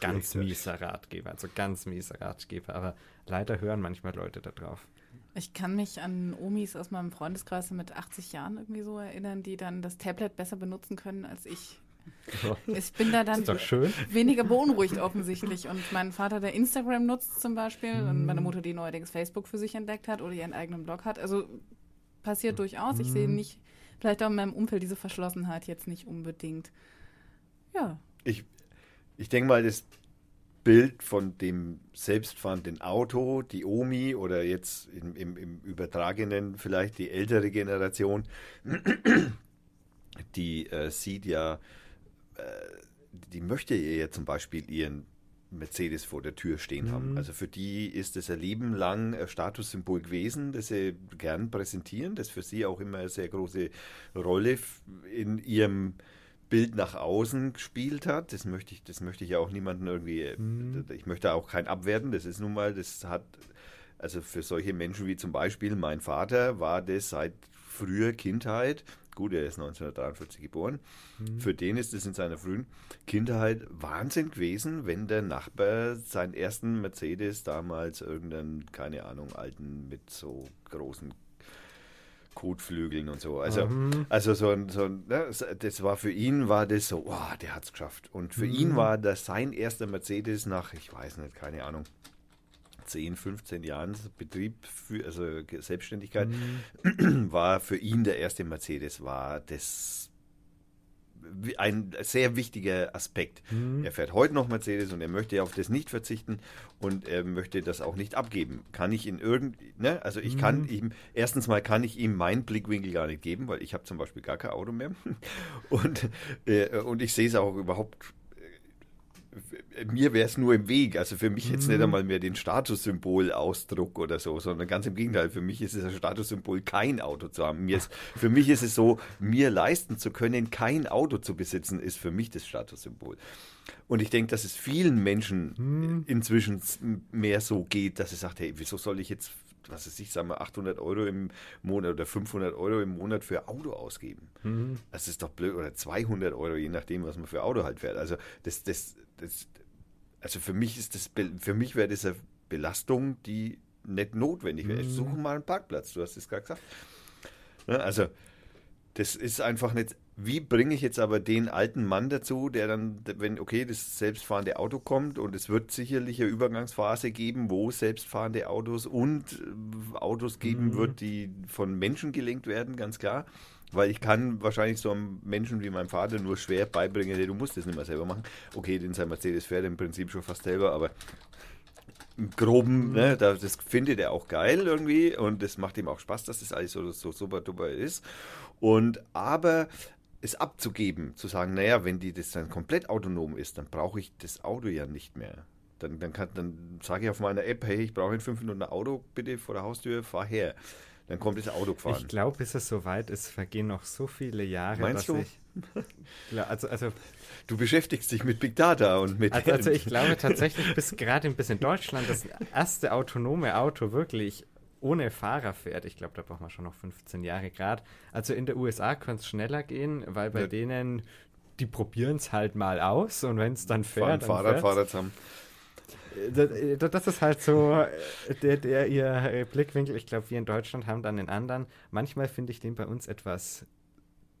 ganz mieser Ratgeber, also ganz mieser Ratgeber. Aber leider hören manchmal Leute darauf. Ich kann mich an Omis aus meinem Freundeskreis mit 80 Jahren irgendwie so erinnern, die dann das Tablet besser benutzen können als ich. Ich bin da dann weniger beunruhigt offensichtlich. Und mein Vater, der Instagram nutzt zum Beispiel, mm. und meine Mutter, die neuerdings Facebook für sich entdeckt hat oder ihren eigenen Blog hat. Also passiert durchaus. Ich sehe mhm. nicht vielleicht auch in meinem Umfeld diese Verschlossenheit jetzt nicht unbedingt. Ja. Ich, ich denke mal, das Bild von dem selbstfahrenden Auto, die Omi oder jetzt im, im, im übertragenen vielleicht die ältere Generation, <clears throat> die äh, sieht ja, die möchte ja zum Beispiel ihren Mercedes vor der Tür stehen mhm. haben. Also für die ist es ein Leben lang ein Statussymbol gewesen, das sie gern präsentieren, das für sie auch immer eine sehr große Rolle in ihrem Bild nach außen gespielt hat. Das möchte ich, das möchte ich ja auch niemanden irgendwie, mhm. ich möchte auch kein abwerten, das ist nun mal, das hat, also für solche Menschen wie zum Beispiel mein Vater war das seit früher Kindheit gut, er ist 1943 geboren. Mhm. Für den ist es in seiner frühen Kindheit Wahnsinn gewesen, wenn der Nachbar seinen ersten Mercedes damals irgendeinen, keine Ahnung, alten mit so großen Kotflügeln und so. Also, mhm. also so ein, so ein, ne, das war für ihn war das so, wow, der hat es geschafft. Und für mhm. ihn war das sein erster Mercedes nach, ich weiß nicht, keine Ahnung, 10, 15 Jahren Betrieb, für, also Selbstständigkeit, mhm. war für ihn der erste Mercedes, war das ein sehr wichtiger Aspekt. Mhm. Er fährt heute noch Mercedes und er möchte auf das nicht verzichten und er möchte das auch nicht abgeben. Kann ich in irgend, ne? also ich mhm. kann ihm, erstens mal kann ich ihm meinen Blickwinkel gar nicht geben, weil ich habe zum Beispiel gar kein Auto mehr <laughs> und, äh, und ich sehe es auch überhaupt mir wäre es nur im Weg. Also für mich jetzt mhm. nicht einmal mehr den Statussymbol-Ausdruck oder so, sondern ganz im Gegenteil. Für mich ist es ein Statussymbol, kein Auto zu haben. Mir ist, für mich ist es so, mir leisten zu können, kein Auto zu besitzen, ist für mich das Statussymbol. Und ich denke, dass es vielen Menschen mhm. inzwischen mehr so geht, dass sie sagt, hey, wieso soll ich jetzt was weiß ich, sagen wir 800 Euro im Monat oder 500 Euro im Monat für Auto ausgeben. Mhm. Das ist doch blöd. Oder 200 Euro, je nachdem, was man für Auto halt fährt. Also das, das, das also für mich ist das, für mich wäre das eine Belastung, die nicht notwendig wäre. Mhm. Ich suche mal einen Parkplatz, du hast es gerade gesagt. Also das ist einfach nicht. Wie bringe ich jetzt aber den alten Mann dazu, der dann, wenn, okay, das selbstfahrende Auto kommt und es wird sicherlich eine Übergangsphase geben, wo selbstfahrende Autos und äh, Autos geben mhm. wird, die von Menschen gelenkt werden, ganz klar. Weil ich kann wahrscheinlich so einem Menschen wie meinem Vater nur schwer beibringen, hey, du musst das nicht mehr selber machen. Okay, den sein Mercedes fährt im Prinzip schon fast selber, aber im Groben, mhm. ne, das findet er auch geil irgendwie und es macht ihm auch Spaß, dass das alles so, so super duper ist. Und aber es abzugeben, zu sagen, naja, wenn die das dann komplett autonom ist, dann brauche ich das Auto ja nicht mehr. Dann, dann, dann sage ich auf meiner App, hey, ich brauche in fünf Minuten ein Auto, bitte vor der Haustür, fahr her. Dann kommt das Auto gefahren. Ich glaube, bis es soweit ist, vergehen noch so viele Jahre. Meinst du? Ich, also, also, du beschäftigst dich mit Big Data und mit. Also, also ich glaube tatsächlich, <laughs> bis gerade bis in Deutschland das erste autonome Auto wirklich ohne Fahrer fährt, ich glaube, da braucht man schon noch 15 Jahre gerade. Also in der USA könnte es schneller gehen, weil bei ja. denen, die probieren es halt mal aus und wenn es dann fährt. Fahren Fahrradfahrer zusammen. Äh, das ist halt so äh, der, der ihr Blickwinkel. Ich glaube, wir in Deutschland haben dann den anderen. Manchmal finde ich den bei uns etwas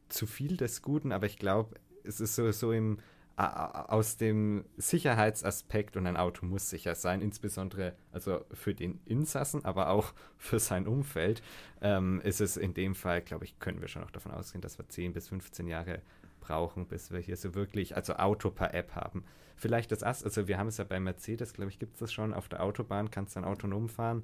zu viel des Guten, aber ich glaube, es ist so, so im aus dem Sicherheitsaspekt und ein Auto muss sicher sein, insbesondere also für den Insassen, aber auch <laughs> für sein Umfeld, ähm, ist es in dem Fall, glaube ich, können wir schon noch davon ausgehen, dass wir 10 bis 15 Jahre brauchen, bis wir hier so wirklich, also Auto per App haben. Vielleicht das erste, also wir haben es ja bei Mercedes, glaube ich, gibt es das schon, auf der Autobahn kannst du dann autonom fahren.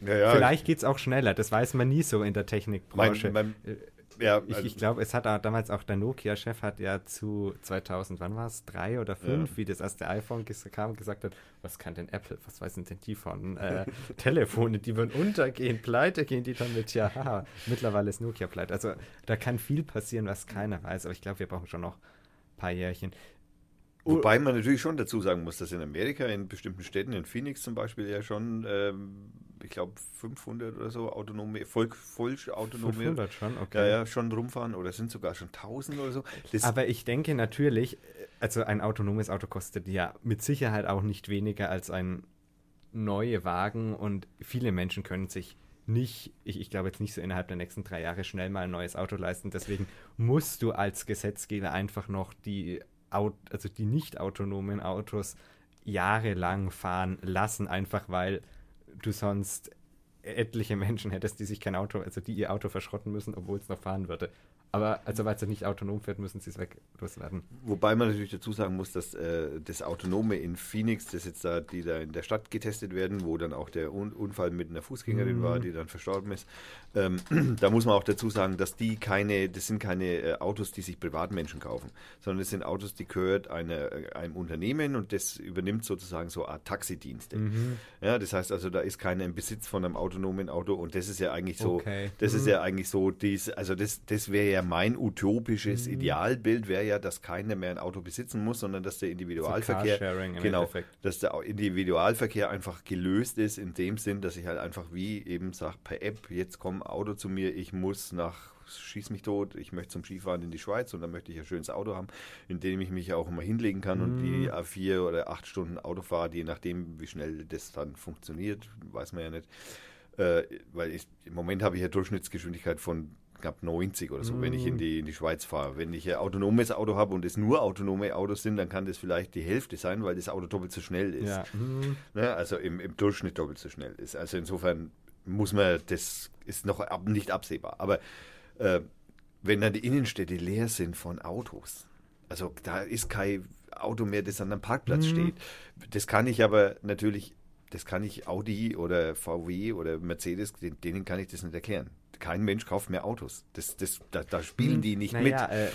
Ja, ja, Vielleicht geht es auch schneller, das weiß man nie so in der Technikbranche. Mein, mein, ja, ich, also ich glaube, es hat auch, damals auch der Nokia-Chef hat ja zu 2000, wann war es, drei oder fünf, ja. wie das erste iPhone kam, gesagt hat, was kann denn Apple, was weiß denn die von äh, <laughs> Telefone, die würden untergehen, pleite gehen die damit, ja, haha, mittlerweile ist Nokia pleite. Also da kann viel passieren, was keiner weiß, aber ich glaube, wir brauchen schon noch ein paar Jährchen. Wobei man natürlich schon dazu sagen muss, dass in Amerika, in bestimmten Städten, in Phoenix zum Beispiel, ja schon, ähm, ich glaube, 500 oder so autonome, voll, voll autonome. 500 schon, okay. Ja, ja, schon rumfahren oder sind sogar schon 1000 oder so. Das Aber ich denke natürlich, also ein autonomes Auto kostet ja mit Sicherheit auch nicht weniger als ein neuer Wagen und viele Menschen können sich nicht, ich, ich glaube jetzt nicht so innerhalb der nächsten drei Jahre schnell mal ein neues Auto leisten. Deswegen musst du als Gesetzgeber einfach noch die also die nicht autonomen Autos jahrelang fahren lassen, einfach weil du sonst etliche Menschen hättest, die sich kein Auto, also die ihr Auto verschrotten müssen, obwohl es noch fahren würde. Aber also weil es nicht autonom fährt, müssen sie es weg loswerden. Wobei man natürlich dazu sagen muss, dass äh, das Autonome in Phoenix, das jetzt da, die da in der Stadt getestet werden, wo dann auch der Un Unfall mit einer Fußgängerin mhm. war, die dann verstorben ist, ähm, <clears throat> da muss man auch dazu sagen, dass die keine, das sind keine äh, Autos, die sich Privatmenschen kaufen, sondern es sind Autos, die gehört eine, äh, einem Unternehmen und das übernimmt sozusagen so Art Taxidienste. Mhm. Ja, das heißt also, da ist keiner im Besitz von einem autonomen Auto und das ist ja eigentlich so, okay. das mhm. ist ja eigentlich so, dies, also das, das wäre ja mein utopisches mhm. Idealbild wäre ja, dass keiner mehr ein Auto besitzen muss, sondern dass der Individualverkehr, genau, dass der Individualverkehr einfach gelöst ist in dem Sinn, dass ich halt einfach wie eben sage per App, jetzt komm Auto zu mir, ich muss nach schieß mich tot, ich möchte zum Skifahren in die Schweiz und dann möchte ich ein schönes Auto haben, in dem ich mich auch immer hinlegen kann und die mhm. vier oder acht Stunden Auto fahre, je nachdem, wie schnell das dann funktioniert, weiß man ja nicht. Äh, weil ich, im Moment habe ich ja Durchschnittsgeschwindigkeit von knapp 90 oder so, mm. wenn ich in mm. die, in die Schweiz fahre. Wenn ich ein autonomes Auto habe und es nur autonome Autos sind, dann kann das vielleicht die Hälfte sein, weil das Auto doppelt so schnell ist. Ja. Mm. Ne? Also im, im Durchschnitt doppelt so schnell ist. Also insofern muss man, das ist noch ab, nicht absehbar. Aber äh, wenn dann die Innenstädte leer sind von Autos, also da ist kein Auto mehr, das an einem Parkplatz mm. steht. Das kann ich aber natürlich das kann ich Audi oder VW oder Mercedes, denen kann ich das nicht erklären kein Mensch kauft mehr Autos. Das, das, da, da spielen hm, die nicht mit. Äh,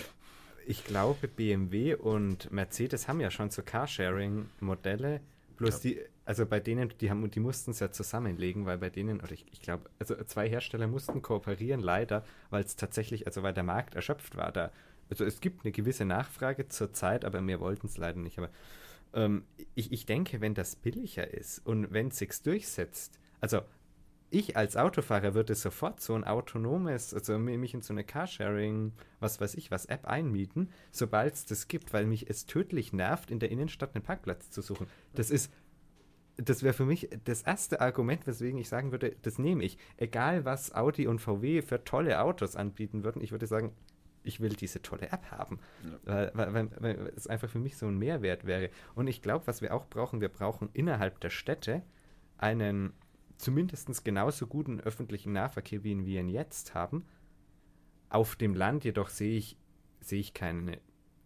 ich glaube, BMW und Mercedes haben ja schon so Carsharing-Modelle. Bloß ja. die, also bei denen, die haben, die mussten es ja zusammenlegen, weil bei denen, oder ich, ich glaube, also zwei Hersteller mussten kooperieren, leider, weil es tatsächlich, also weil der Markt erschöpft war. Da, also es gibt eine gewisse Nachfrage zur Zeit, aber wir wollten es leider nicht. Aber ähm, ich, ich denke, wenn das billiger ist und wenn es sich durchsetzt, also ich als Autofahrer würde sofort so ein autonomes, also mich in so eine Carsharing, was weiß ich, was App einmieten, sobald es das gibt, weil mich es tödlich nervt, in der Innenstadt einen Parkplatz zu suchen. Das ist, das wäre für mich das erste Argument, weswegen ich sagen würde, das nehme ich. Egal, was Audi und VW für tolle Autos anbieten würden, ich würde sagen, ich will diese tolle App haben. Ja. Weil, weil, weil, es einfach für mich so ein Mehrwert wäre. Und ich glaube, was wir auch brauchen, wir brauchen innerhalb der Städte einen zumindest genauso guten öffentlichen Nahverkehr, wie wir ihn jetzt haben. Auf dem Land jedoch sehe ich, sehe ich keine,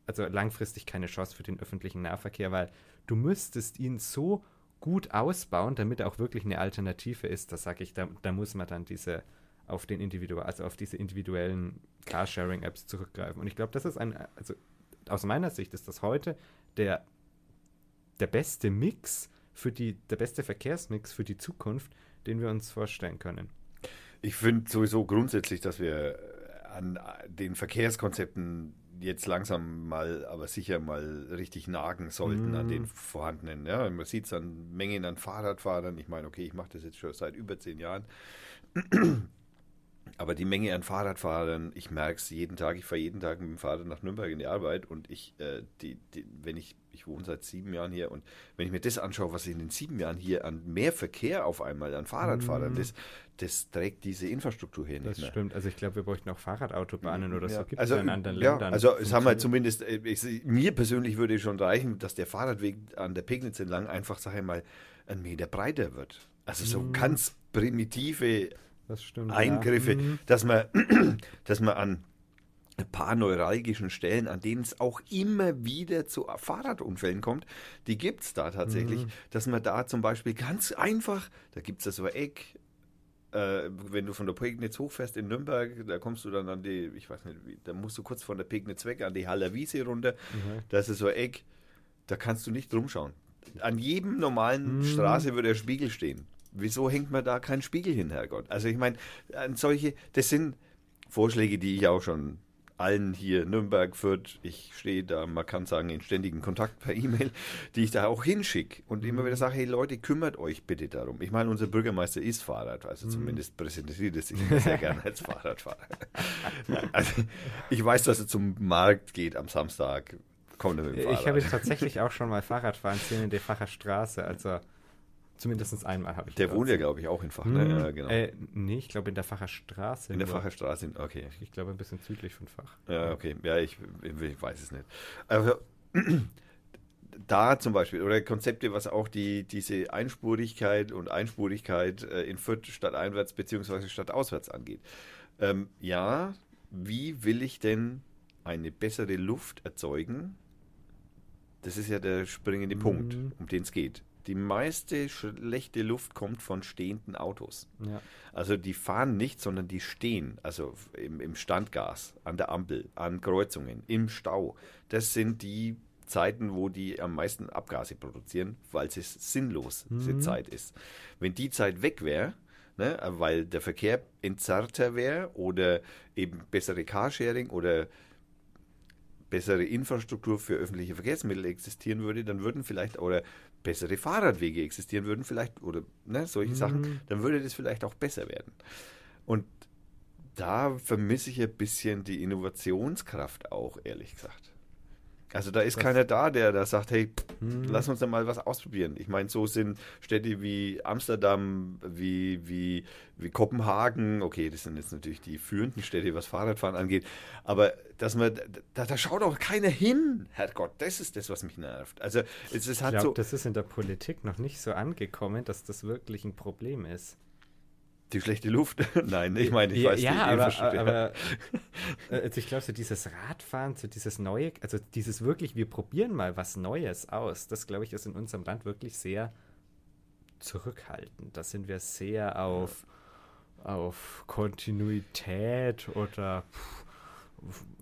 also langfristig keine Chance für den öffentlichen Nahverkehr, weil du müsstest ihn so gut ausbauen, damit er auch wirklich eine Alternative ist. Da sage ich, da, da muss man dann diese auf den Individual, also auf diese individuellen Carsharing-Apps zurückgreifen. Und ich glaube, das ist ein, also aus meiner Sicht ist das heute der, der beste Mix für die, der beste Verkehrsmix für die Zukunft, den wir uns vorstellen können. Ich finde sowieso grundsätzlich, dass wir an den Verkehrskonzepten jetzt langsam mal, aber sicher mal richtig nagen sollten mm. an den mhm. vorhandenen. Ja, man sieht es an Mengen an Fahrradfahrern. Ich meine, okay, ich mache das jetzt schon seit über zehn Jahren. Aber die Menge an Fahrradfahrern, ich merke es jeden Tag. Ich fahre jeden Tag mit dem Fahrrad nach Nürnberg in die Arbeit und ich, äh, die, die, wenn ich, ich wohne seit sieben Jahren hier und wenn ich mir das anschaue, was in den sieben Jahren hier an mehr Verkehr auf einmal an Fahrradfahrern mm. ist, das trägt diese Infrastruktur hier nicht das stimmt. Also ich glaube, wir bräuchten auch Fahrradautobahnen oder ja. so. Gibt also, in anderen ja, Ländern. Also es haben wir zumindest, äh, ich, mir persönlich würde schon reichen, dass der Fahrradweg an der Pegnitz entlang einfach, sage ich mal, einen Meter breiter wird. Also so mm. ganz primitive stimmt, Eingriffe, ja. mhm. dass, man, <clears throat> dass man an ein paar neuralgischen Stellen, an denen es auch immer wieder zu Fahrradunfällen kommt, die gibt es da tatsächlich, mhm. dass man da zum Beispiel ganz einfach, da gibt es da so ein Eck, äh, wenn du von der Pegnitz hochfährst in Nürnberg, da kommst du dann an die, ich weiß nicht, da musst du kurz von der Pegnitz weg, an die Haller Wiese runter, mhm. da ist so ein Eck, da kannst du nicht rumschauen. An jedem normalen mhm. Straße würde der Spiegel stehen. Wieso hängt man da keinen Spiegel hin, Herrgott? Also ich meine, solche, das sind Vorschläge, die ich auch schon allen hier Nürnberg, Fürth, ich stehe da, man kann sagen, in ständigen Kontakt per E-Mail, die ich da auch hinschicke und immer wieder sage, hey Leute, kümmert euch bitte darum. Ich meine, unser Bürgermeister ist Fahrrad, also mhm. zumindest präsentiert er sich sehr gerne als Fahrradfahrer. <laughs> also, ich weiß, dass er zum Markt geht am Samstag. Kommt er mit dem Fahrrad. Ich habe tatsächlich auch schon mal Fahrradfahren sehen in der Facherstraße, also Zumindest einmal habe ich. Der wohnt ja, glaube ich, auch in Fach, ne? Hm, ja, genau. Äh, nee, ich glaube in der Facher Straße. In der Facher Straße, okay. Ich glaube ein bisschen südlich von Fach. Ja, okay. Ja, ich, ich weiß es nicht. Aber <clears throat> da zum Beispiel, oder Konzepte, was auch die, diese Einspurigkeit und Einspurigkeit äh, in Fürth statt einwärts beziehungsweise statt auswärts angeht. Ähm, ja, wie will ich denn eine bessere Luft erzeugen? Das ist ja der springende Mhm. Punkt, um den es geht. Die meiste schlechte Luft kommt von stehenden Autos. Ja. Also die fahren nicht, sondern die stehen. Also im, im Standgas, an der Ampel, an Kreuzungen, im Stau. Das sind die Zeiten, wo die am meisten Abgase produzieren, weil es sinnlos diese Zeit ist. Wenn die Zeit weg wäre, ne, weil der Verkehr entzerrter wäre oder eben bessere Carsharing oder bessere Infrastruktur für öffentliche Verkehrsmittel existieren würde, dann würden vielleicht oder bessere Fahrradwege existieren würden vielleicht oder ne, solche Sachen, dann würde das vielleicht auch besser werden. Und da vermisse ich ein bisschen die Innovationskraft auch, ehrlich gesagt. Also da ist keiner da, der da sagt, hey, lass uns da mal was ausprobieren. Ich meine, so sind Städte wie Amsterdam, wie, wie, wie Kopenhagen, okay, das sind jetzt natürlich die führenden Städte, was Fahrradfahren angeht, aber dass man, da, da schaut auch keiner hin, Herrgott, das ist das, was mich nervt. Also es ist Ich halt glaube, so, das ist in der Politik noch nicht so angekommen, dass das wirklich ein Problem ist. Die schlechte Luft, <laughs> nein, ich meine, ich weiß ja, die aber, Infrastruktur. aber äh, also ich glaube, so dieses Radfahren, so dieses Neue, also dieses wirklich, wir probieren mal was Neues aus, das glaube ich ist in unserem Land wirklich sehr zurückhaltend. Da sind wir sehr auf, auf Kontinuität oder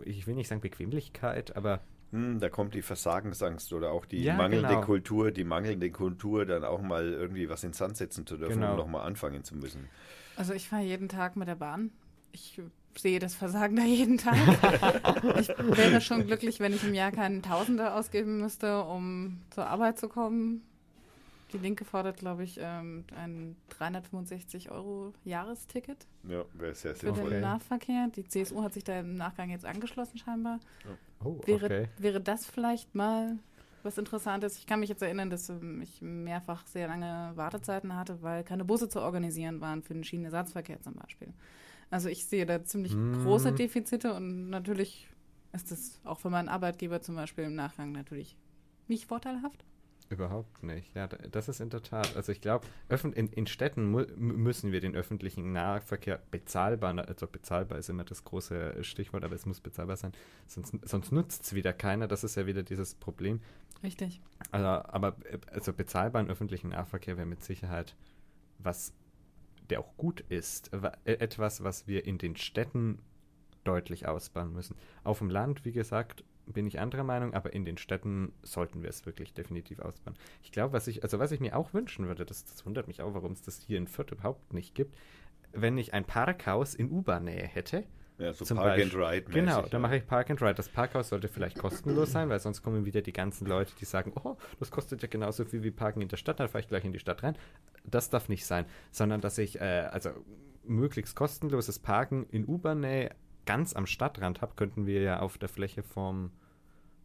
ich will nicht sagen Bequemlichkeit, aber Hm, da kommt die Versagensangst oder auch die Ja, mangelnde genau. Kultur, die mangelnde Kultur, dann auch mal irgendwie was in den Sand setzen zu dürfen, Genau. um nochmal anfangen zu müssen. Also ich fahre jeden Tag mit der Bahn. Ich sehe das Versagen da jeden Tag. <laughs> ich wäre schon glücklich, wenn ich im Jahr keinen Tausender ausgeben müsste, um zur Arbeit zu kommen. Die Linke fordert, glaube ich, ähm, ein 365 Euro Jahresticket Ja, wäre sehr für sinnvoll. Okay. den Nahverkehr. Die CSU hat sich da im Nachgang jetzt angeschlossen scheinbar. oh, Wäre, okay. wäre das vielleicht mal was Interessantes? Ich kann mich jetzt erinnern, dass ähm, ich mehrfach sehr lange Wartezeiten hatte, weil keine Busse zu organisieren waren für den Schienenersatzverkehr zum Beispiel. Also ich sehe da ziemlich Mm. große Defizite und natürlich ist es auch für meinen Arbeitgeber zum Beispiel im Nachgang natürlich nicht vorteilhaft. Überhaupt nicht. Ja, da- das ist in der Tat. Also ich glaube, in, in Städten mu müssen wir den öffentlichen Nahverkehr bezahlbar, also bezahlbar ist immer das große Stichwort, aber es muss bezahlbar sein. Sonst, sonst nutzt es wieder keiner. Das ist ja wieder dieses Problem. Richtig. Also, aber äh, also bezahlbaren öffentlichen Nahverkehr wäre mit Sicherheit was, der auch gut ist. Äh, Etwas, was wir in den Städten deutlich ausbauen müssen. Auf dem Land, wie gesagt, bin ich anderer Meinung, aber in den Städten sollten wir es wirklich definitiv ausbauen. Ich glaube, was ich, also was ich mir auch wünschen würde, das, das wundert mich auch, warum es das hier in Fürth überhaupt nicht gibt, wenn ich ein Parkhaus in U-Bahn-Nähe hätte, Ja, so zum Park Beispiel- and Ride. Genau, mäßig, da ja. mache ich Park and Ride. Das Parkhaus sollte vielleicht kostenlos sein, weil sonst kommen wieder die ganzen Leute, die sagen, oh, das kostet ja genauso viel wie Parken in der Stadt, dann fahre ich gleich in die Stadt rein. Das darf nicht sein, sondern dass ich äh, also möglichst kostenloses Parken in U-Bahn-Nähe ganz am Stadtrand habe, könnten wir ja auf der Fläche vom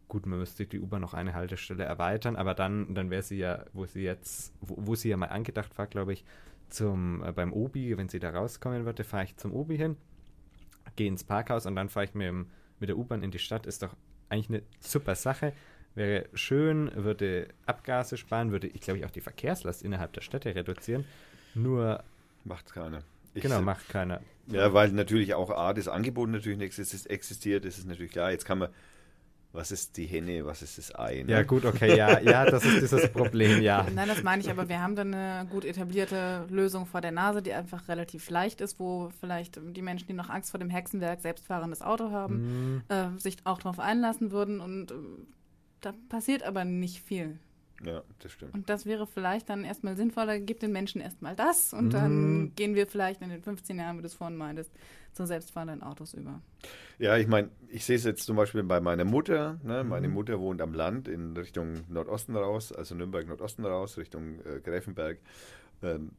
Gut, man müsste die U-Bahn noch eine Haltestelle erweitern, aber dann, dann wäre sie ja, wo sie jetzt, wo, wo sie ja mal angedacht war, glaube ich, zum, äh, beim Obi, wenn sie da rauskommen würde, fahre ich zum Obi hin, gehe ins Parkhaus und dann fahre ich mit, dem, mit der U-Bahn in die Stadt. Ist doch eigentlich eine super Sache. Wäre schön, würde Abgase sparen, würde, ich glaube ich, auch die Verkehrslast innerhalb der Städte reduzieren. Nur, Macht keiner. Ich genau, macht keiner. Ja, weil natürlich auch A, das Angebot natürlich nicht exis- existiert, das ist natürlich klar. Jetzt kann man, was ist die Henne, was ist das Ei? Ne? Ja, gut, okay, ja, ja, das ist dieses Problem, ja. <laughs> Nein, das meine ich, aber wir haben dann eine gut etablierte Lösung vor der Nase, die einfach relativ leicht ist, wo vielleicht die Menschen, die noch Angst vor dem Hexenwerk selbstfahrendes Auto haben, Mhm. äh, sich auch darauf einlassen würden und äh, da passiert aber nicht viel. Ja, das stimmt. Und das wäre vielleicht dann erstmal sinnvoller, gibt den Menschen erstmal das und Mhm. dann gehen wir vielleicht in den 15 Jahren, wie du es vorhin meintest, zu selbstfahrenden Autos über. Ja, ich meine, ich sehe es jetzt zum Beispiel bei meiner Mutter. Ne? Meine Mhm. Mutter wohnt am Land in Richtung Nordosten raus, also Nürnberg Nordosten raus, Richtung äh, Gräfenberg. Ähm,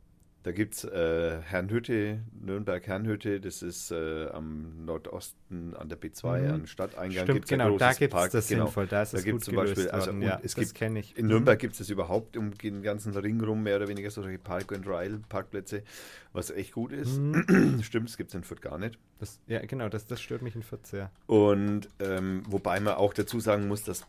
da gibt es äh, Herrnhütte, Nürnberg Herrnhütte, das ist äh, am Nordosten an der B2, Mhm. an Stadteingang. Stimmt, gibt's genau, da gibt es Park- das genau. sinnvoll, da ist Da es gibt's gut zum Beispiel, also, ja, es das kenne ich. In Nürnberg gibt es das überhaupt um den ganzen Ring rum, mehr oder weniger solche Park-and-Ride-Parkplätze, was echt gut ist. Mhm. <clears throat> Stimmt, das gibt es in Fürth gar nicht. Das, ja, genau, das, das stört mich in Fürth sehr. Und ähm, wobei man auch dazu sagen muss, dass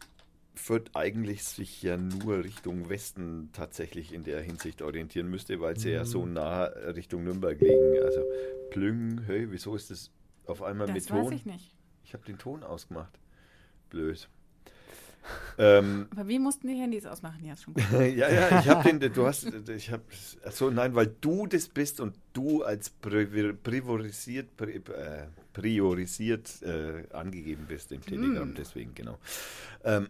Fürth eigentlich sich ja nur Richtung Westen tatsächlich in der Hinsicht orientieren müsste, weil sie mhm. ja so nah Richtung Nürnberg liegen. Also Plüng, hey, wieso ist das auf einmal das mit Ton? Das weiß ich nicht. Ich habe den Ton ausgemacht. Blöd. Ähm, <laughs> Aber wie mussten die Handys ausmachen? Ja, schon <laughs> gut. ja, ja, ich habe den, du hast, ich habe, achso, nein, weil du das bist und du als priorisiert, äh, priorisiert äh, angegeben bist im Telegram, mm. deswegen, genau. Ähm,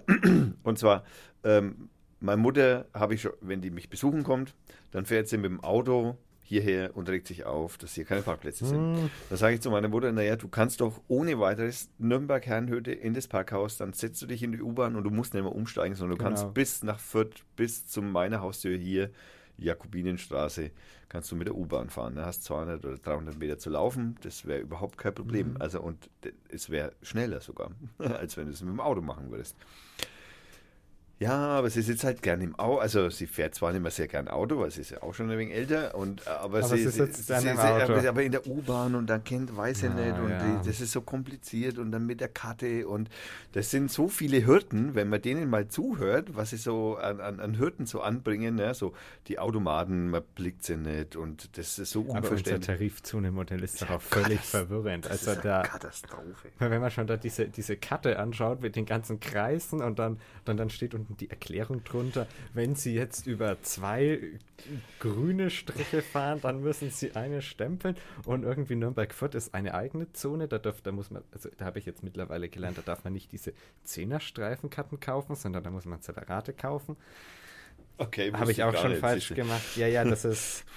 <clears throat> und zwar, ähm, meine Mutter habe ich schon, wenn die mich besuchen kommt, dann fährt sie mit dem Auto hierher und regt sich auf, dass hier keine Parkplätze sind. Mm. Da sage ich zu meiner Mutter, naja, du kannst doch ohne weiteres Nürnberg-Herrenhütte in das Parkhaus, dann setzt du dich in die U-Bahn und du musst nicht mehr umsteigen, sondern du genau. kannst bis nach Fürth, bis zu meiner Haustür hier, Jakobinenstraße, kannst du mit der U-Bahn fahren. Da hast 200 oder 300 Meter zu laufen, das wäre überhaupt kein Problem. Mm. Also und es wäre schneller sogar, <laughs> als wenn du es mit dem Auto machen würdest. Ja, aber sie sitzt halt gern im Auto. Also sie fährt zwar nicht mehr sehr gern Auto, weil sie ist ja auch schon ein wenig älter. Und, aber, aber sie, sie sitzt dann sie, im Auto. Aber in der U-Bahn und dann kennt, weiß sie ja, nicht. Und ja. das ist so kompliziert und dann mit der Karte. Und das sind so viele Hürden, wenn man denen mal zuhört, was sie so an, an, an Hürden so anbringen. Ja, so die Automaten, man blickt sie nicht. Und das ist so unverständlich. Aber unser Tarifzone-Modell ist doch auch völlig verwirrend. Also da, Katastrophe. Wenn man schon da diese, diese Karte anschaut mit den ganzen Kreisen und dann, dann, dann steht unten die Erklärung drunter. Wenn Sie jetzt über zwei grüne Striche fahren, dann müssen Sie eine stempeln. Und irgendwie Nürnberg-Fürth ist eine eigene Zone. Da, darf, da muss man, also da habe ich jetzt mittlerweile gelernt, da darf man nicht diese Zehnerstreifenkarten kaufen, sondern da muss man separate kaufen. Okay, habe ich auch schon falsch gemacht. Ja, ja, das ist. <laughs>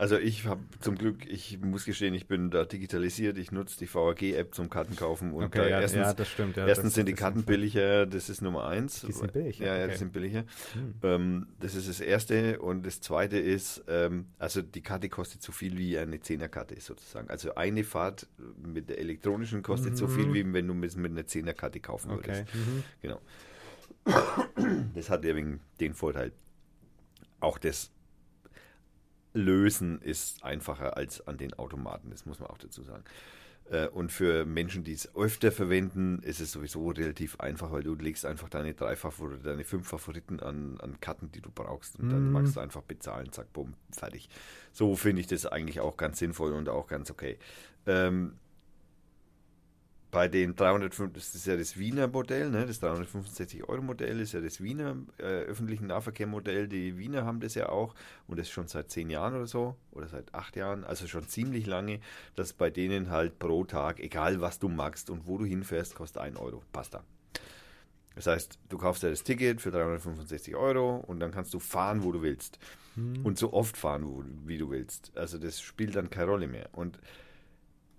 Also ich habe zum Glück, ich muss gestehen, ich bin da digitalisiert. Ich nutze die VAG-App zum Kartenkaufen. Und okay, ja, erstens, ja, das stimmt. Ja, erstens das, sind die Karten billiger, das ist Nummer eins. Die sind billiger. Ja, ja, okay. die sind billiger. Hm. Ähm, das ist das Erste. Und das Zweite ist, ähm, also die Karte kostet so viel wie eine Zehnerkarte sozusagen. Also eine Fahrt mit der elektronischen kostet mhm. so viel, mhm. wie wenn du mit, mit einer Zehnerkarte kaufen würdest. Okay. Mhm. Genau. Das hat eben den Vorteil. Auch das lösen ist einfacher als an den Automaten, das muss man auch dazu sagen. Äh, und für Menschen, die es öfter verwenden, ist es sowieso relativ einfach, weil du legst einfach deine drei Favoriten oder deine fünf Favoriten an, an Karten, die du brauchst. Und dann mm. magst du einfach bezahlen, zack, bumm, fertig. So finde ich das eigentlich auch ganz sinnvoll und auch ganz okay. Ähm, bei den 305, das ist ja das Wiener Modell, ne? das 365 Euro Modell ist ja das Wiener äh, öffentlichen Nahverkehrmodell. Die Wiener haben das ja auch und das schon seit zehn Jahren oder so oder seit acht Jahren, also schon ziemlich lange, dass bei denen halt pro Tag, egal was du magst und wo du hinfährst, kostet ein Euro. Passt da. Das heißt, du kaufst ja das Ticket für 365 Euro und dann kannst du fahren, wo du willst. Hm. Und so oft fahren, wo, wie du willst. Also das spielt dann keine Rolle mehr. Und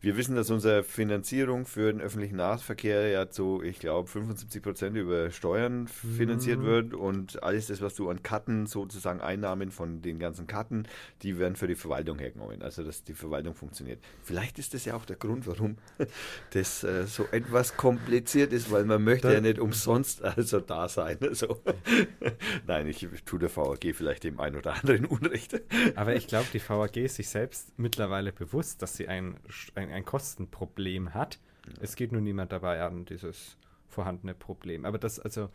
wir wissen, dass unsere Finanzierung für den öffentlichen Nahverkehr ja zu, ich glaube, 75 Prozent über Steuern finanziert mhm. wird und alles das, was du an Karten, sozusagen Einnahmen von den ganzen Karten, die werden für die Verwaltung hergenommen, also dass die Verwaltung funktioniert. Vielleicht ist das ja auch der Grund, warum <laughs> das äh, so etwas kompliziert ist, weil man möchte da, ja nicht umsonst also da sein. <laughs> Also, nein, ich tue der VAG vielleicht dem einen oder anderen Unrecht. Aber ich glaube, die VAG ist sich selbst mittlerweile bewusst, dass sie ein, ein ein Kostenproblem hat. Ja. Es geht nur niemand dabei an dieses vorhandene Problem. Aber das, also,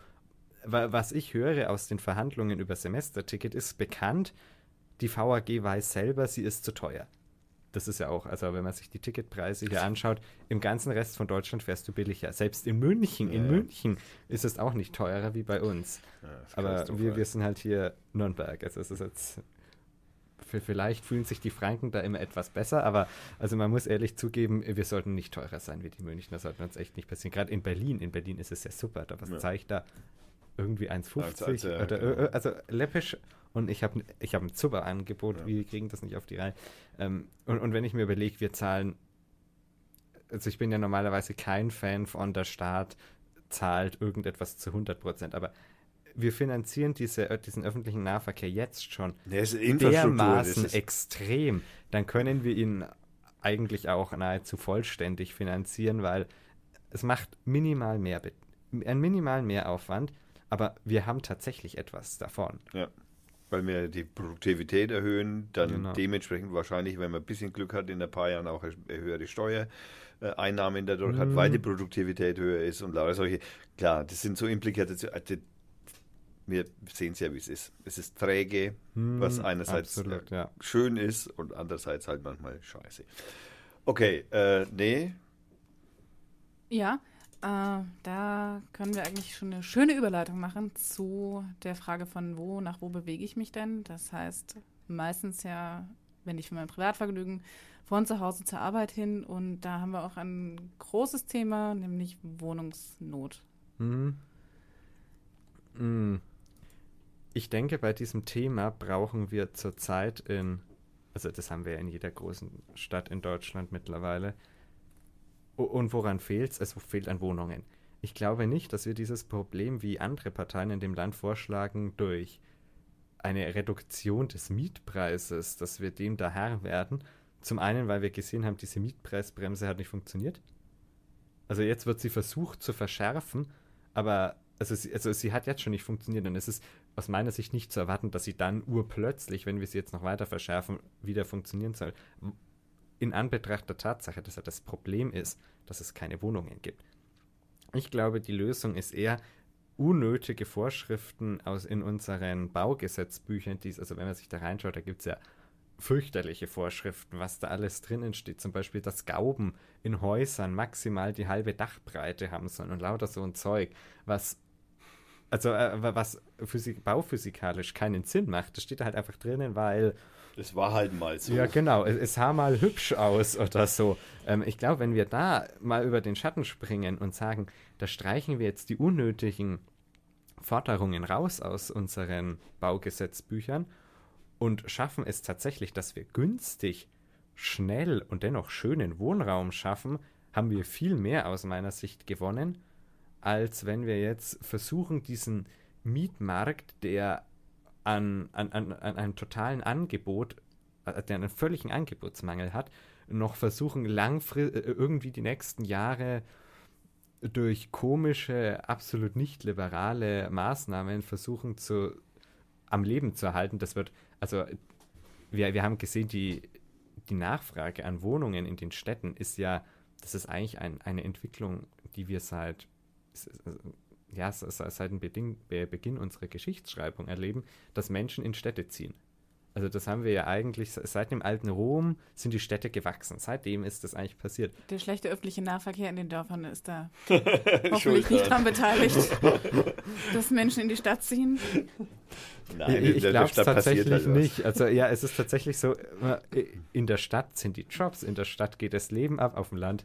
was ich höre aus den Verhandlungen über Semesterticket, ist bekannt, die VAG weiß selber, sie ist zu teuer. Das ist ja auch, also wenn man sich die Ticketpreise hier anschaut, im ganzen Rest von Deutschland fährst du billiger. Selbst in München, in ja. München ist es auch nicht teurer wie bei uns. Ja, Aber wir, wir sind halt hier Nürnberg. Also es ist jetzt vielleicht fühlen sich die Franken da immer etwas besser, aber also man muss ehrlich zugeben, wir sollten nicht teurer sein wie die Münchner, sollten uns echt nicht passieren. Gerade in Berlin, in Berlin ist es ja super, da was ja. zeige ich da? Irgendwie 1,50 also, also, oder genau. Äh, also läppisch und ich habe ich hab ein super Angebot, ja. wir kriegen das nicht auf die Reihe. Ähm, und, und wenn ich mir überlege, wir zahlen, also ich bin ja normalerweise kein Fan von der Staat zahlt irgendetwas zu 100 Prozent, aber wir finanzieren diese, äh, diesen öffentlichen Nahverkehr jetzt schon dermaßen extrem, dann können wir ihn eigentlich auch nahezu vollständig finanzieren, weil es macht minimal mehr, einen minimalen Mehraufwand, aber wir haben tatsächlich etwas davon. Ja. weil wir die Produktivität erhöhen, dann Genau. dementsprechend wahrscheinlich, wenn man ein bisschen Glück hat, in ein paar Jahren auch höhere Steuereinnahmen dadurch hat, Mhm. weil die Produktivität höher ist und lauter solche. Klar, das sind so Implikationen. Wir sehen es ja, wie es ist. Es ist träge, was Hm, einerseits absolut, äh, ja. schön ist und andererseits halt manchmal scheiße. Okay, äh, nee, Ja, äh, da können wir eigentlich schon eine schöne Überleitung machen zu der Frage von wo, nach wo bewege ich mich denn? Das heißt, meistens ja, wenn ich für mein Privatvergnügen von zu Hause zur Arbeit hin und da haben wir auch ein großes Thema, nämlich Wohnungsnot. Hm. Hm. Ich denke, bei diesem Thema brauchen wir zurzeit in, also das haben wir in jeder großen Stadt in Deutschland mittlerweile. Und woran fehlt es? Es fehlt an Wohnungen. Ich glaube nicht, dass wir dieses Problem, wie andere Parteien in dem Land vorschlagen, durch eine Reduktion des Mietpreises, dass wir dem da Herr werden. Zum einen, weil wir gesehen haben, diese Mietpreisbremse hat nicht funktioniert. Also jetzt wird sie versucht zu verschärfen, aber also sie, also sie hat jetzt schon nicht funktioniert und es ist aus meiner Sicht nicht zu erwarten, dass sie dann urplötzlich, wenn wir sie jetzt noch weiter verschärfen, wieder funktionieren soll. In Anbetracht der Tatsache, dass das Problem ist, dass es keine Wohnungen gibt. Ich glaube, die Lösung ist eher unnötige Vorschriften aus in unseren Baugesetzbüchern, die es- also wenn man sich da reinschaut, da gibt es ja fürchterliche Vorschriften, was da alles drinnen steht. Zum Beispiel, dass Gauben in Häusern maximal die halbe Dachbreite haben sollen und lauter so ein Zeug, was also äh, wa- was physik bauphysikalisch keinen Sinn macht. Das steht da halt einfach drinnen, weil das war halt mal so. ja, genau. Es, es sah mal hübsch aus oder so. Ähm, ich glaube, wenn wir da mal über den Schatten springen und sagen, da streichen wir jetzt die unnötigen Forderungen raus aus unseren Baugesetzbüchern und schaffen es tatsächlich, dass wir günstig, schnell und dennoch schönen Wohnraum schaffen, haben wir viel mehr aus meiner Sicht gewonnen, als wenn wir jetzt versuchen, diesen Mietmarkt, der an, an, an, an einem totalen Angebot, äh, der einen völligen Angebotsmangel hat, noch versuchen, langfristig irgendwie die nächsten Jahre durch komische, absolut nicht liberale Maßnahmen versuchen zu am Leben zu erhalten. Das wird, also wir, wir haben gesehen, die, die Nachfrage an Wohnungen in den Städten ist ja, das ist eigentlich ein, eine Entwicklung, die wir seit ja, seit dem Beding, Be Beginn unserer Geschichtsschreibung erleben, dass Menschen in Städte ziehen. Also das haben wir ja eigentlich, se- seit dem alten Rom sind die Städte gewachsen. Seitdem ist das eigentlich passiert. Der schlechte öffentliche Nahverkehr in den Dörfern ist da <laughs> hoffentlich nicht dran. dran beteiligt, dass Menschen in die Stadt ziehen. Nein, ich glaube es tatsächlich halt nicht. Also ja, es ist tatsächlich so, äh, in der Stadt sind die Jobs, in der Stadt geht das Leben ab, auf dem Land.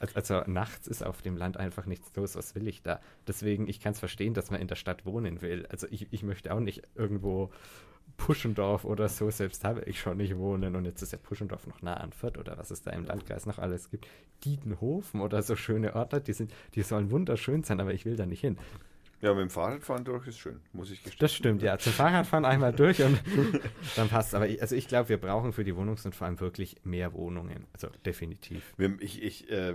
Al- Also nachts ist auf dem Land einfach nichts los. Was will ich da? Deswegen, ich kann es verstehen, dass man in der Stadt wohnen will. Also ich, ich möchte auch nicht irgendwo Puschendorf oder so, selbst habe ich schon nicht wohnen. Und jetzt ist ja Puschendorf noch nah an Fürth oder was es da im Landkreis noch alles gibt. Dietenhofen oder so schöne Orte, die, sind, die sollen wunderschön sein, aber ich will da nicht hin. Ja, mit dem Fahrradfahren durch ist schön, muss ich gestehen. Das stimmt, ja. Zum Fahrradfahren einmal durch und <laughs> dann passt. Aber ich, also ich glaube, wir brauchen für die Wohnungsnot vor allem wirklich mehr Wohnungen. Also definitiv. Ich, ich, äh,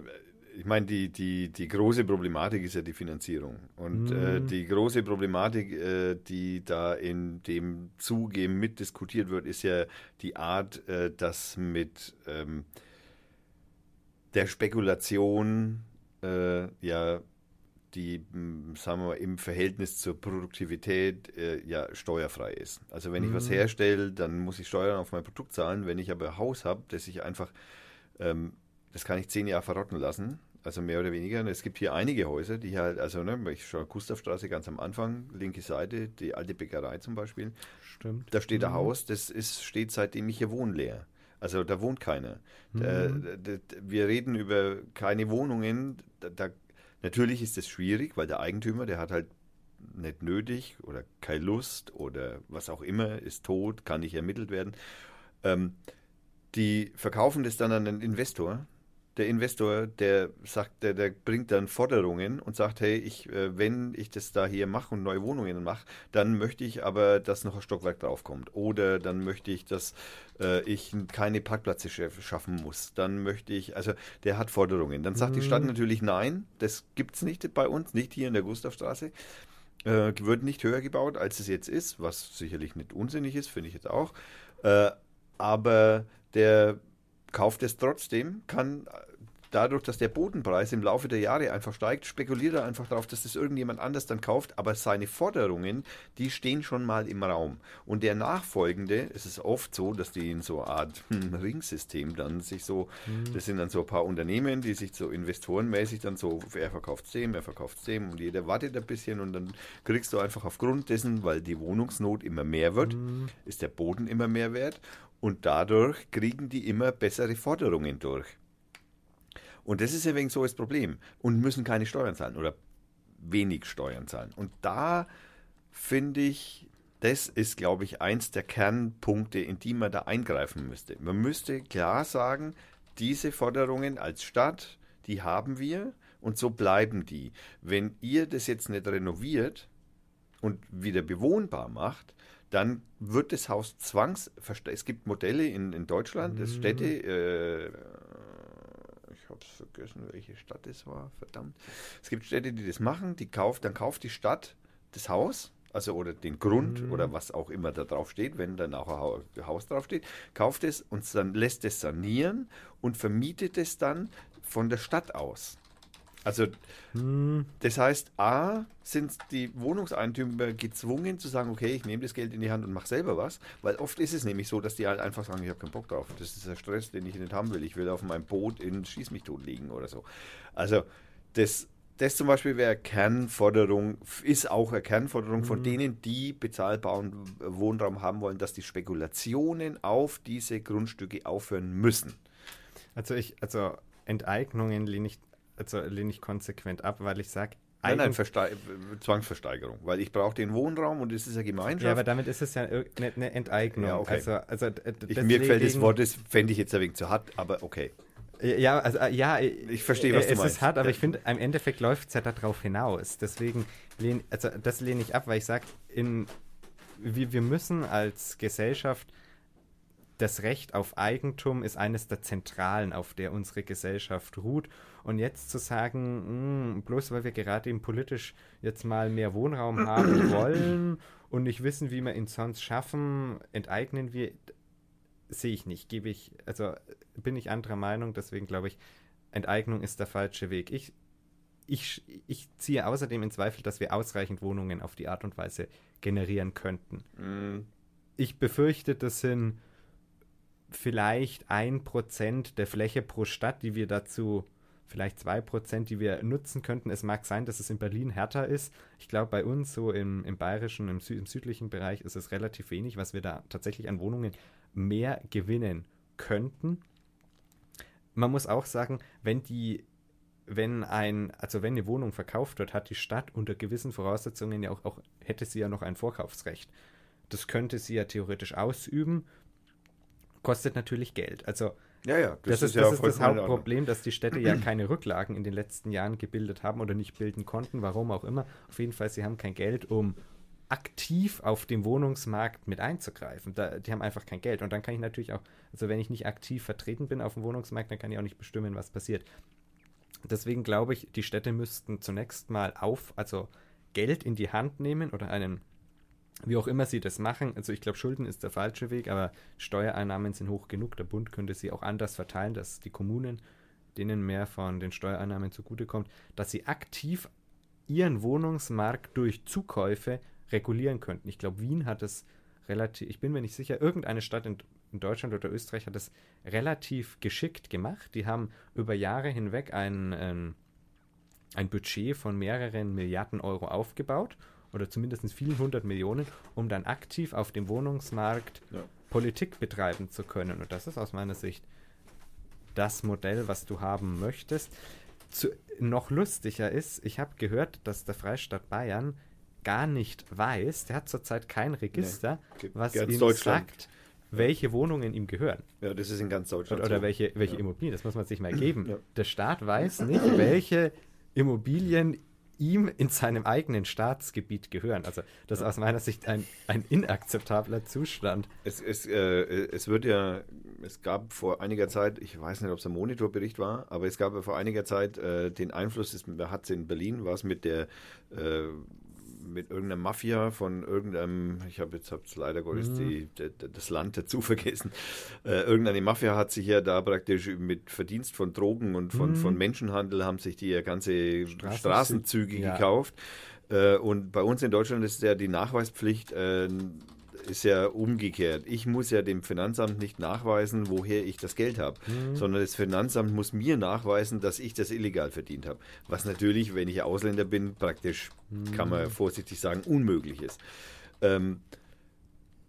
ich meine, die, die, die große Problematik ist ja die Finanzierung. Und äh, Mhm. die große Problematik, äh, die da in dem Zuge mitdiskutiert wird, ist ja die Art, äh, dass mit ähm, der Spekulation äh, ja die, mh, sagen wir mal, im Verhältnis zur Produktivität äh, ja steuerfrei ist. Also wenn ich was Mhm. herstelle, dann muss ich Steuern auf mein Produkt zahlen. Wenn ich aber ein Haus habe, das ich einfach, ähm, das kann ich zehn Jahre verrotten lassen, also mehr oder weniger. Und es gibt hier einige Häuser, die halt, also ne, ich schaue Gustavstraße ganz am Anfang, linke Seite, die alte Bäckerei zum Beispiel. Stimmt. Da steht ein Mhm. Haus, das ist, steht seitdem ich hier wohne leer. Also da wohnt keiner. Da, Mhm. da, da, wir reden über keine Wohnungen. Da, da, natürlich ist das schwierig, weil der Eigentümer, der hat halt nicht nötig oder keine Lust oder was auch immer, ist tot, kann nicht ermittelt werden. Ähm, die verkaufen das dann an einen Investor. Der Investor, der sagt, der, der bringt dann Forderungen und sagt, hey, ich, äh, wenn ich das da hier mache und neue Wohnungen mache, dann möchte ich aber, dass noch ein Stockwerk draufkommt. Oder dann möchte ich, dass äh, ich keine Parkplätze schaff- schaffen muss. Dann möchte ich, also der hat Forderungen. Dann sagt die Stadt Mhm. natürlich nein, das gibt's nicht bei uns, nicht hier in der Gustavstraße. äh, wird nicht höher gebaut, als es jetzt ist, was sicherlich nicht unsinnig ist, finde ich jetzt auch. Äh, aber der kauft es trotzdem, kann dadurch, dass der Bodenpreis im Laufe der Jahre einfach steigt, spekuliert er einfach darauf, dass das irgendjemand anders dann kauft, aber seine Forderungen, die stehen schon mal im Raum. Und der Nachfolgende, es ist oft so, dass die in so eine Art hm, Ringsystem dann sich so, mhm. das sind dann so ein paar Unternehmen, die sich so investorenmäßig dann so, er verkauft dem, er verkauft dem und jeder wartet ein bisschen und dann kriegst du einfach aufgrund dessen, weil die Wohnungsnot immer mehr wird, mhm. ist der Boden immer mehr wert und dadurch kriegen die immer bessere Forderungen durch. Und das ist ja wegen so das Problem. Und müssen keine Steuern zahlen oder wenig Steuern zahlen. Und da finde ich, das ist, glaube ich, eins der Kernpunkte, in die man da eingreifen müsste. Man müsste klar sagen, diese Forderungen als Stadt, die haben wir und so bleiben die. Wenn ihr das jetzt nicht renoviert und wieder bewohnbar macht, dann wird das Haus zwangs. Es gibt Modelle in, in Deutschland, mhm. Städte, äh, habe es vergessen, welche Stadt es war, verdammt. Es gibt Städte, die das machen, die kauft, dann kauft die Stadt das Haus, also oder den Grund mhm. oder was auch immer da drauf steht, wenn dann auch ein Haus drauf steht, kauft es und dann lässt es sanieren und vermietet es dann von der Stadt aus. Also hm. das heißt, A, sind die Wohnungseigentümer gezwungen zu sagen, okay, ich nehme das Geld in die Hand und mache selber was, weil oft ist es nämlich so, dass die halt einfach sagen, ich habe keinen Bock drauf, das ist der Stress, den ich nicht haben will, ich will auf meinem Boot in Schieß mich tot liegen oder so. Also das, das zum Beispiel wäre Kernforderung, ist auch eine Kernforderung mhm. von hm. denen, die bezahlbaren Wohnraum haben wollen, dass die Spekulationen auf diese Grundstücke aufhören müssen. Also ich, also Enteignungen lehne ich also lehne ich konsequent ab, weil ich sage, Nein, nein, Verste Zwangsversteigerung, weil ich brauche den Wohnraum und es ist ja Gemeinschaft. Ja, aber damit ist es ja eine, eine Enteignung. Ja, okay. Also, also, ich, mir gefällt das Wort, das fände ich jetzt ein wenig zu hart, aber okay. Ja, also ja, ich verstehe, was du es meinst. Es ist hart, aber ja. ich finde, im Endeffekt läuft es ja darauf hinaus. Deswegen lehne, also das lehne ich ab, weil ich sage, wir, wir müssen als Gesellschaft das Recht auf Eigentum ist eines der Zentralen, auf der unsere Gesellschaft ruht. Und jetzt zu sagen, mh, hm, bloß weil wir gerade eben politisch jetzt mal mehr Wohnraum haben <clears throat> wollen und nicht wissen, wie wir ihn sonst schaffen, enteignen wir, sehe ich nicht. Gebe ich, also bin ich anderer Meinung, deswegen glaube ich, Enteignung ist der falsche Weg. Ich, ich, ich ziehe außerdem in Zweifel, dass wir ausreichend Wohnungen auf die Art und Weise generieren könnten. Mm. Ich befürchte, das sind vielleicht ein Prozent der Fläche pro Stadt, die wir dazu vielleicht zwei Prozent, die wir nutzen könnten. Es mag sein, dass es in Berlin härter ist. Ich glaube, bei uns so im, im bayerischen, im, Sü im südlichen Bereich ist es relativ wenig, was wir da tatsächlich an Wohnungen mehr gewinnen könnten. Man muss auch sagen, wenn die, wenn ein, also wenn eine Wohnung verkauft wird, hat die Stadt unter gewissen Voraussetzungen ja auch, auch hätte sie ja noch ein Vorkaufsrecht. Das könnte sie ja theoretisch ausüben kostet natürlich Geld. Also ja, ja, das, das ist, ist, das, ist das Hauptproblem, dass die Städte ja keine Rücklagen in den letzten Jahren gebildet haben oder nicht bilden konnten, warum auch immer. Auf jeden Fall, sie haben kein Geld, um aktiv auf dem Wohnungsmarkt mit einzugreifen. Da, die haben einfach kein Geld. Und dann kann ich natürlich auch, also wenn ich nicht aktiv vertreten bin auf dem Wohnungsmarkt, dann kann ich auch nicht bestimmen, was passiert. Deswegen glaube ich, die Städte müssten zunächst mal auf, also Geld in die Hand nehmen oder einen wie auch immer sie das machen, also ich glaube, Schulden ist der falsche Weg, aber Steuereinnahmen sind hoch genug. Der Bund könnte sie auch anders verteilen, dass die Kommunen, denen mehr von den Steuereinnahmen zugutekommt, dass sie aktiv ihren Wohnungsmarkt durch Zukäufe regulieren könnten. Ich glaube, Wien hat es relativ, ich bin mir nicht sicher, irgendeine Stadt in, in Deutschland oder Österreich hat es relativ geschickt gemacht. Die haben über Jahre hinweg ein, ein, ein Budget von mehreren Milliarden Euro aufgebaut oder zumindest vielen hundert Millionen, um dann aktiv auf dem Wohnungsmarkt ja. Politik betreiben zu können. Und das ist aus meiner Sicht das Modell, was du haben möchtest. Zu, noch lustiger ist, ich habe gehört, dass der Freistaat Bayern gar nicht weiß, der hat zurzeit kein Register, nee, was ihm sagt, welche Wohnungen ihm gehören. Ja, das ist in ganz Deutschland. Oder, oder welche, welche ja. Immobilien, das muss man sich mal geben. Ja. Der Staat weiß <clears throat> nicht, welche Immobilien ihm in seinem eigenen Staatsgebiet gehören. Also das ist aus meiner Sicht ein, ein inakzeptabler Zustand. Es, es, äh, es wird ja, es gab vor einiger Zeit, ich weiß nicht, ob es ein Monitorbericht war, aber es gab vor einiger Zeit äh, den Einfluss, hat es in Berlin, war es mit der äh, mit irgendeiner Mafia von irgendeinem, ich habe jetzt hab's leider Gottes mhm. die, die, das Land dazu <laughs> vergessen. Äh, irgendeine Mafia hat sich ja da praktisch mit Verdienst von Drogen und von, mhm. von Menschenhandel haben sich die ja ganze Straßenzüge ja. gekauft. Äh, und bei uns in Deutschland ist ja die Nachweispflicht äh, ist ja umgekehrt. Ich muss ja dem Finanzamt nicht nachweisen, woher ich das Geld habe, mhm. sondern das Finanzamt muss mir nachweisen, dass ich das illegal verdient habe. Was natürlich, wenn ich Ausländer bin, praktisch, mhm. kann man vorsichtig sagen, unmöglich ist. Ähm,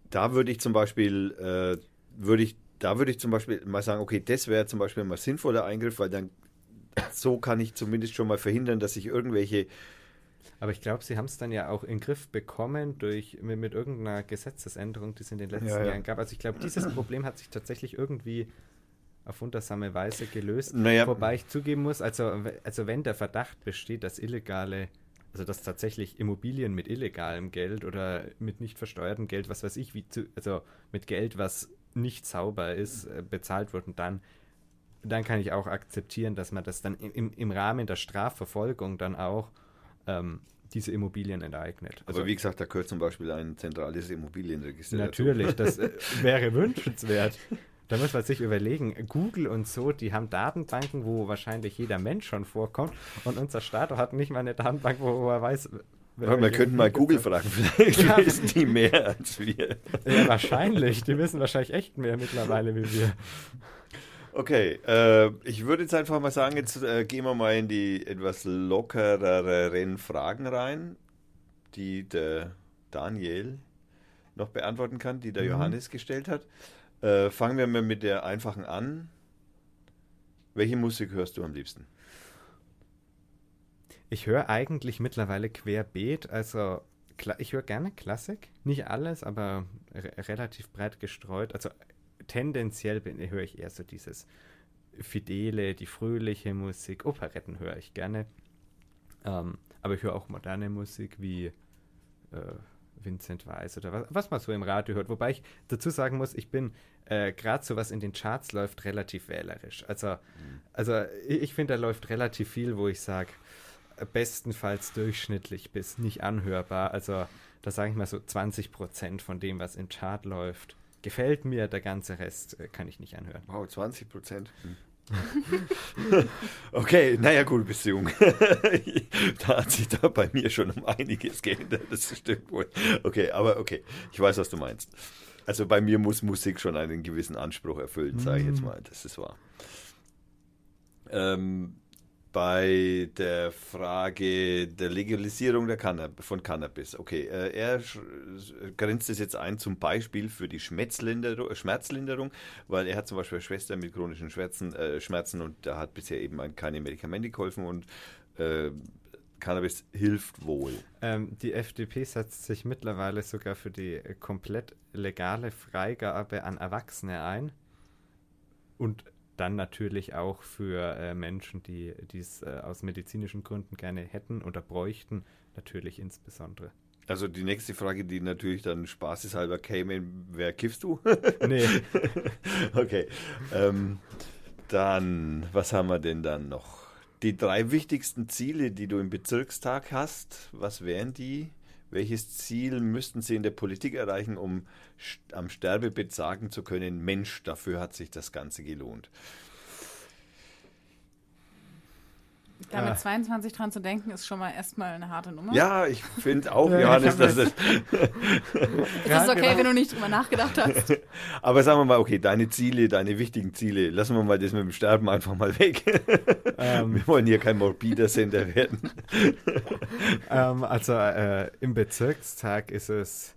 da würde ich zum Beispiel, äh, würde ich, da würde ich zum Beispiel mal sagen, okay, das wäre zum Beispiel mal sinnvoller Eingriff, weil dann so kann ich zumindest schon mal verhindern, dass ich irgendwelche aber ich glaube, sie haben es dann ja auch in den Griff bekommen durch mit, mit irgendeiner Gesetzesänderung, die es in den letzten ja, ja. Jahren gab. Also ich glaube, dieses Problem hat sich tatsächlich irgendwie auf wundersame Weise gelöst. Naja. Wobei ich zugeben muss, also, also wenn der Verdacht besteht, dass illegale, also dass tatsächlich Immobilien mit illegalem Geld oder mit nicht versteuertem Geld, was weiß ich, wie zu, also mit Geld, was nicht sauber ist, äh, bezahlt wurden, dann dann kann ich auch akzeptieren, dass man das dann im, im Rahmen der Strafverfolgung dann auch ähm, diese Immobilien enteignet. Also, Aber wie gesagt, da gehört zum Beispiel ein zentrales Immobilienregister Natürlich, dazu. das äh, <laughs> wäre wünschenswert. Da muss man sich überlegen, Google und so, die haben Datenbanken, wo wahrscheinlich jeder Mensch schon vorkommt und unser Staat hat nicht mal eine Datenbank, wo er weiß, ja, wir könnten mal Google fragen, vielleicht ja. wissen die mehr als wir. Ja, wahrscheinlich. Die wissen wahrscheinlich echt mehr mittlerweile wie wir. Okay, äh, ich würde jetzt einfach mal sagen, jetzt äh, gehen wir mal in die etwas lockereren Fragen rein, die der Daniel noch beantworten kann, die der mhm. Johannes gestellt hat. Äh, fangen wir mal mit der einfachen an. Welche Musik hörst du am liebsten? Ich höre eigentlich mittlerweile querbeet, also ich höre gerne Klassik, nicht alles, aber relativ breit gestreut. Also tendenziell bin, höre ich eher so dieses Fidele, die fröhliche Musik. Operetten höre ich gerne. Ähm, aber ich höre auch moderne Musik wie äh, Vincent Weiss oder was, was, man so im Radio hört. Wobei ich dazu sagen muss, ich bin äh, gerade so was in den Charts läuft relativ wählerisch. Also, mhm. also ich, ich finde, da läuft relativ viel, wo ich sage, bestenfalls durchschnittlich bis nicht anhörbar. Also da sage ich mal so 20 Prozent von dem, was im Chart läuft, gefällt mir, der ganze Rest äh, kann ich nicht anhören. Wow, 20 Prozent. Hm. <laughs> okay, naja, gut, bist jung. <laughs> da hat sich da bei mir schon um einiges geändert, das stimmt wohl. Okay, aber okay, ich weiß, was du meinst. Also bei mir muss Musik schon einen gewissen Anspruch erfüllen, sage ich jetzt hm. mal, das ist wahr. Ähm, bei der Frage der Legalisierung der Cannab von Cannabis. Okay, äh, er grenzt es jetzt ein zum Beispiel für die Schmerzlinderung, weil er hat zum Beispiel eine Schwester mit chronischen Schmerzen, äh, Schmerzen und da hat bisher eben keine Medikamente geholfen und äh, Cannabis hilft wohl. Ähm, die FDP setzt sich mittlerweile sogar für die komplett legale Freigabe an Erwachsene ein. Und dann natürlich auch für äh, Menschen, die dies äh, aus medizinischen Gründen gerne hätten oder bräuchten, natürlich insbesondere. Also die nächste Frage, die natürlich dann spaßeshalber käme, wer kiffst du? <laughs> nee. <laughs> okay. Ähm, dann, was haben wir denn dann noch? Die drei wichtigsten Ziele, die du im Bezirkstag hast, was wären die? Welches Ziel müssten Sie in der Politik erreichen, um am Sterbebett sagen zu können, Mensch, dafür hat sich das Ganze gelohnt? Da mit 22 dran zu denken, ist schon mal erstmal eine harte Nummer. Ja, ich finde auch, <laughs> Johannes, dass es. <laughs> das ist okay, genau. wenn du nicht drüber nachgedacht hast. <laughs> Aber sagen wir mal, okay, deine Ziele, deine wichtigen Ziele, lassen wir mal das mit dem Sterben einfach mal weg. Ähm, wir wollen hier kein morbider Sender werden. ähm, also äh, im Bezirkstag ist es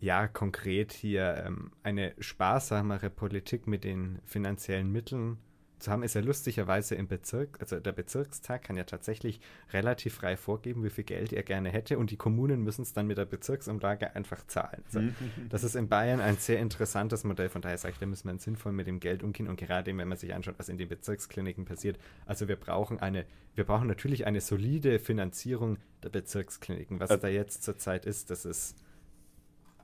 ja konkret hier ähm, eine sparsamere Politik mit den finanziellen Mitteln zu haben, ist ja lustigerweise im Bezirk, also der Bezirkstag kann ja tatsächlich relativ frei vorgeben, wie viel Geld er gerne hätte und die Kommunen müssen es dann mit der Bezirksumlage einfach zahlen. Also, das ist in Bayern ein sehr interessantes Modell, von daher sage ich, da müssen wir sinnvoll mit dem Geld umgehen und gerade wenn man sich anschaut, was in den Bezirkskliniken passiert, also wir brauchen eine, wir brauchen natürlich eine solide Finanzierung der Bezirkskliniken. Was also, da jetzt zurzeit ist, das ist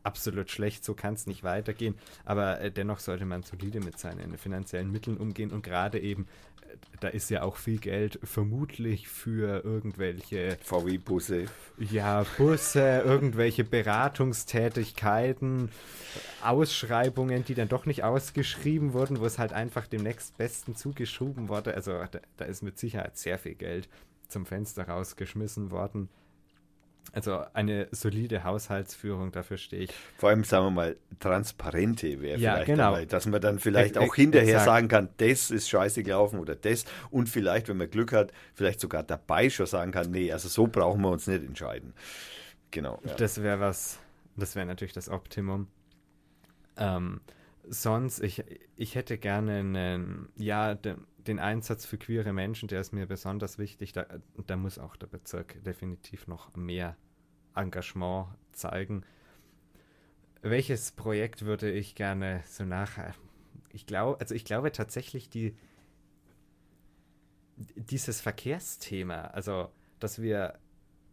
absolut schlecht, so kann es nicht weitergehen. Aber äh, dennoch sollte man solide mit seinen finanziellen Mitteln umgehen und gerade eben, äh, da ist ja auch viel Geld vermutlich für irgendwelche VW-Busse. Ja, Busse, irgendwelche Beratungstätigkeiten, Ausschreibungen, die dann doch nicht ausgeschrieben wurden, wo es halt einfach dem nächstbesten zugeschoben wurde. Also da, da ist mit Sicherheit sehr viel Geld zum Fenster rausgeschmissen worden. Also eine solide Haushaltsführung, dafür stehe ich. Vor allem, sagen wir mal, transparente wäre ja, vielleicht genau. dabei, dass man dann vielleicht auch hinterher exakt. sagen kann, das ist scheiße gelaufen oder das und vielleicht, wenn man Glück hat, vielleicht sogar dabei schon sagen kann, nee, also so brauchen wir uns nicht entscheiden. Genau. Ja. Das wäre was, das wäre natürlich das Optimum. Ähm, sonst, ich, ich hätte gerne einen, ja, de, den Einsatz für queere Menschen, der ist mir besonders wichtig. Da, da muss auch der Bezirk definitiv noch mehr Engagement zeigen. Welches Projekt würde ich gerne so nachher? Ich glaube, also ich glaube tatsächlich die dieses Verkehrsthema, also dass wir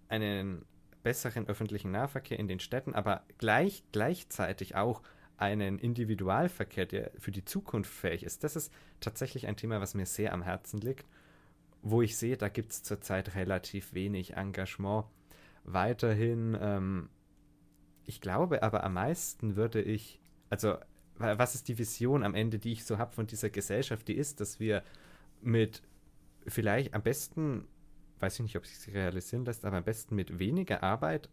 einen besseren öffentlichen Nahverkehr in den Städten, aber gleich, gleichzeitig auch einen Individualverkehr, der für die Zukunft fähig ist. Das ist tatsächlich ein Thema, was mir sehr am Herzen liegt, wo ich sehe, da gibt es zurzeit relativ wenig Engagement. Weiterhin, ähm, ich glaube aber am meisten würde ich, also wa- was ist die Vision am Ende, die ich so habe von dieser Gesellschaft, die ist, dass wir mit vielleicht am besten, weiß ich nicht, ob es sich realisieren lässt, aber am besten mit weniger Arbeit,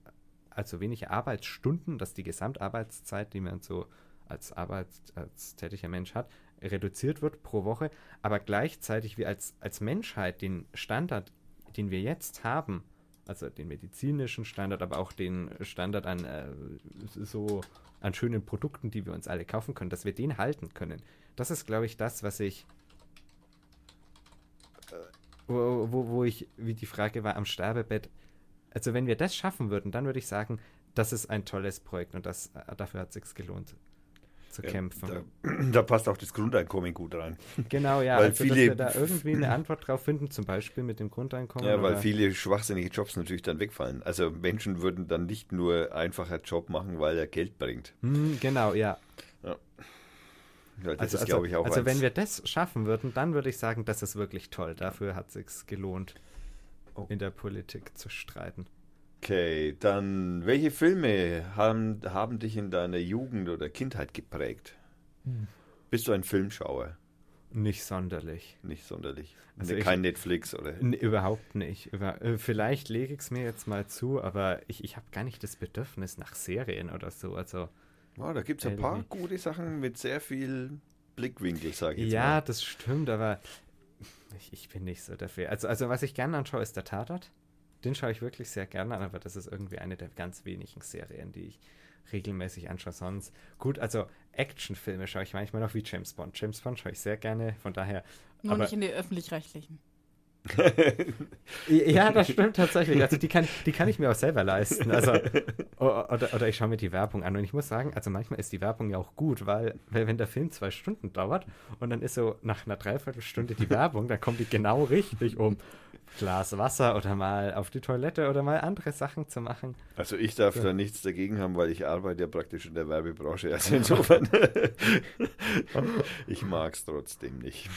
also weniger Arbeitsstunden, dass die Gesamtarbeitszeit, die man so als Arbeits, als tätiger Mensch hat, reduziert wird pro Woche, aber gleichzeitig wir als, als Menschheit den Standard, den wir jetzt haben, also den medizinischen Standard, aber auch den Standard an äh, so an schönen Produkten, die wir uns alle kaufen können, dass wir den halten können. Das ist, glaube ich, das, was ich wo, wo, wo ich, wie die Frage war, am Sterbebett. Also wenn wir das schaffen würden, dann würde ich sagen, das ist ein tolles Projekt und das, äh, dafür hat es sich gelohnt zu Ja, kämpfen. Da, <clears throat> da passt auch das Grundeinkommen gut rein. genau, ja, weil also dass viele- wir da irgendwie eine Antwort drauf finden, zum Beispiel mit dem Grundeinkommen. Ja, weil oder- viele schwachsinnige Jobs natürlich dann wegfallen. Also Menschen würden dann nicht nur einfacher Job machen, weil er Geld bringt. Hm, genau, ja. Ja, das Also, ist, also, glaube ich, auch also eins. wenn wir das schaffen würden, dann würde ich sagen, das ist wirklich toll. Dafür hat es sich gelohnt, Oh. in der Politik zu streiten. Okay, dann welche Filme haben, haben dich in deiner Jugend oder Kindheit geprägt? Hm. Bist du ein Filmschauer? Nicht sonderlich. Nicht sonderlich. Also Also ich- kein Netflix oder. Überhaupt nicht. Über, äh, vielleicht lege ich es mir jetzt mal zu, aber ich, ich habe gar nicht das Bedürfnis nach Serien oder so. Also Wow, da gibt es ein paar Irgendwie. gute Sachen mit sehr viel Blickwinkel, sage ich jetzt ja, mal. das stimmt, aber ich, ich bin nicht so dafür. Also, also was ich gerne anschaue, ist der Tatort. Den schaue ich wirklich sehr gerne an, aber das ist irgendwie eine der ganz wenigen Serien, die ich regelmäßig anschaue. Sonst gut, also Actionfilme schaue ich manchmal noch wie James Bond. James Bond schaue ich sehr gerne, von daher. Nur aber, nicht in die öffentlich-rechtlichen. <laughs> Ja, das stimmt tatsächlich. Also die kann, die kann ich mir auch selber leisten. Also, oder, oder ich schaue mir die Werbung an und ich muss sagen, also manchmal ist die Werbung ja auch gut, weil, weil wenn der Film zwei Stunden dauert und dann ist so nach einer Dreiviertelstunde die Werbung, dann kommt die genau richtig, um Glas Wasser oder mal auf die Toilette oder mal andere Sachen zu machen. Also ich darf da nichts dagegen haben, weil ich arbeite ja praktisch in der Werbebranche. Also insofern, <laughs> ich mag es trotzdem nicht.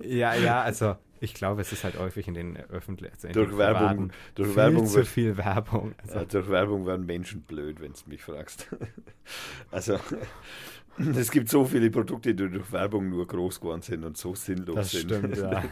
Ja, ja, also ich glaube, es ist halt häufig in den öffentlichen, also Durch den Werbung, durch viel Werbung zu wird, viel Werbung. Also, ja, durch Werbung werden Menschen blöd, wenn du mich fragst. Also <laughs> es gibt so viele Produkte, die durch Werbung nur groß geworden sind und so sinnlos Das sind. stimmt, ja.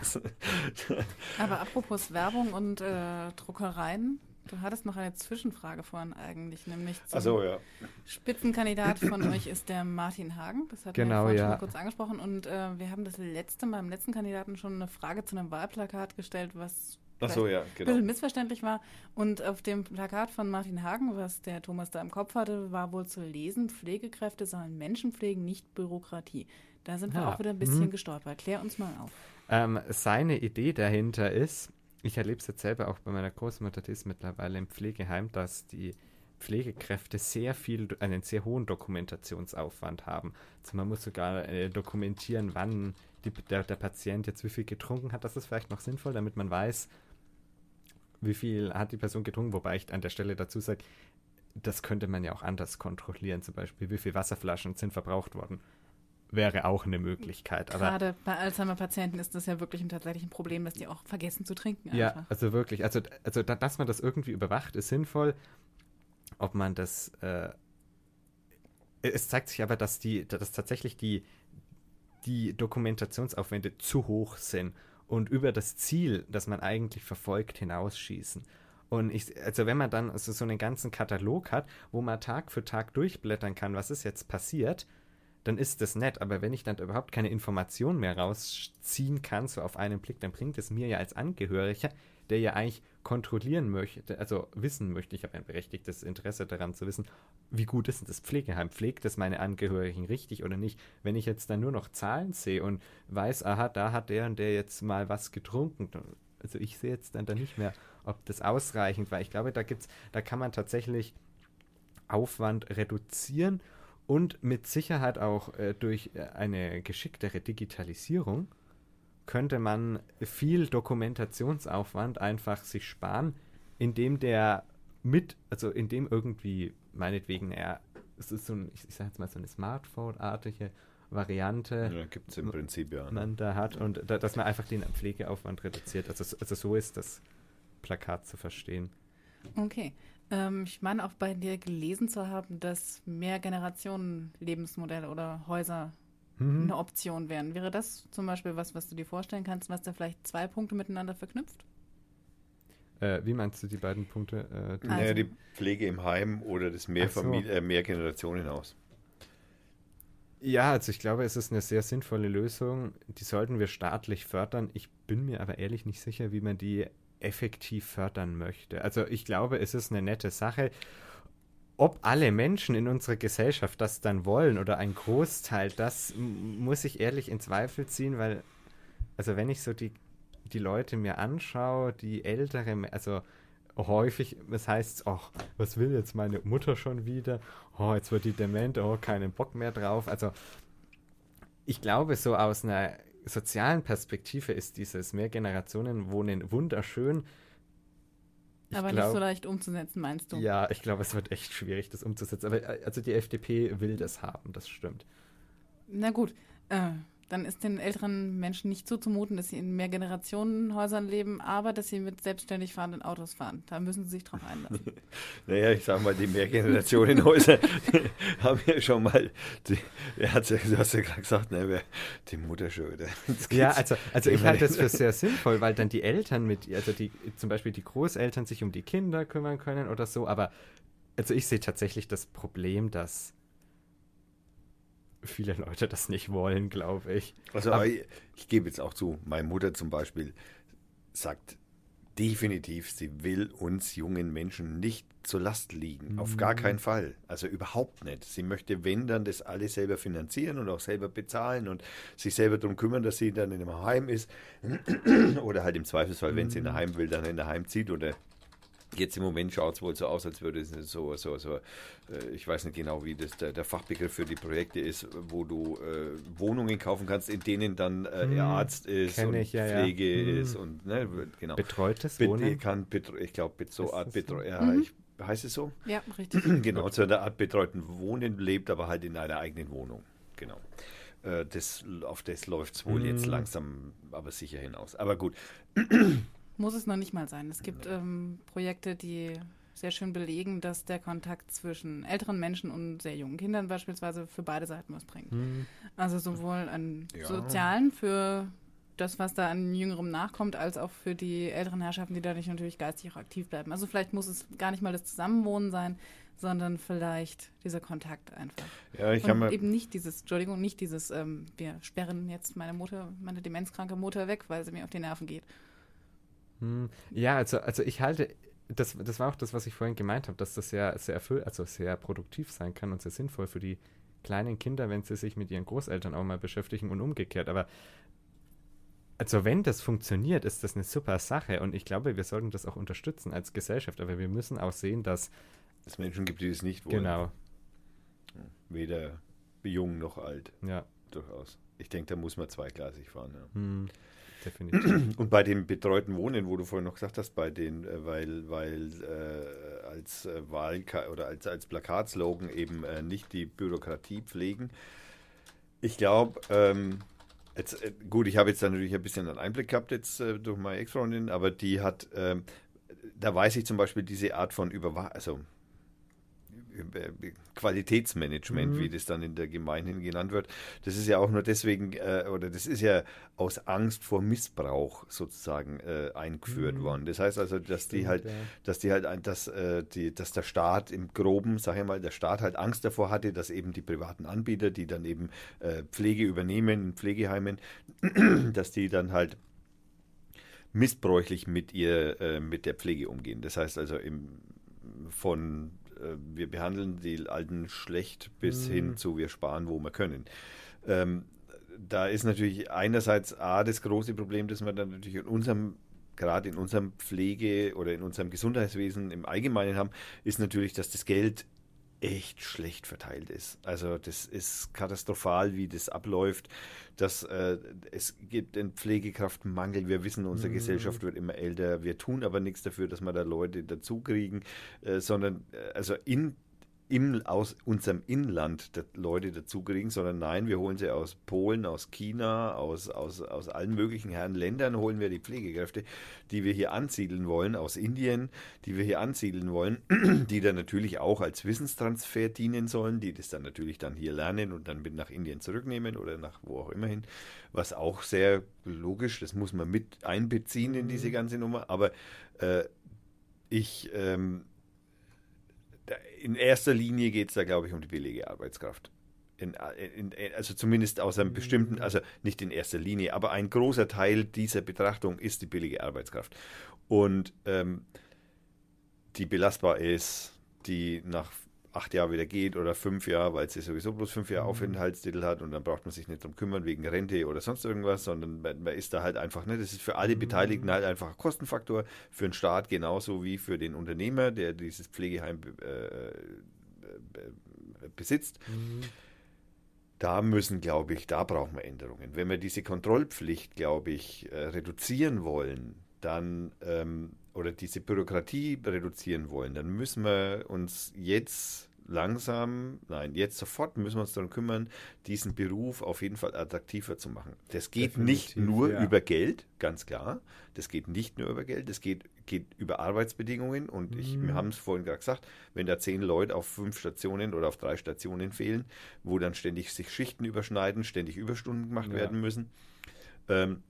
<laughs> Aber apropos Werbung und äh, Druckereien, du hattest noch eine Zwischenfrage vorhin eigentlich, nämlich zum Also ja. Spitzenkandidat von euch ist der Martin Hagen. Das hat Genau, wir vorhin ja. schon mal kurz angesprochen. Und äh, wir haben das letzte, beim letzten Kandidaten schon eine Frage zu einem Wahlplakat gestellt, was Ach so, ja, ein genau. bisschen missverständlich war. Und auf dem Plakat von Martin Hagen, was der Thomas da im Kopf hatte, war wohl zu lesen, Pflegekräfte sollen Menschen pflegen, nicht Bürokratie. Da sind wir Ja, auch wieder ein bisschen mhm. gestolpert. Klär uns mal auf. Ähm, seine Idee dahinter ist, ich erlebe es jetzt selber auch bei meiner Großmutter, die ist mittlerweile im Pflegeheim, dass die Pflegekräfte sehr viel, einen sehr hohen Dokumentationsaufwand haben. Also man muss sogar äh, dokumentieren, wann die, der, der Patient jetzt wie viel getrunken hat. Das ist vielleicht noch sinnvoll, damit man weiß, wie viel hat die Person getrunken, wobei ich an der Stelle dazu sage, das könnte man ja auch anders kontrollieren, zum Beispiel, wie viele Wasserflaschen sind verbraucht worden. Wäre auch eine Möglichkeit. Gerade bei Alzheimer-Patienten ist das ja wirklich ein tatsächlich Problem, dass die auch vergessen zu trinken. Einfach. Ja, also wirklich. Also, also dass man das irgendwie überwacht, ist sinnvoll. Ob man das. Äh, es zeigt sich aber, dass die, dass tatsächlich die, die Dokumentationsaufwände zu hoch sind und über das Ziel, das man eigentlich verfolgt, hinausschießen. Und ich, also wenn man dann also so einen ganzen Katalog hat, wo man Tag für Tag durchblättern kann, was ist jetzt passiert, dann ist das nett. Aber wenn ich dann überhaupt keine Informationen mehr rausziehen kann, so auf einen Blick, dann bringt es mir ja als Angehöriger, der ja eigentlich kontrollieren möchte, also wissen möchte, ich habe ein berechtigtes Interesse daran zu wissen, wie gut ist denn das Pflegeheim? Pflegt das meine Angehörigen richtig oder nicht? Wenn ich jetzt dann nur noch Zahlen sehe und weiß, aha, da hat der und der jetzt mal was getrunken, also ich sehe jetzt dann da nicht mehr, ob das ausreichend war. Ich glaube, da gibt's, da kann man tatsächlich Aufwand reduzieren und mit Sicherheit auch äh, durch äh, eine geschicktere Digitalisierung könnte man viel Dokumentationsaufwand einfach sich sparen, indem der mit, also indem irgendwie meinetwegen er, es ist so ein, ich, ich sag jetzt mal so eine Smartphone-artige Variante. Ja, gibt es im Prinzip ja. Ne? Man da hat und da, dass man einfach den Pflegeaufwand reduziert. Also, also so ist das Plakat zu verstehen. Okay. Ähm, ich meine auch bei dir gelesen zu haben, dass mehr Generationen Lebensmodelle oder Häuser mhm. eine Option wären. Wäre das zum Beispiel was, was du dir vorstellen kannst, was da vielleicht zwei Punkte miteinander verknüpft? Äh, wie meinst du die beiden Punkte? Äh, also, naja, die Pflege im Heim oder das Mehrfamil so. äh, Mehrgenerationenhaus. Ja, also ich glaube, es ist eine sehr sinnvolle Lösung. Die sollten wir staatlich fördern. Ich bin mir aber ehrlich nicht sicher, wie man die effektiv fördern möchte. Also ich glaube, es ist eine nette Sache. Ob alle Menschen in unserer Gesellschaft das dann wollen oder ein Großteil, das muss ich ehrlich in Zweifel ziehen, weil, also wenn ich so die, die Leute mir anschaue, die ältere, also häufig, das heißt, ach, was will jetzt meine Mutter schon wieder? Oh, jetzt wird die dement, oh, keinen Bock mehr drauf. Also ich glaube, so aus einer sozialen Perspektive ist dieses Mehrgenerationenwohnen wunderschön. Ich aber glaub, nicht so leicht umzusetzen, meinst du? Ja, ich glaube, es wird echt schwierig, das umzusetzen. Aber äh, also die FDP will das haben, das stimmt. Na gut, äh, dann ist den älteren Menschen nicht zuzumuten, dass sie in Mehrgenerationenhäusern leben, aber dass sie mit selbstständig fahrenden Autos fahren. Da müssen sie sich drauf einlassen. <laughs> naja, ich sag mal, die Mehrgenerationenhäuser <laughs> haben ja schon mal, die, er hat du hast ja gerade gesagt, ne, die Mutter schon wieder. <laughs> Ja, also, also ich halte das für sehr sinnvoll, weil dann die Eltern mit, also die, zum Beispiel die Großeltern sich um die Kinder kümmern können oder so, aber also ich sehe tatsächlich das Problem, dass viele Leute das nicht wollen, glaube ich. Also Aber, ich, ich gebe jetzt auch zu, meine Mutter zum Beispiel sagt definitiv, sie will uns jungen Menschen nicht zur Last liegen. Mhm. Auf gar mhm. keinen Fall. Also überhaupt nicht. Sie möchte, wenn dann, das alles selber finanzieren und auch selber bezahlen und sich selber darum kümmern, dass sie dann in einem Heim ist. <clears throat> oder halt im Zweifelsfall, mhm. wenn sie in ein Heim will, dann in ein Heim zieht oder Jetzt im Moment schaut es wohl so aus, als würde es so, so, so, äh, ich weiß nicht genau, wie das der, der, Fachbegriff für die Projekte ist, wo du äh, Wohnungen kaufen kannst, in denen dann äh, hm, Arzt ist und ich, ja, Pflege ja. ist und ne, genau. Betreutes Wohnen? Kann, ich glaube, so Art Betreu ja, mhm. ich, heißt es so? Ja, richtig. <clears throat> genau, zu einer Art betreuten Wohnen lebt, aber halt in einer eigenen Wohnung. Genau. Äh, das, auf das läuft es wohl mhm. jetzt langsam, aber sicher hinaus. Aber gut. <clears throat> Muss es noch nicht mal sein. Es gibt ähm, Projekte, die sehr schön belegen, dass der Kontakt zwischen älteren Menschen und sehr jungen Kindern beispielsweise für beide Seiten was bringt. Mhm. Also sowohl an ja. sozialen für das, was da an Jüngerem nachkommt, als auch für die älteren Herrschaften, die dadurch natürlich geistig auch aktiv bleiben. Also vielleicht muss es gar nicht mal das Zusammenwohnen sein, sondern vielleicht dieser Kontakt einfach. Ja, ich und eben nicht dieses, Entschuldigung, nicht dieses, ähm, wir sperren jetzt meine Mutter, meine demenzkranke Mutter weg, weil sie mir auf die Nerven geht. Hm, ja, also, also ich halte, das, das war auch das, was ich vorhin gemeint habe, dass das sehr, sehr erfüllt, also sehr produktiv sein kann und sehr sinnvoll für die kleinen Kinder, wenn sie sich mit ihren Großeltern auch mal beschäftigen und umgekehrt. Aber also wenn das funktioniert, ist das eine super Sache und ich glaube, wir sollten das auch unterstützen als Gesellschaft, aber wir müssen auch sehen, dass es Menschen gibt, die es nicht wollen. Genau. Weder jung noch alt. Ja. Durchaus. Ich denke, da muss man zweigleisig fahren. Ja. Hm, definitiv. <clears throat> Und bei dem betreuten Wohnen, wo du vorhin noch gesagt hast, bei den, äh, weil, weil äh, als äh, Wahl oder als, als Plakatslogan eben äh, nicht die Bürokratie pflegen. Ich glaube, ähm, äh, gut, ich habe jetzt natürlich ein bisschen einen Einblick gehabt jetzt äh, durch meine Ex-Freundin, aber die hat, ähm, da weiß ich zum Beispiel diese Art von Überwachung, also Qualitätsmanagement, mhm. wie das dann in der Gemeinde genannt wird. Das ist ja auch nur deswegen, äh, oder das ist ja aus Angst vor Missbrauch sozusagen äh, eingeführt mhm. worden. Das heißt also, dass Stimmt, die halt, ja. dass die halt, dass, äh, die, dass der Staat im Groben, sag ich mal, der Staat halt Angst davor hatte, dass eben die privaten Anbieter, die dann eben äh, Pflege übernehmen in Pflegeheimen, <clears throat> dass die dann halt missbräuchlich mit ihr, äh, mit der Pflege umgehen. Das heißt also im, von äh, wir behandeln die Alten schlecht bis mhm. hin zu wir sparen, wo wir können. Ähm, da ist natürlich einerseits A, das große Problem, dass wir dann natürlich in unserem gerade in unserem Pflege- oder in unserem Gesundheitswesen im Allgemeinen haben, ist natürlich, dass das Geld echt schlecht verteilt ist. Also das ist katastrophal, wie das abläuft. Dass, äh, es gibt einen Pflegekraftmangel. Wir wissen, unsere mhm. Gesellschaft wird immer älter. Wir tun aber nichts dafür, dass wir da Leute dazukriegen, äh, sondern äh, also in im, aus unserem Inland Leute dazukriegen, sondern nein, wir holen sie aus Polen, aus China, aus, aus, aus allen möglichen Herren Ländern holen wir die Pflegekräfte, die wir hier ansiedeln wollen, aus Indien, die wir hier ansiedeln wollen, <clears throat> die dann natürlich auch als Wissenstransfer dienen sollen, die das dann natürlich dann hier lernen und dann mit nach Indien zurücknehmen oder nach wo auch immer hin, was auch sehr logisch, das muss man mit einbeziehen in diese mhm. ganze Nummer, aber äh, ich ähm, in erster Linie geht es da, glaube ich, um die billige Arbeitskraft. In, in, also zumindest aus einem bestimmten, mhm. also nicht in erster Linie, aber ein großer Teil dieser Betrachtung ist die billige Arbeitskraft. Und ähm, die belastbar ist, die nach acht Jahre wieder geht oder fünf Jahre, weil sie sowieso bloß fünf Jahre mhm. Aufenthaltstitel hat und dann braucht man sich nicht drum kümmern wegen Rente oder sonst irgendwas, sondern man, man ist da halt einfach, ne, das ist für alle mhm. Beteiligten halt einfach ein Kostenfaktor, für den Staat genauso wie für den Unternehmer, der dieses Pflegeheim äh, besitzt. Mhm. Da müssen, glaube ich, da brauchen wir Änderungen. Wenn wir diese Kontrollpflicht, glaube ich, äh, reduzieren wollen, dann ähm, oder diese Bürokratie reduzieren wollen, dann müssen wir uns jetzt langsam, nein, jetzt sofort müssen wir uns darum kümmern, diesen Beruf auf jeden Fall attraktiver zu machen. Das geht Definitiv, nicht nur ja. über Geld, ganz klar. Das geht nicht nur über Geld, das geht, geht über Arbeitsbedingungen. Und mhm. ich, wir haben es vorhin gerade gesagt, wenn da zehn Leute auf fünf Stationen oder auf drei Stationen fehlen, wo dann ständig sich Schichten überschneiden, ständig Überstunden gemacht ja. werden müssen, ähm,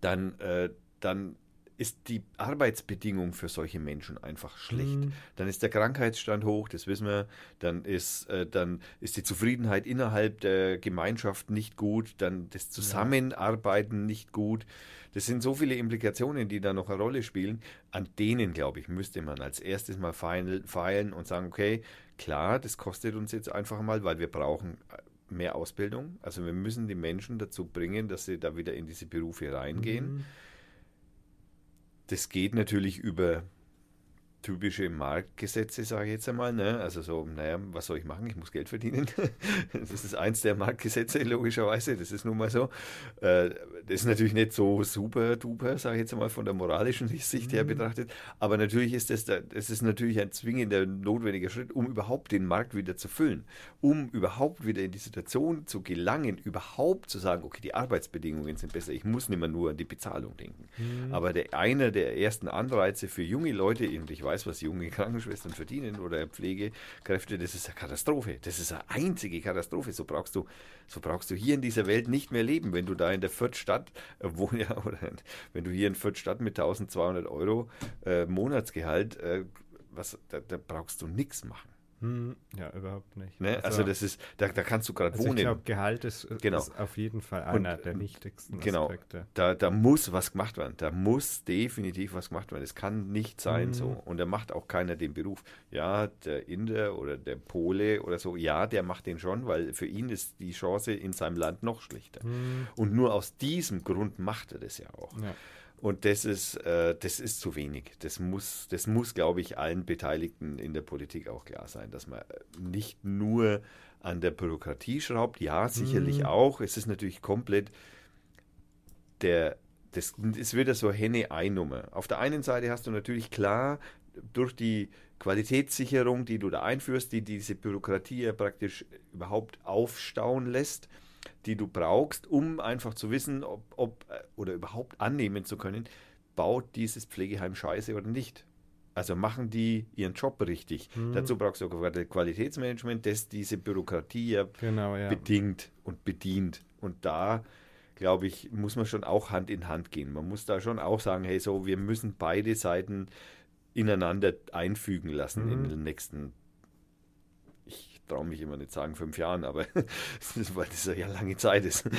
dann, äh, dann ist die Arbeitsbedingung für solche Menschen einfach schlecht. Mhm. Dann ist der Krankheitsstand hoch, das wissen wir. Dann ist, äh, dann ist die Zufriedenheit innerhalb der Gemeinschaft nicht gut. Dann das Zusammenarbeiten nicht gut. Das sind so viele Implikationen, die da noch eine Rolle spielen. An denen, glaube ich, müsste man als erstes mal feilen und sagen, okay, klar, das kostet uns jetzt einfach mal, weil wir brauchen äh, mehr Ausbildung. Also wir müssen die Menschen dazu bringen, dass sie da wieder in diese Berufe reingehen. Mhm das geht natürlich über typische Marktgesetze, sage ich jetzt einmal. Ne? Also so, naja, was soll ich machen? Ich muss Geld verdienen. <laughs> das ist eins der Marktgesetze, logischerweise. Das ist nun mal so. Das ist natürlich nicht so super duper, sage ich jetzt einmal, von der moralischen <laughs> Sicht her mhm. betrachtet. Aber natürlich ist das, das ist natürlich ein zwingender, notwendiger Schritt, um überhaupt den Markt wieder zu füllen. Um überhaupt wieder in die Situation zu gelangen, überhaupt zu sagen, okay, die Arbeitsbedingungen sind besser. Ich muss nicht mehr nur an die Bezahlung denken. Mhm. Aber der, einer der ersten Anreize für junge Leute, und ich weiß, weiß, was junge Krankenschwestern verdienen oder Pflegekräfte, das ist eine Katastrophe. Das ist eine einzige Katastrophe. So brauchst du, so brauchst du hier in dieser Welt nicht mehr leben, wenn du da in der Viertstadt äh, wo, ja, <laughs> oder wenn du hier in Viertstadt mit 1200 Euro äh, Monatsgehalt, äh, was, da, da brauchst du nichts machen. Hm, ja, überhaupt nicht. Ne? Also, also, das ist, da, da kannst du gerade also wohnen. Ich glaube, Gehalt ist, genau. ist, auf jeden Fall einer Und, der wichtigsten genau, Aspekte. Da, da muss was gemacht werden. Da muss definitiv was gemacht werden. Es kann nicht sein hm. so. Und da macht auch keiner den Beruf. Ja, der Inder oder der Pole oder so, ja, der macht den schon, weil für ihn ist die Chance in seinem Land noch schlechter. Hm. Und nur aus diesem Grund macht er das ja auch. Ja. Und das ist, äh, das ist zu wenig. Das muss, das muss, glaube ich, allen Beteiligten in der Politik auch klar sein, dass man nicht nur an der Bürokratie schraubt. Ja, sicherlich Mhm. auch. Es ist natürlich komplett der, das ist wieder so Henne-Ei-Nummer. Auf der einen Seite hast du natürlich klar durch die Qualitätssicherung, die du da einführst, die diese Bürokratie ja praktisch überhaupt aufstauen lässt, die du brauchst, um einfach zu wissen, ob, ob äh, oder überhaupt annehmen zu können, baut dieses Pflegeheim scheiße oder nicht. Also machen die ihren Job richtig. Dazu brauchst du auch Qualitätsmanagement, das diese Bürokratie ja Genau, ja. bedingt und bedient. Und da, glaube ich, muss man schon auch Hand in Hand gehen. Man muss da schon auch sagen, hey, so, wir müssen beide Seiten ineinander einfügen lassen in den nächsten, traue mich immer nicht sagen, fünf Jahren, aber das <laughs> ist, weil das ja lange Zeit ist. <laughs>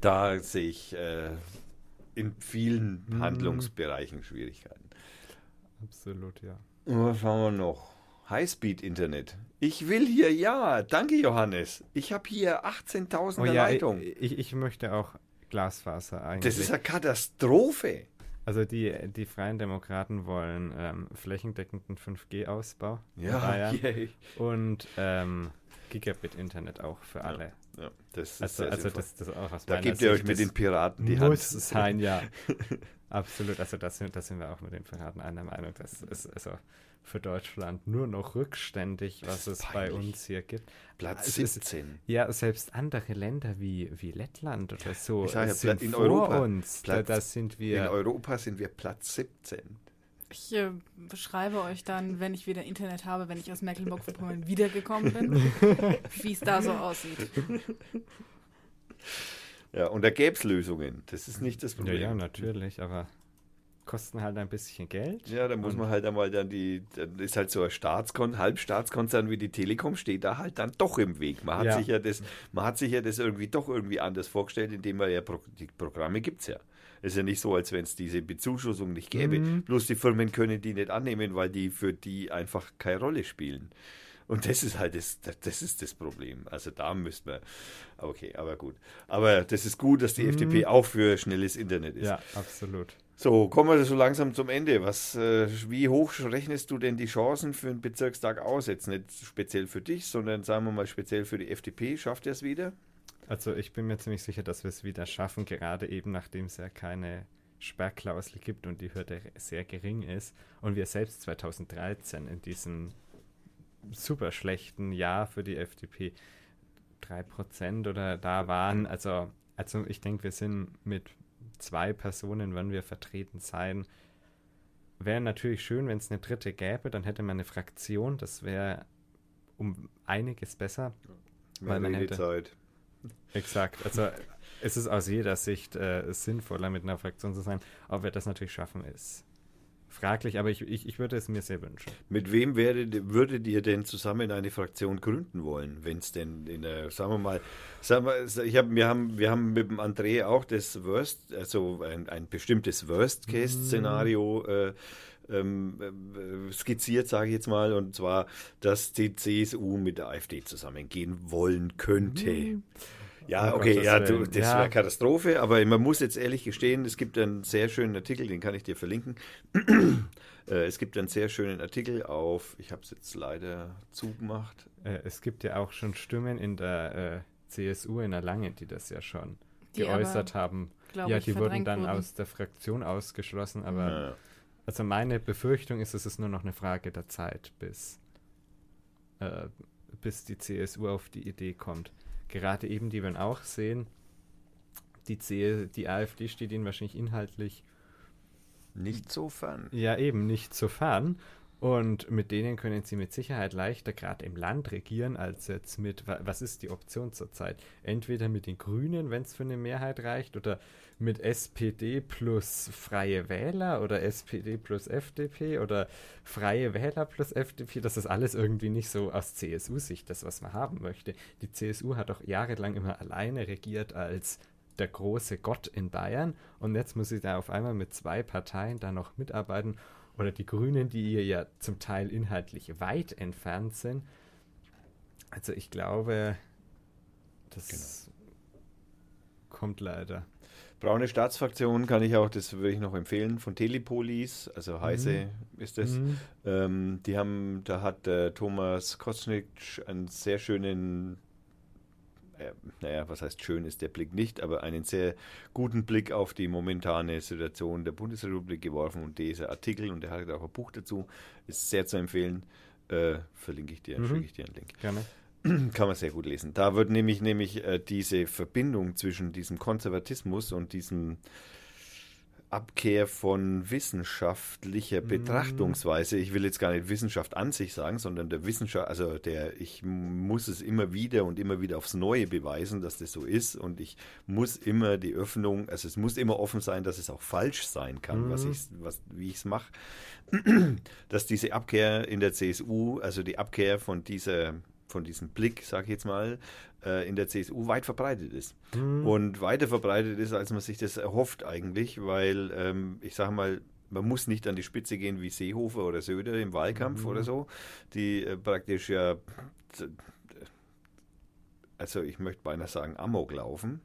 Da sehe ich äh, in vielen Handlungsbereichen Schwierigkeiten. Absolut, ja. Was haben wir noch? Highspeed-Internet. Ich will hier, ja, danke Johannes. Ich habe hier 18.000 Oh ja, ich, Leitung. ich, ich möchte auch Glasfaser eigentlich. Das ist eine Katastrophe. Also die, die Freien Demokraten wollen ähm, flächendeckenden 5G-Ausbau in Ja, Bayern yay. und ähm, Gigabit-Internet auch für alle. ja das ist Also, sehr also sinnvoll. das, das auch aus da gebt ihr euch mit das den Piraten die muss Hand. sein, ja. Absolut. Also das sind, das sind wir auch mit den Piraten einer Meinung. Das ist also für Deutschland nur noch rückständig, was ist es bei uns hier gibt. Platz Es ist- 17. Ja, selbst andere Länder wie, wie Lettland oder so Ich sag ja, sind in vor Europa, uns. Platz- da sind In wir. Europa sind wir Platz 17. Ich äh, beschreibe euch dann, wenn ich wieder Internet habe, wenn ich aus Mecklenburg-Vorpommern wiedergekommen bin, <laughs> wie es da so aussieht. Ja, und da gäbe es Lösungen. Das ist nicht das Ja, Problem. ja, natürlich, aber kosten halt ein bisschen Geld. Ja, da muss man halt einmal dann die, dann ist halt so ein Staatskon Halbstaatskonzern wie die Telekom, steht da halt dann doch im Weg. Man hat, Ja. sich, ja das, man hat sich ja das irgendwie doch irgendwie anders vorgestellt, indem man ja, Pro, die Programme gibt es ja. Es ist ja nicht so, als wenn es diese Bezuschussung nicht gäbe. Mhm. Bloß die Firmen können die nicht annehmen, weil die für die einfach keine Rolle spielen. Und das ist halt das, das- ist das Problem. Also da müsste man. Okay, aber gut. Aber das ist gut, dass die FDP auch für schnelles Internet ist. Mhm. Ja, absolut. So, kommen wir so langsam zum Ende. Was, äh, wie hoch rechnest du denn die Chancen für einen Bezirkstag aus? Jetzt nicht speziell für dich, sondern sagen wir mal speziell für die FDP. Schafft er es wieder? Also ich bin mir ziemlich sicher, dass wir es wieder schaffen, gerade eben nachdem es ja keine Sperrklausel gibt und die Hürde sehr gering ist und wir selbst 2013 in diesem super schlechten Jahr für die FDP 3% oder da waren. Also, also ich denke, wir sind mit zwei Personen, wenn wir vertreten sein. Wäre natürlich schön, wenn es eine dritte gäbe, dann hätte man eine Fraktion, das wäre um einiges besser. Weil man hätte- Redezeit. Exakt. Also es ist aus jeder Sicht äh, sinnvoller, mit einer Fraktion zu sein. Ob wir das natürlich schaffen, ist fraglich, aber ich, ich, ich würde es mir sehr wünschen. Mit wem werdet, würdet ihr denn zusammen eine Fraktion gründen wollen, wenn es denn in der, sagen wir mal, sagen wir, ich hab, wir, haben, wir haben mit dem André auch das Worst, also ein, ein bestimmtes Worst-Case-Szenario äh, ähm, äh, skizziert, sage ich jetzt mal, und zwar, dass die CSU mit der AfD zusammengehen wollen könnte. Ja, Um okay, ja, du, das Ja. wäre Katastrophe, aber man muss jetzt ehrlich gestehen, es gibt einen sehr schönen Artikel, den kann ich dir verlinken. <clears throat> Äh, es gibt einen sehr schönen Artikel auf, ich habe es jetzt leider zugemacht. Äh, es gibt ja auch schon Stimmen in der äh, CSU in Erlangen, die das ja schon Die geäußert aber, haben. Ja, die wurden dann wurden. aus der Fraktion ausgeschlossen, aber Ja. also meine Befürchtung ist, es ist nur noch eine Frage der Zeit, bis, äh, bis die CSU auf die Idee kommt. Gerade eben, die wir auch sehen, die, C die AfD steht ihnen wahrscheinlich inhaltlich Nicht so fern. ja eben nicht so fern. Und mit denen können sie mit Sicherheit leichter gerade im Land regieren, als jetzt mit, wa- was ist die Option zurzeit? Entweder mit den Grünen, wenn es für eine Mehrheit reicht, oder mit SPD plus Freie Wähler oder SPD plus FDP oder Freie Wähler plus FDP. Das ist alles irgendwie nicht so aus CSU-Sicht das, was man haben möchte. Die CSU hat auch jahrelang immer alleine regiert als der große Gott in Bayern und jetzt muss sie da auf einmal mit zwei Parteien da noch mitarbeiten oder die Grünen, die ihr ja zum Teil inhaltlich weit entfernt sind. Also ich glaube, das kommt leider. Braune Staatsfraktion kann ich auch, das würde ich noch empfehlen, von Telepolis, also Heise mhm. ist das. Mhm. Ähm, die haben, da hat äh, Thomas Kosnick einen sehr schönen äh, naja, was heißt schön ist der Blick nicht, aber einen sehr guten Blick auf die momentane Situation der Bundesrepublik geworfen und dieser Artikel, und der hat auch ein Buch dazu, ist sehr zu empfehlen. Äh, verlinke ich dir, mhm. schicke ich dir einen Link. Gerne. <clears throat> Kann man sehr gut lesen. Da wird nämlich, nämlich äh, diese Verbindung zwischen diesem Konservatismus und diesem Abkehr von wissenschaftlicher mhm. Betrachtungsweise. Ich will jetzt gar nicht Wissenschaft an sich sagen, sondern der Wissenschaft, also der, ich muss es immer wieder und immer wieder aufs Neue beweisen, dass das so ist und ich muss immer die Öffnung, also es muss immer offen sein, dass es auch falsch sein kann, mhm. was ich, was, wie ich es mache. <clears throat> dass diese Abkehr in der CSU, also die Abkehr von dieser von diesem Blick, sage ich jetzt mal, äh, in der CSU weit verbreitet ist. Mhm. Und weiter verbreitet ist, als man sich das erhofft eigentlich, weil ähm, ich sage mal, man muss nicht an die Spitze gehen wie Seehofer oder Söder im Wahlkampf mhm. oder so, die äh, praktisch ja, also ich möchte beinahe sagen, Amok laufen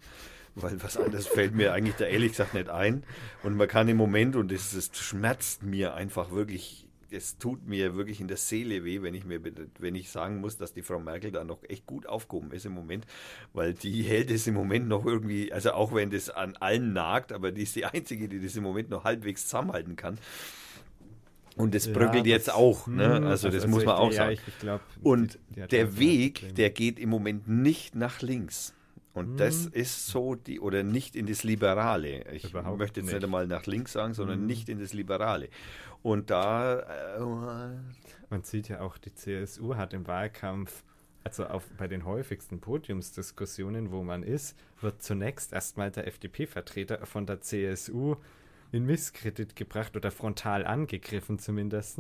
weil was anderes fällt mir eigentlich da ehrlich gesagt nicht ein. Und man kann im Moment, und es, es schmerzt mir einfach wirklich es tut mir wirklich in der Seele weh, wenn ich mir, wenn ich sagen muss, dass die Frau Merkel da noch echt gut aufgehoben ist im Moment, weil die hält es im Moment noch irgendwie, also auch wenn das an allen nagt, aber die ist die einzige, die das im Moment noch halbwegs zusammenhalten kann. Und das bröckelt ja, jetzt auch, ne? Hm, also, das also muss man auch sagen. Ich, ich glaub, Und die, die der Weg, der geht im Moment nicht nach links. Und mhm. das ist so die, oder nicht in das Liberale. Ich Überhaupt möchte jetzt nicht, nicht einmal nach links sagen, sondern mhm. nicht in das Liberale. Und da. Äh, Man sieht ja auch, die CSU hat im Wahlkampf, also auf, bei den häufigsten Podiumsdiskussionen, wo man ist, wird zunächst erstmal der FDP-Vertreter von der CSU in Misskredit gebracht oder frontal angegriffen zumindest.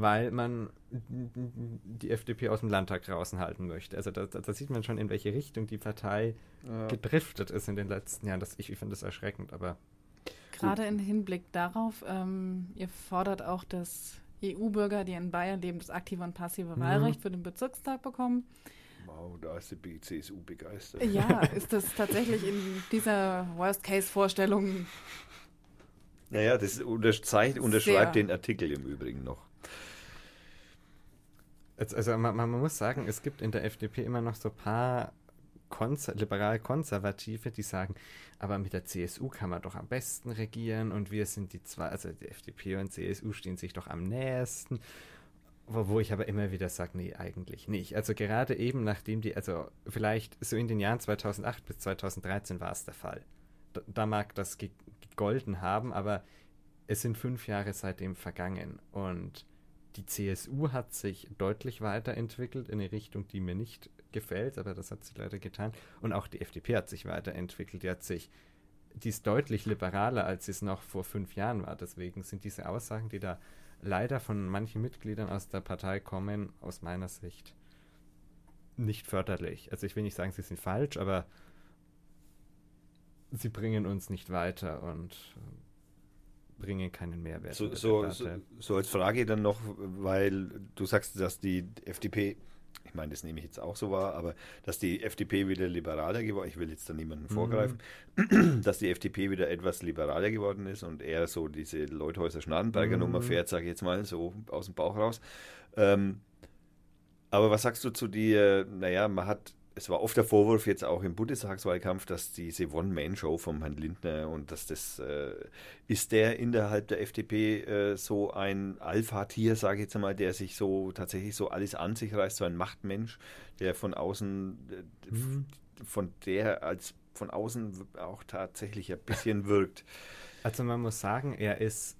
Weil man die FDP aus dem Landtag raushalten möchte. Also da, da, sieht man schon, in welche Richtung die Partei ja. gedriftet ist in den letzten Jahren. Das, ich, ich finde das erschreckend, aber Gerade im Hinblick darauf, ähm, ihr fordert auch, dass EU-Bürger, die in Bayern leben, das aktive und passive mhm. Wahlrecht für den Bezirkstag bekommen. Wow, da ist die CSU begeistert. Ja, <laughs> ist das tatsächlich in dieser Worst-Case-Vorstellung? Naja, das unterschreibt, unterschreibt den Artikel im Übrigen noch. Also man, man, muss sagen, es gibt in der FDP immer noch so ein paar konser liberal-konservative, die sagen, aber mit der CSU kann man doch am besten regieren und wir sind die zwei, also die FDP und CSU stehen sich doch am nächsten. Wo, wo ich aber immer wieder sage, nee, eigentlich nicht. Also gerade eben nachdem die, also vielleicht so in den Jahren 2008 bis 2013 war es der Fall. Da, da mag das gegolten haben, aber es sind fünf Jahre seitdem vergangen und die CSU hat sich deutlich weiterentwickelt in eine Richtung, die mir nicht gefällt, aber das hat sie leider getan. Und auch die FDP hat sich weiterentwickelt. Die hat sich, die ist deutlich liberaler, als sie es noch vor fünf Jahren war. Deswegen sind diese Aussagen, die da leider von manchen Mitgliedern aus der Partei kommen, aus meiner Sicht nicht förderlich. Also ich will nicht sagen, sie sind falsch, aber sie bringen uns nicht weiter und bringen keinen Mehrwert. So, so, so, so, als Frage dann noch, weil du sagst, dass die FDP ich meine, das nehme ich jetzt auch so wahr, aber dass die FDP wieder liberaler geworden ist, ich will jetzt da niemanden mhm. vorgreifen, <clears throat> dass die FDP wieder etwas liberaler geworden ist und eher so diese Leuthäuser-Schnarrenberger mhm. Nummer fährt, sage ich jetzt mal, so aus dem Bauch raus. Ähm, aber was sagst du zu dir, naja, man hat es war oft der Vorwurf jetzt auch im Bundestagswahlkampf, dass diese One-Man-Show vom Herrn Lindner und dass das äh, ist der innerhalb der FDP äh, so ein Alpha-Tier, sage ich jetzt einmal, der sich so tatsächlich so alles an sich reißt, so ein Machtmensch, der von außen äh, mhm. von der als von außen auch tatsächlich ein bisschen wirkt. Also man muss sagen, er ist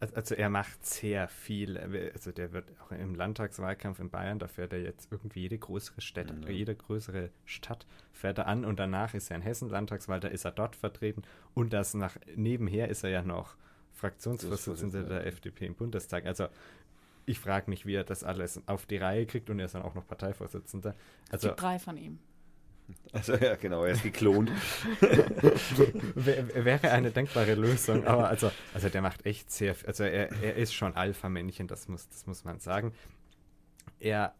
also er macht sehr viel. Also der wird auch im Landtagswahlkampf in Bayern, da fährt er jetzt irgendwie jede größere Stadt, mhm. jede größere Stadt fährt er an und danach ist er in Hessen Landtagswahl, da ist er dort vertreten und das nach nebenher ist er ja noch Fraktionsvorsitzender der FDP im Bundestag. Also ich frage mich, wie er das alles auf die Reihe kriegt und er ist dann auch noch Parteivorsitzender. Also es gibt drei von ihm. Also ja, genau, er ist geklont. <laughs> Wäre eine denkbare Lösung, aber also, also der macht echt sehr, also er, er ist schon Alpha-Männchen, das muss, das muss man sagen. Er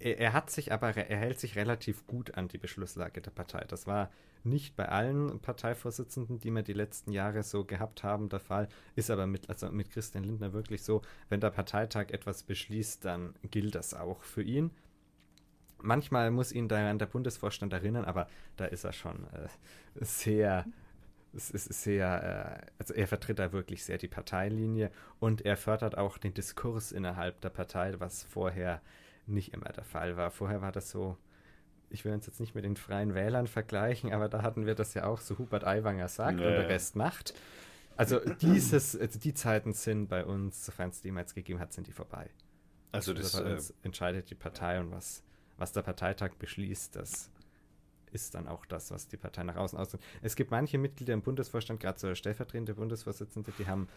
er, hat sich aber, er hält sich relativ gut an die Beschlusslage der Partei. Das war nicht bei allen Parteivorsitzenden, die wir die letzten Jahre so gehabt haben, der Fall. Ist aber mit, also mit Christian Lindner wirklich so, wenn der Parteitag etwas beschließt, dann gilt das auch für ihn. Manchmal muss ihn daran der Bundesvorstand erinnern, aber da ist er schon äh, sehr es ist sehr, äh, also er vertritt da wirklich sehr die Parteilinie und er fördert auch den Diskurs innerhalb der Partei, was vorher nicht immer der Fall war. Vorher war das so, ich will uns jetzt nicht mit den Freien Wählern vergleichen, aber da hatten wir das ja auch so, Hubert Aiwanger sagt ja, und der Rest macht. Also dieses, also die Zeiten sind bei uns, sofern es die jemals gegeben hat, sind die vorbei. Also das also bei uns äh, entscheidet die Partei und was, was der Parteitag beschließt, das ist dann auch das, was die Partei nach außen ausdrückt. Es gibt manche Mitglieder im Bundesvorstand, gerade so stellvertretende Bundesvorsitzende, die haben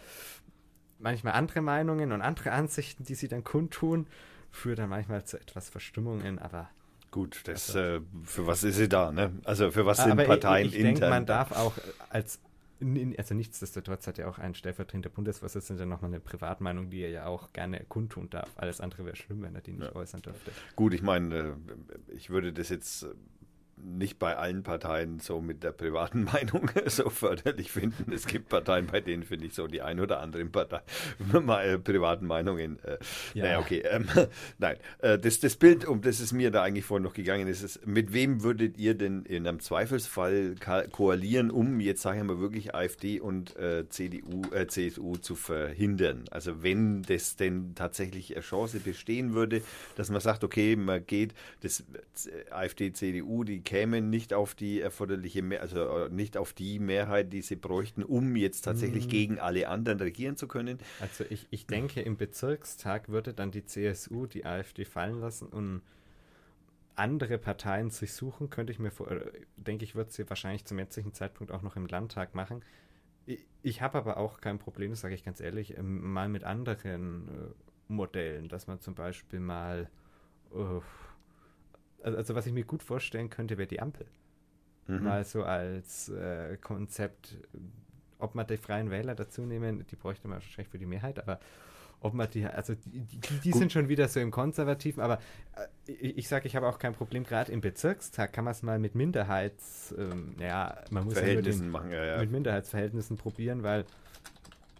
manchmal andere Meinungen und andere Ansichten, die sie dann kundtun, führt dann manchmal zu etwas Verstimmungen, aber Gut, das, also, äh, für was ist sie da, ne? Also für was sind Parteien ich, ich intern? Denke, man darf auch als, also nichtsdestotrotz hat ja auch ein stellvertretender Bundesvorsitzender nochmal eine Privatmeinung, die er ja auch gerne kundtun darf. Alles andere wäre schlimm, wenn er die nicht ja. äußern dürfte. Gut, ich meine, äh, ich würde das jetzt nicht bei allen Parteien so mit der privaten <laughs> Meinung so förderlich finden. Es gibt Parteien, bei denen finde ich so die ein oder anderen Partei, <laughs> mal, äh, privaten Meinungen. Äh, ja. Naja, okay. Ähm, <laughs> nein, äh, das, das Bild, um das es mir da eigentlich vorhin noch gegangen ist, ist, mit wem würdet ihr denn in einem Zweifelsfall koalieren, um jetzt, sage ich mal, wirklich AfD und äh, CDU, äh, CSU zu verhindern? Also wenn das denn tatsächlich eine Chance bestehen würde, dass man sagt, okay, man geht, das äh, AfD, CDU, die kämen nicht auf die erforderliche, also äh, nicht auf die Mehrheit, die sie bräuchten, um jetzt tatsächlich mhm. gegen alle anderen regieren zu können. Also ich, ich denke, im Bezirkstag würde dann die CSU die AfD fallen lassen und andere Parteien sich suchen, könnte ich mir vor, äh, denke ich, wird sie wahrscheinlich zum jetzigen Zeitpunkt auch noch im Landtag machen. Ich, ich habe aber auch kein Problem, das sage ich ganz ehrlich, ähm, mal mit anderen äh, Modellen, dass man zum Beispiel mal uh, also, also was ich mir gut vorstellen könnte, wäre die Ampel. Mhm. Mal so als äh, Konzept, ob man die Freien Wähler dazu nehmen, die bräuchte man wahrscheinlich für die Mehrheit, aber ob man die, also die, die, die sind schon wieder so im Konservativen, aber äh, ich, ich sage, ich habe auch kein Problem, gerade im Bezirkstag kann man es mal mit Minderheits, ähm, ja, man muss ja machen, ja, ja. mit Minderheitsverhältnissen probieren, weil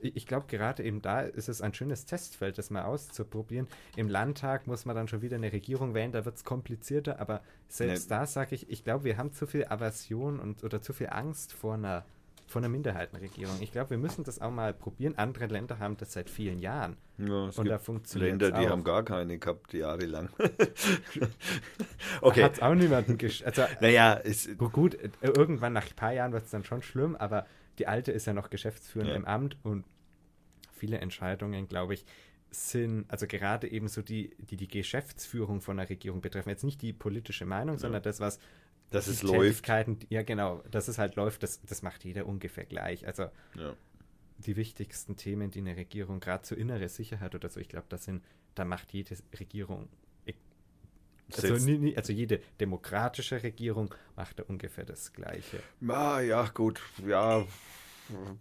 ich glaube, gerade eben da ist es ein schönes Testfeld, das mal auszuprobieren. Im Landtag muss man dann schon wieder eine Regierung wählen, da wird es komplizierter, aber selbst nee. da sage ich, ich glaube, wir haben zu viel Aversion und oder zu viel Angst vor einer, vor einer Minderheitenregierung. Ich glaube, wir müssen das auch mal probieren. Andere Länder haben das seit vielen Jahren. Ja, und da funktioniert Länder, die haben gar keine gehabt, jahrelang. <laughs> okay. Hat auch niemanden gesch also, Naja, ist gut, irgendwann nach ein paar Jahren wird es dann schon schlimm, aber die alte ist ja noch geschäftsführend ja. im Amt und viele Entscheidungen, glaube ich, sind, also gerade eben so die, die die Geschäftsführung von der Regierung betreffen, jetzt nicht die politische Meinung, ja. sondern das, was dass es läuft. Ja, genau, dass es halt läuft, das, das macht jeder ungefähr gleich. Also ja. die wichtigsten Themen, die eine Regierung, gerade zur innere Sicherheit oder so, ich glaube, das sind, da macht jede Regierung also, also, jede demokratische Regierung macht da ungefähr das Gleiche. Ah, ja, gut, ja,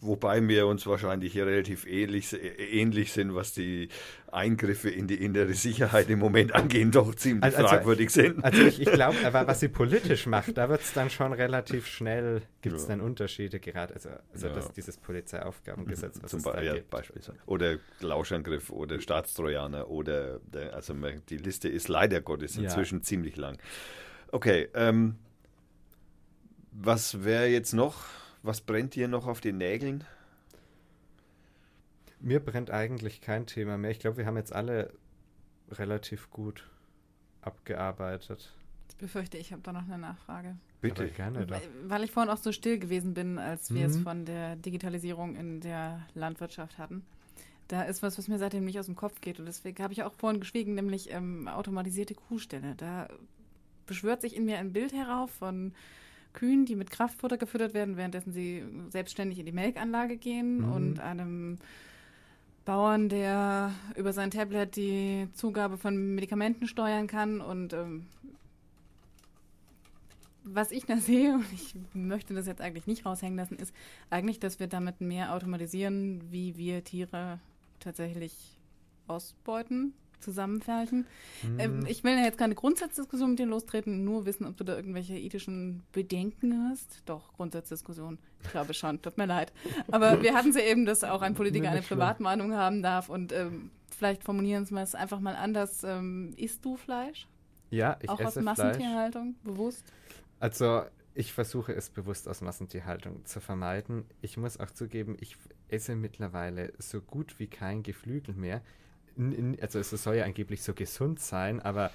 wobei wir uns wahrscheinlich relativ ähnlich, ähnlich sind, was die Eingriffe in die innere Sicherheit im Moment angehen, doch ziemlich also, also fragwürdig sind. Also ich, ich glaube, aber was sie <laughs> politisch macht, da wird es dann schon relativ schnell, gibt es ja. dann Unterschiede gerade, also, also ja. das, dieses Polizeiaufgabengesetz, was Zum es ja, gibt. Beispielsweise. Oder Lauschangriff oder Staatstrojaner oder, der, also die Liste ist leider Gottes inzwischen ziemlich lang. Okay, ähm, was wäre jetzt noch? Was brennt dir noch auf den Nägeln? Mir brennt eigentlich kein Thema mehr. Ich glaube, wir haben jetzt alle relativ gut abgearbeitet. Ich befürchte, ich habe da noch eine Nachfrage. Bitte, Aber gerne doch. Weil ich vorhin auch so still gewesen bin, als wir mhm. es von der Digitalisierung in der Landwirtschaft hatten. Da ist was, was mir seitdem nicht aus dem Kopf geht. Und deswegen habe ich auch vorhin geschwiegen, nämlich ähm, automatisierte Kuhställe. Da beschwört sich in mir ein Bild herauf von Kühen, die mit Kraftfutter gefüttert werden, währenddessen sie selbstständig in die Melkanlage gehen mhm. und einem Bauern, der über sein Tablet die Zugabe von Medikamenten steuern kann und ähm, was ich da sehe, und ich möchte das jetzt eigentlich nicht raushängen lassen, ist eigentlich, dass wir damit mehr automatisieren, wie wir Tiere tatsächlich ausbeuten zusammenfärchen. Mhm. Ähm, ich will ja jetzt keine Grundsatzdiskussion mit dir lostreten, nur wissen, ob du da irgendwelche ethischen Bedenken hast. Doch, Grundsatzdiskussion. Ich glaube schon, tut mir leid. Aber wir hatten sie eben, dass auch ein Politiker eine Privatmeinung haben darf und ähm, vielleicht formulieren wir es einfach mal anders. Ähm, isst du Fleisch? Ja, ich auch esse aus Massentierhaltung, Fleisch. bewusst? Also ich versuche es bewusst aus Massentierhaltung zu vermeiden. Ich muss auch zugeben, ich esse mittlerweile so gut wie kein Geflügel mehr. Also es soll ja angeblich so gesund sein, aber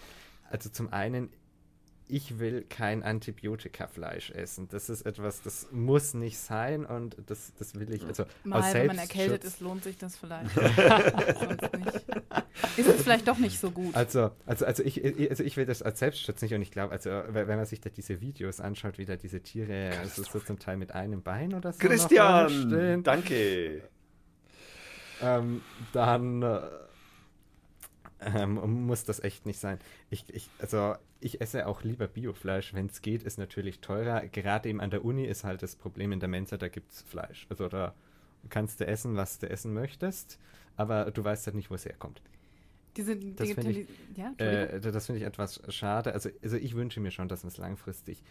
also zum einen ich will kein Antibiotikafleisch essen. Das ist etwas, das muss nicht sein und das, das will ich. Also Mal, aus wenn man erkältet ist, lohnt sich das vielleicht. <laughs> Ist es vielleicht doch nicht so gut. Also, also, also, ich, also ich will das als Selbstschutz nicht und ich glaube, also wenn man sich da diese Videos anschaut, wie da diese Tiere also so zum Teil mit einem Bein oder so. Christian! Danke! Ähm, dann. Äh, ähm, muss das echt nicht sein. Ich, ich, also ich esse auch lieber Biofleisch, wenn es geht, ist natürlich teurer. Gerade eben an der Uni ist halt das Problem in der Mensa, da gibt es Fleisch. Also da kannst du essen, was du essen möchtest, aber du weißt halt nicht, wo es herkommt. Diese das finde ich, ja, äh, das find ich etwas schade. Also, also ich wünsche mir schon, dass es langfristig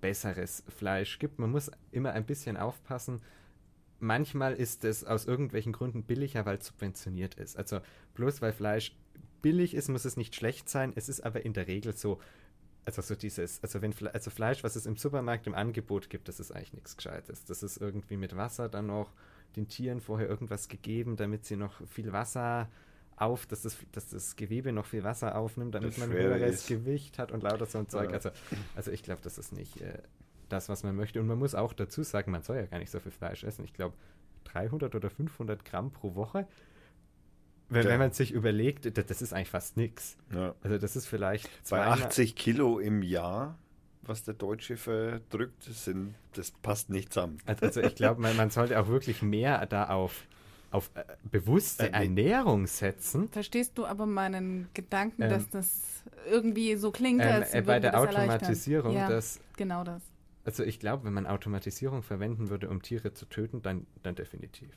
besseres Fleisch gibt. Man muss immer ein bisschen aufpassen. Manchmal ist es aus irgendwelchen Gründen billiger, weil es subventioniert ist. Also bloß weil Fleisch billig ist, muss es nicht schlecht sein. Es ist aber in der Regel so, also so dieses, also wenn also Fleisch, was es im Supermarkt im Angebot gibt, das ist eigentlich nichts Gescheites. Das ist irgendwie mit Wasser dann noch den Tieren vorher irgendwas gegeben, damit sie noch viel Wasser auf, dass das, dass das Gewebe noch viel Wasser aufnimmt, damit das man höheres ist. Gewicht hat und lauter so ein Zeug. Ja. Also, also ich glaube, das ist nicht äh, das, was man möchte. Und man muss auch dazu sagen, man soll ja gar nicht so viel Fleisch essen. Ich glaube, 300 oder 500 Gramm pro Woche. Wenn, ja. wenn, man sich überlegt, das, das ist eigentlich fast nichts. Ja. Also das ist vielleicht... Bei 80 Kilo im Jahr, was der Deutsche verdrückt, sind, das passt nicht zusammen. Also, also ich glaube, man, man, sollte auch wirklich mehr da auf, auf äh, bewusste äh, Ernährung setzen. Verstehst du aber meinen Gedanken, ähm, dass das irgendwie so klingt, ähm, als äh, Bei der Automatisierung, ja, das... Genau das. Also ich glaube, wenn man Automatisierung verwenden würde, um Tiere zu töten, dann, dann definitiv.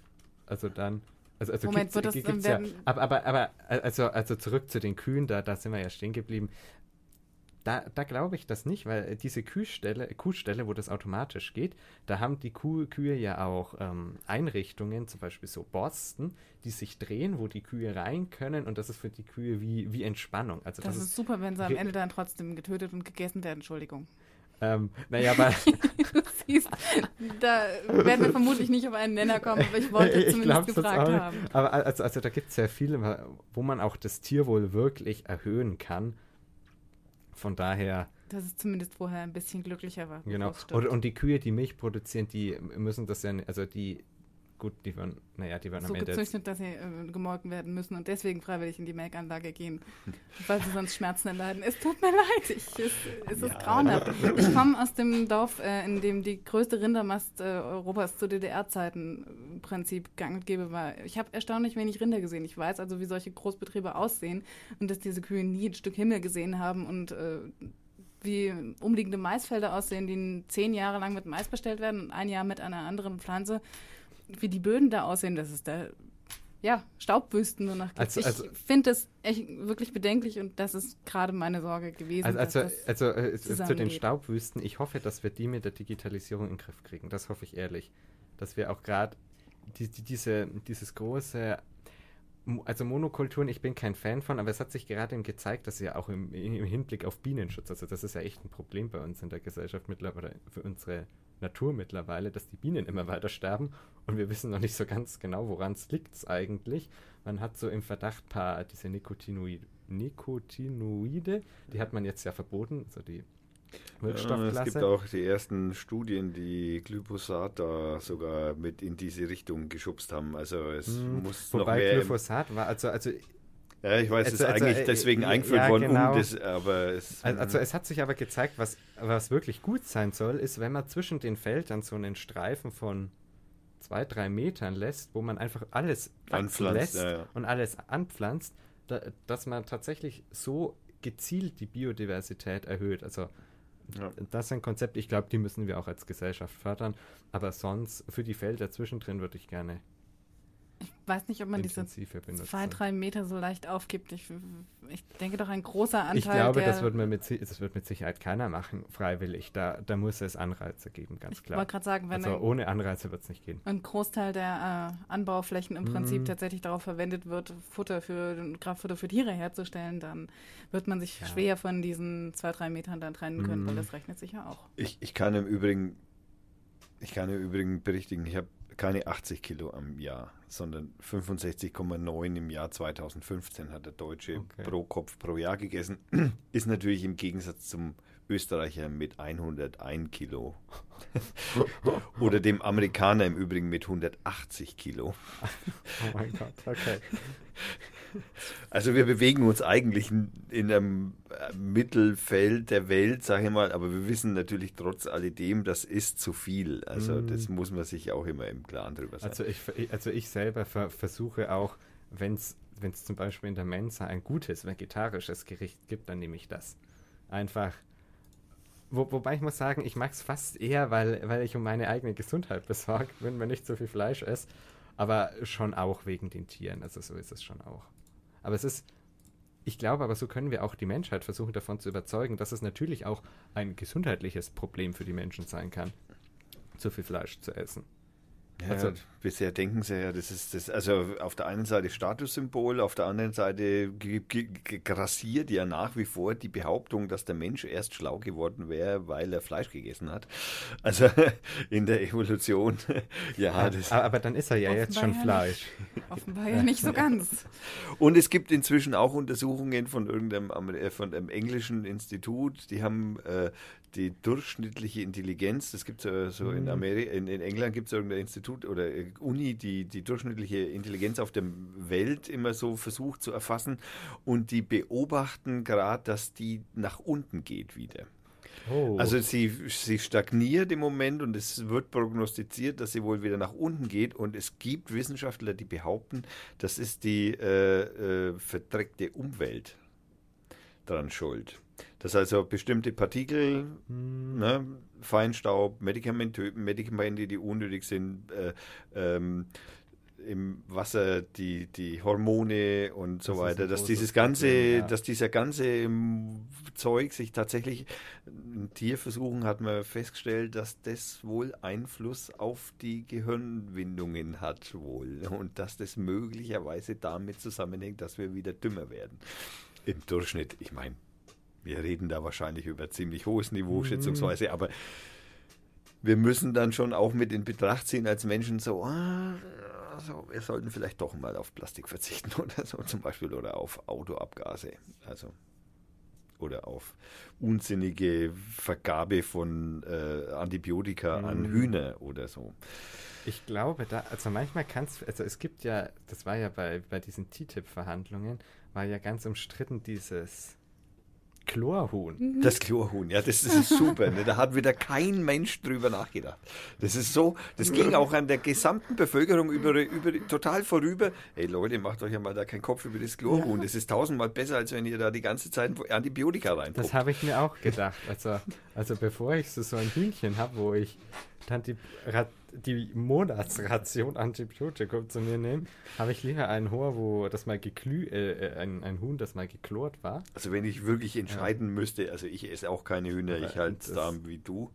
Also dann... Also, also Moment, wird das gibt's ja, aber, aber, aber also, also zurück zu den Kühen, da, da sind wir ja stehen geblieben. Da, da glaube ich das nicht, weil diese Kuhstelle, Kuhstelle, wo das automatisch geht, da haben die Kuh, Kühe ja auch ähm, Einrichtungen, zum Beispiel so Borsten, die sich drehen, wo die Kühe rein können und das ist für die Kühe wie, wie Entspannung. Also das, das ist super, wenn sie am Ende dann trotzdem getötet und gegessen werden, Entschuldigung. Ähm, naja, aber. <laughs> <laughs> du siehst, da werden wir vermutlich nicht auf einen Nenner kommen, aber ich wollte ich zumindest gefragt haben. Aber also, also da gibt es sehr viele, wo man auch das Tierwohl wirklich erhöhen kann. Von daher. Dass es zumindest vorher ein bisschen glücklicher war. Genau. Und, und die Kühe, die Milch produzieren, die müssen das ja, also die Gut, die werden, naja, die werden so am Ende. gezüchtet, dass sie äh, gemolken werden müssen und deswegen freiwillig in die Melkanlage gehen, weil sie sonst Schmerzen erleiden. Es tut mir leid, ich, es, es ja. ist grauenhaft. Ich komme aus dem Dorf, äh, in dem die größte Rindermast äh, Europas zu DDR-Zeiten im äh, Prinzip gang und gäbe war. Ich habe erstaunlich wenig Rinder gesehen. Ich weiß also, wie solche Großbetriebe aussehen und dass diese Kühe nie ein Stück Himmel gesehen haben und äh, wie umliegende Maisfelder aussehen, die zehn Jahre lang mit Mais bestellt werden und ein Jahr mit einer anderen Pflanze wie die Böden da aussehen, das ist da, ja, Staubwüsten nur nach also, also, Ich finde das echt wirklich bedenklich und das ist gerade meine Sorge gewesen. Also, also, also äh, zu den Staubwüsten, ich hoffe, dass wir die mit der Digitalisierung in den Griff kriegen. Das hoffe ich ehrlich. Dass wir auch gerade die, die, diese, dieses große also Monokulturen, ich bin kein Fan von, aber es hat sich gerade gezeigt, dass ja auch im, im, Hinblick auf Bienenschutz, also das ist ja echt ein Problem bei uns in der Gesellschaft mittlerweile, für unsere Natur mittlerweile, dass die Bienen immer weiter sterben und wir wissen noch nicht so ganz genau, woran es liegt eigentlich. Man hat so im Verdacht paar diese Nicotinoide, Nicotinoide, die hat man jetzt ja verboten, also die Wirkstoffklasse. Ja, es gibt auch die ersten Studien, die Glyphosat da sogar mit in diese Richtung geschubst haben. Also es hm, muss wobei noch mehr Glyphosat war, also, also ja, ich weiß, also, es ist also, eigentlich äh, deswegen eingeführt ja, worden, genau. um das, aber es, also, also, es hat sich aber gezeigt, was, was wirklich gut sein soll, ist, wenn man zwischen den Feldern so einen Streifen von zwei, drei Metern lässt, wo man einfach alles anpflanzt lässt ja, und alles anpflanzt, da, dass man tatsächlich so gezielt die Biodiversität erhöht. Also das ist ein Konzept, ich glaube, die müssen wir auch als Gesellschaft fördern, aber sonst für die Felder zwischendrin würde ich gerne Ich weiß nicht, ob man diese zwei, drei Meter so leicht aufgibt. Ich, ich denke doch, ein großer Anteil. Ich glaube, das wird, man mit, das wird mit Sicherheit keiner machen, freiwillig. Da, da muss es Anreize geben, ganz ich klar. Ich wollte gerade sagen, wenn also ohne Anreize wird es nicht gehen. Ein Großteil der äh, Anbauflächen im Prinzip mm. tatsächlich darauf verwendet wird, Futter für Kraftfutter für Tiere herzustellen, dann wird man sich ja. schwer von diesen zwei, drei Metern dann trennen können, mm. weil das rechnet sich ja auch. Ich, ich kann im Übrigen, ich kann im Übrigen berichtigen, ich habe keine 80 Kilo am Jahr, sondern 65,9 im Jahr 2015 hat der Deutsche okay. pro Kopf pro Jahr gegessen. <clears throat> Ist natürlich im Gegensatz zum Österreicher mit 101 Kilo. <laughs> Oder dem Amerikaner im Übrigen mit 180 Kilo. Oh mein Gott, okay. <laughs> Also wir bewegen uns eigentlich in, in einem Mittelfeld der Welt, sage ich mal, aber wir wissen natürlich trotz alledem, das ist zu viel. Also mm. das muss man sich auch immer im Klaren drüber sein. Also ich, also ich selber ver versuche auch, wenn es zum Beispiel in der Mensa ein gutes vegetarisches Gericht gibt, dann nehme ich das. Einfach. Wo, wobei ich muss sagen, ich mag es fast eher, weil, weil ich um meine eigene Gesundheit besorgt bin, wenn ich zu viel Fleisch esse. Aber schon auch wegen den Tieren. Also so ist es schon auch. Aber es ist, ich glaube aber, so können wir auch die Menschheit versuchen davon zu überzeugen, dass es natürlich auch ein gesundheitliches Problem für die Menschen sein kann, zu viel Fleisch zu essen. Ja, also, bisher denken sie ja, das ist das, also auf der einen Seite Statussymbol, auf der anderen Seite grassiert ja nach wie vor die Behauptung, dass der Mensch erst schlau geworden wäre, weil er Fleisch gegessen hat. Also <laughs> in der Evolution, <laughs> ja. Das aber dann ist er ja jetzt schon Fleisch. Nicht, offenbar ja nicht so <laughs> ganz. Und es gibt inzwischen auch Untersuchungen von irgendeinem äh, von einem englischen Institut, die haben äh, die durchschnittliche Intelligenz, das gibt es äh, so in mhm. Amerika, in, in England gibt es irgendein Institut oder äh, Uni, die die durchschnittliche Intelligenz auf der Welt immer so versucht zu erfassen und die beobachten gerade, dass die nach unten geht wieder. Oh. Also sie, sie stagniert im Moment und es wird prognostiziert, dass sie wohl wieder nach unten geht. Und es gibt Wissenschaftler, die behaupten, das ist die äh, äh, verdreckte Umwelt daran schuld. Dass also bestimmte Partikel, ne, Feinstaub, Medikamente, Medikamente, die unnötig sind, äh, ähm, im Wasser die, die Hormone und so das weiter, dass dieses ganze, Problem, ja. dass dieser ganze Zeug sich tatsächlich in Tierversuchen hat man festgestellt, dass das wohl Einfluss auf die Gehirnwindungen hat wohl und dass das möglicherweise damit zusammenhängt, dass wir wieder dümmer werden. Im Durchschnitt, ich meine, wir reden da wahrscheinlich über ziemlich hohes Niveau, mhm. schätzungsweise, aber wir müssen dann schon auch mit in Betracht ziehen als Menschen so, ah, wir sollten vielleicht doch mal auf Plastik verzichten <laughs> oder so zum Beispiel oder auf Autoabgase. Also oder auf unsinnige Vergabe von äh, Antibiotika mhm. an Hühner oder so. Ich glaube, da, also manchmal kann es, also es gibt ja, das war ja bei, bei diesen TTIP-Verhandlungen, war ja ganz umstritten dieses Chlorhuhn. Mhm. Das Chlorhuhn, ja, das, das ist <laughs> super. Ne? Da hat wieder kein Mensch drüber nachgedacht. Das ist so, das ging auch an der gesamten Bevölkerung über, über total vorüber. Hey Leute, macht euch ja mal da keinen Kopf über das Chlorhuhn. Ja. Das ist tausendmal besser, als wenn ihr da die ganze Zeit Antibiotika rein. Das habe ich mir auch gedacht. Also, also bevor ich so, so ein Hühnchen habe, wo ich dann die Monatsration Antibiotikum zu mir nehme, habe ich lieber ein Haar, wo das mal geklü äh, ein, ein Huhn, das mal geklort war. Also wenn ich wirklich entscheiden ja. müsste, also ich esse auch keine Hühner, Aber ich halte da wie du.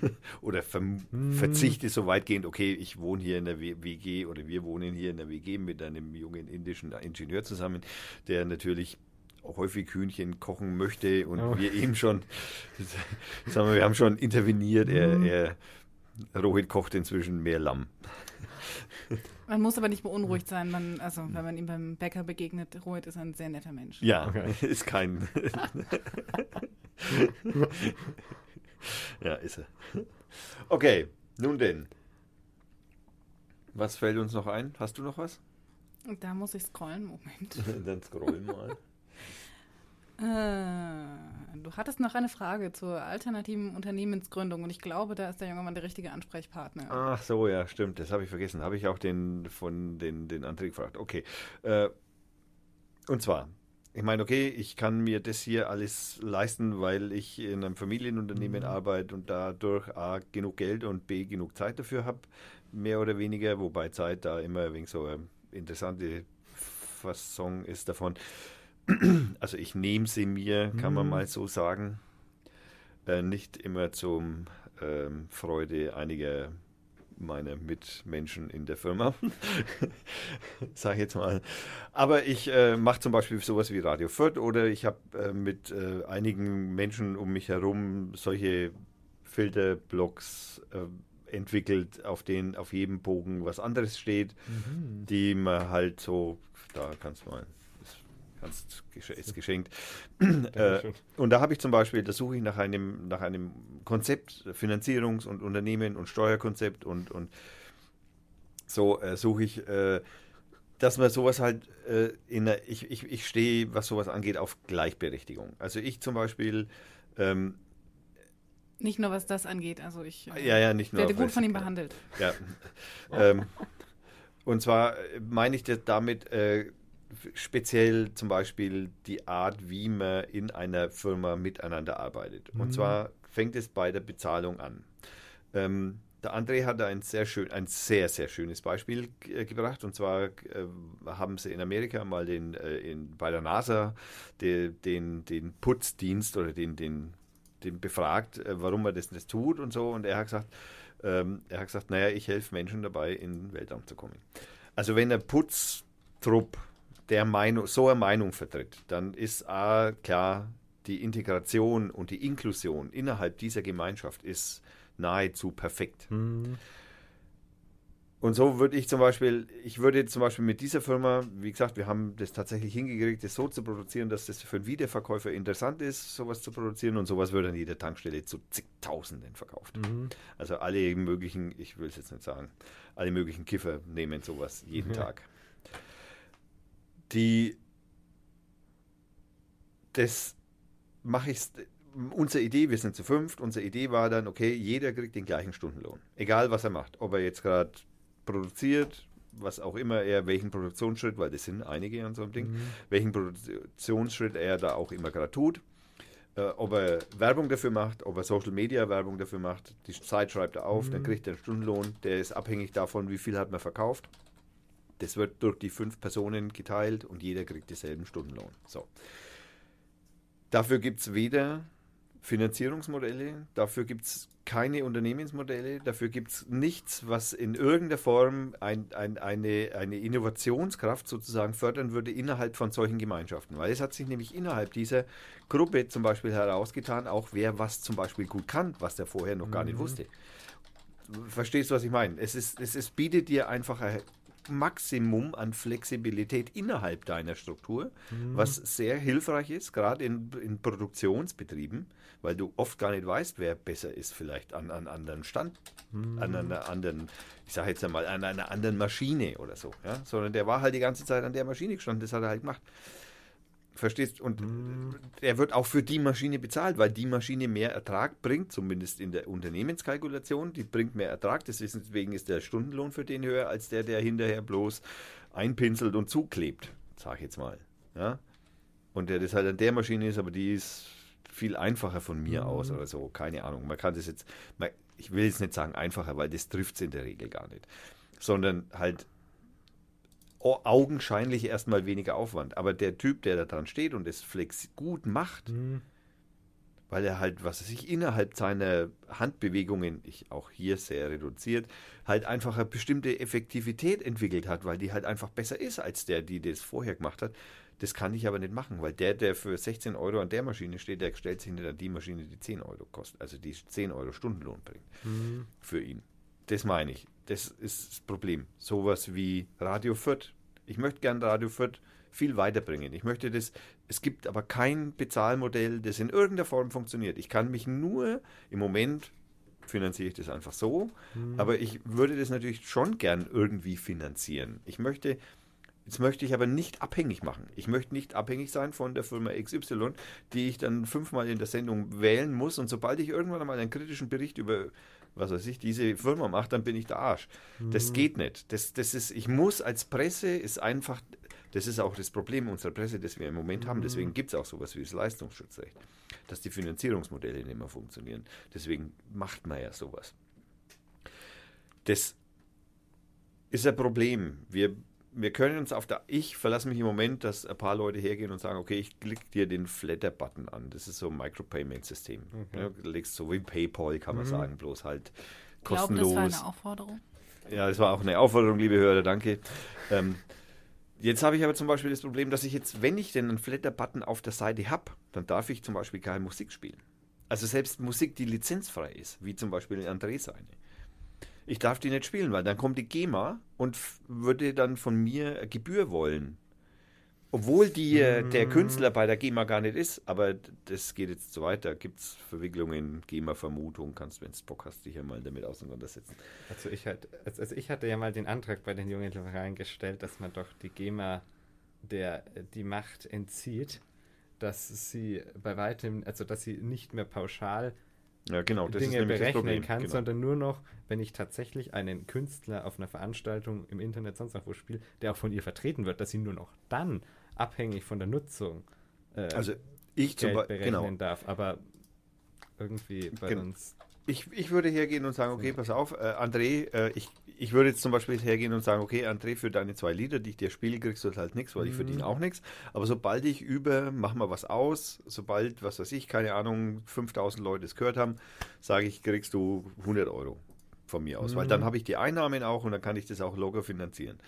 <laughs> oder ver hm. verzichte so weitgehend, okay, ich wohne hier in der WG oder wir wohnen hier in der WG mit einem jungen indischen Ingenieur zusammen, der natürlich häufig Hühnchen kochen möchte und oh. wir eben schon, <laughs> sagen wir, wir haben schon interveniert. Er, hm. er Rohit kocht inzwischen mehr Lamm. Man muss aber nicht beunruhigt sein, man, also wenn man ihm beim Bäcker begegnet. Rohit ist ein sehr netter Mensch. Ja, okay. <laughs> ist kein. <laughs> ja, ist er. Okay, nun denn. Was fällt uns noch ein? Hast du noch was? Da muss ich scrollen, Moment. <laughs> Dann scrollen mal. Äh, du hattest noch eine Frage zur alternativen Unternehmensgründung und ich glaube, da ist der junge Mann der richtige Ansprechpartner. Ach so, ja, stimmt. Das habe ich vergessen. Habe ich auch den von den, den André gefragt. Okay. Äh, und zwar, ich meine, okay, ich kann mir das hier alles leisten, weil ich in einem Familienunternehmen mhm. arbeite und dadurch A genug Geld und B genug Zeit dafür habe mehr oder weniger, wobei Zeit da immer wegen so eine interessante Fassung ist davon. <clears throat> Also ich nehme sie mir, kann man Mhm. mal so sagen. Äh, nicht immer zum ähm, Freude einiger meiner Mitmenschen in der Firma, <laughs> sage ich jetzt mal. Aber ich äh, mache zum Beispiel sowas wie Radio Fürth oder ich habe äh, mit äh, einigen Menschen um mich herum solche Filterblocks äh, entwickelt, auf denen auf jedem Bogen was anderes steht, Mhm. die man halt so, da kannst du mal, gesch- ist geschenkt. <clears throat> äh, und da habe ich zum Beispiel, da suche ich nach einem, nach einem Konzept, Finanzierungs- und Unternehmen- und Steuerkonzept und, und so äh, suche ich, äh, dass man sowas halt äh, in der, ich, ich, ich stehe, was sowas angeht, auf Gleichberechtigung. Also ich zum Beispiel, ähm, Nicht nur was das angeht. Also ich äh, ja, ja, nicht nur. werde gut von ihm behandelt. Ja. <laughs> ähm, und zwar meine ich das damit äh, speziell zum Beispiel die Art, wie man in einer Firma miteinander arbeitet. Und Mhm. zwar fängt es bei der Bezahlung an. Ähm, der André hat ein sehr schön, ein sehr, sehr schönes Beispiel äh, gebracht. Und zwar äh, haben sie in Amerika mal den, äh, in, bei der NASA de, den, den Putzdienst oder den, den, den befragt, äh, warum er das nicht tut und so. Und er hat gesagt, ähm, er hat gesagt, naja, ich helfe Menschen dabei, in den Weltraum zu kommen. Also wenn der Putztrupp der Meinung, so eine Meinung vertritt, dann ist A, klar, die Integration und die Inklusion innerhalb dieser Gemeinschaft ist nahezu perfekt. Mhm. Und so würde ich zum Beispiel, ich würde zum Beispiel mit dieser Firma, wie gesagt, wir haben das tatsächlich hingekriegt, das so zu produzieren, dass das für einen Wiederverkäufer interessant ist, sowas zu produzieren und sowas wird an jeder Tankstelle zu zigtausenden verkauft. Mhm. Also alle möglichen, ich will es jetzt nicht sagen, alle möglichen Kiffer nehmen sowas jeden Ja. Tag. Die, das mache ich, unsere Idee, wir sind zu fünft, unsere Idee war dann, okay, jeder kriegt den gleichen Stundenlohn. Egal was er macht. Ob er jetzt gerade produziert, was auch immer er, welchen Produktionsschritt, weil das sind einige an so einem Ding, Mhm. welchen Produktionsschritt er da auch immer gerade tut. Äh, ob er Werbung dafür macht, ob er Social Media Werbung dafür macht, die Zeit schreibt er auf, dann Mhm. kriegt er einen Stundenlohn, der ist abhängig davon, wie viel hat man verkauft. Das wird durch die fünf Personen geteilt und jeder kriegt denselben Stundenlohn. So. Dafür gibt es weder Finanzierungsmodelle, dafür gibt es keine Unternehmensmodelle, dafür gibt es nichts, was in irgendeiner Form ein, ein, eine, eine Innovationskraft sozusagen fördern würde innerhalb von solchen Gemeinschaften. Weil es hat sich nämlich innerhalb dieser Gruppe zum Beispiel herausgetan, auch wer was zum Beispiel gut kann, was der vorher noch gar nicht Mhm. wusste. Verstehst du, was ich meine? Es, ist, es, es bietet dir einfach ein Maximum an Flexibilität innerhalb deiner Struktur, Mhm. was sehr hilfreich ist, gerade in, in Produktionsbetrieben, weil du oft gar nicht weißt, wer besser ist, vielleicht an einem anderen Stand, Mhm. an einer anderen, ich sage jetzt einmal, an einer anderen Maschine oder so, ja? sondern der war halt die ganze Zeit an der Maschine gestanden, das hat er halt gemacht. Verstehst? Und Mhm. er wird auch für die Maschine bezahlt, weil die Maschine mehr Ertrag bringt, zumindest in der Unternehmenskalkulation. Die bringt mehr Ertrag, deswegen ist der Stundenlohn für den höher als der, der hinterher bloß einpinselt und zuklebt, sag ich jetzt mal. Ja? Und der das halt an der Maschine ist, aber die ist viel einfacher von mir Mhm. aus oder so, keine Ahnung. Man kann das jetzt, man, ich will jetzt nicht sagen einfacher, weil das trifft es in der Regel gar nicht, sondern halt augenscheinlich erstmal weniger Aufwand. Aber der Typ, der da dran steht und es flex gut macht, Mhm. weil er halt, was er sich innerhalb seiner Handbewegungen, ich auch hier sehr reduziert, halt einfach eine bestimmte Effektivität entwickelt hat, weil die halt einfach besser ist als der, die das vorher gemacht hat. Das kann ich aber nicht machen, weil der, der für 16 Euro an der Maschine steht, der stellt sich hinter die Maschine, die 10 Euro kostet, also die 10 Euro Stundenlohn bringt Mhm. für ihn. Das meine ich. Das ist das Problem. Sowas wie Radio Fürth. Ich möchte gern Radio Fürth viel weiterbringen. Ich möchte das, es gibt aber kein Bezahlmodell, das in irgendeiner Form funktioniert. Ich kann mich nur, im Moment finanziere ich das einfach so, Mhm. aber ich würde das natürlich schon gern irgendwie finanzieren. Ich möchte, jetzt möchte ich aber nicht abhängig machen. Ich möchte nicht abhängig sein von der Firma XY, die ich dann fünfmal in der Sendung wählen muss und sobald ich irgendwann einmal einen kritischen Bericht über was weiß ich, diese Firma mache, dann bin ich der Arsch. Das geht nicht. Das, das ist, ich muss als Presse ist einfach, das ist auch das Problem unserer Presse, das wir im Moment haben. Deswegen gibt es auch sowas wie das Leistungsschutzrecht, dass die Finanzierungsmodelle nicht mehr funktionieren. Deswegen macht man ja sowas. Das ist ein Problem. Wir, wir können uns auf der, ich verlasse mich im Moment, dass ein paar Leute hergehen und sagen, okay, ich klicke dir den Flatter-Button an. Das ist so ein Micropayment-System. Okay. Ja, du legst so wie PayPal, kann man mhm. sagen, bloß halt kostenlos. Ich glaube, das war eine Aufforderung. Ja, das war auch eine Aufforderung, liebe Hörer, danke. Ähm, jetzt habe ich aber zum Beispiel das Problem, dass ich jetzt, wenn ich denn einen Flatter-Button auf der Seite habe, dann darf ich zum Beispiel keine Musik spielen. Also selbst Musik, die lizenzfrei ist, wie zum Beispiel in André seine. Ich darf die nicht spielen, weil dann kommt die GEMA und würde dann von mir Gebühr wollen. Obwohl die, mm. der Künstler bei der GEMA gar nicht ist, aber das geht jetzt so weiter. Gibt es Verwicklungen, GEMA-Vermutung, kannst, wenn du Bock hast, dich ja mal damit auseinandersetzen. Also ich, halt, also ich hatte ja mal den Antrag bei den jungen Vereinen gestellt, dass man doch die GEMA der, die Macht entzieht dass sie bei weitem, also dass sie nicht mehr pauschal ja, genau, Dinge berechnen kann, genau. sondern nur noch, wenn ich tatsächlich einen Künstler auf einer Veranstaltung im Internet sonst noch wo spiele, der auch von ihr vertreten wird, dass sie nur noch dann abhängig von der Nutzung äh, also ich Geld zum berechnen genau. darf. Aber irgendwie bei genau. uns ich, ich würde hergehen und sagen, okay, pass auf, äh, André, äh, ich, ich würde jetzt zum Beispiel hergehen und sagen, okay, André, für deine zwei Lieder, die ich dir spiele, kriegst du halt nichts, weil mhm. ich verdiene auch nichts. Aber sobald ich über, mach mal was aus, sobald, was weiß ich, keine Ahnung, 5000 Leute es gehört haben, sage ich, kriegst du 100 Euro von mir aus, mhm. weil dann habe ich die Einnahmen auch und dann kann ich das auch locker finanzieren.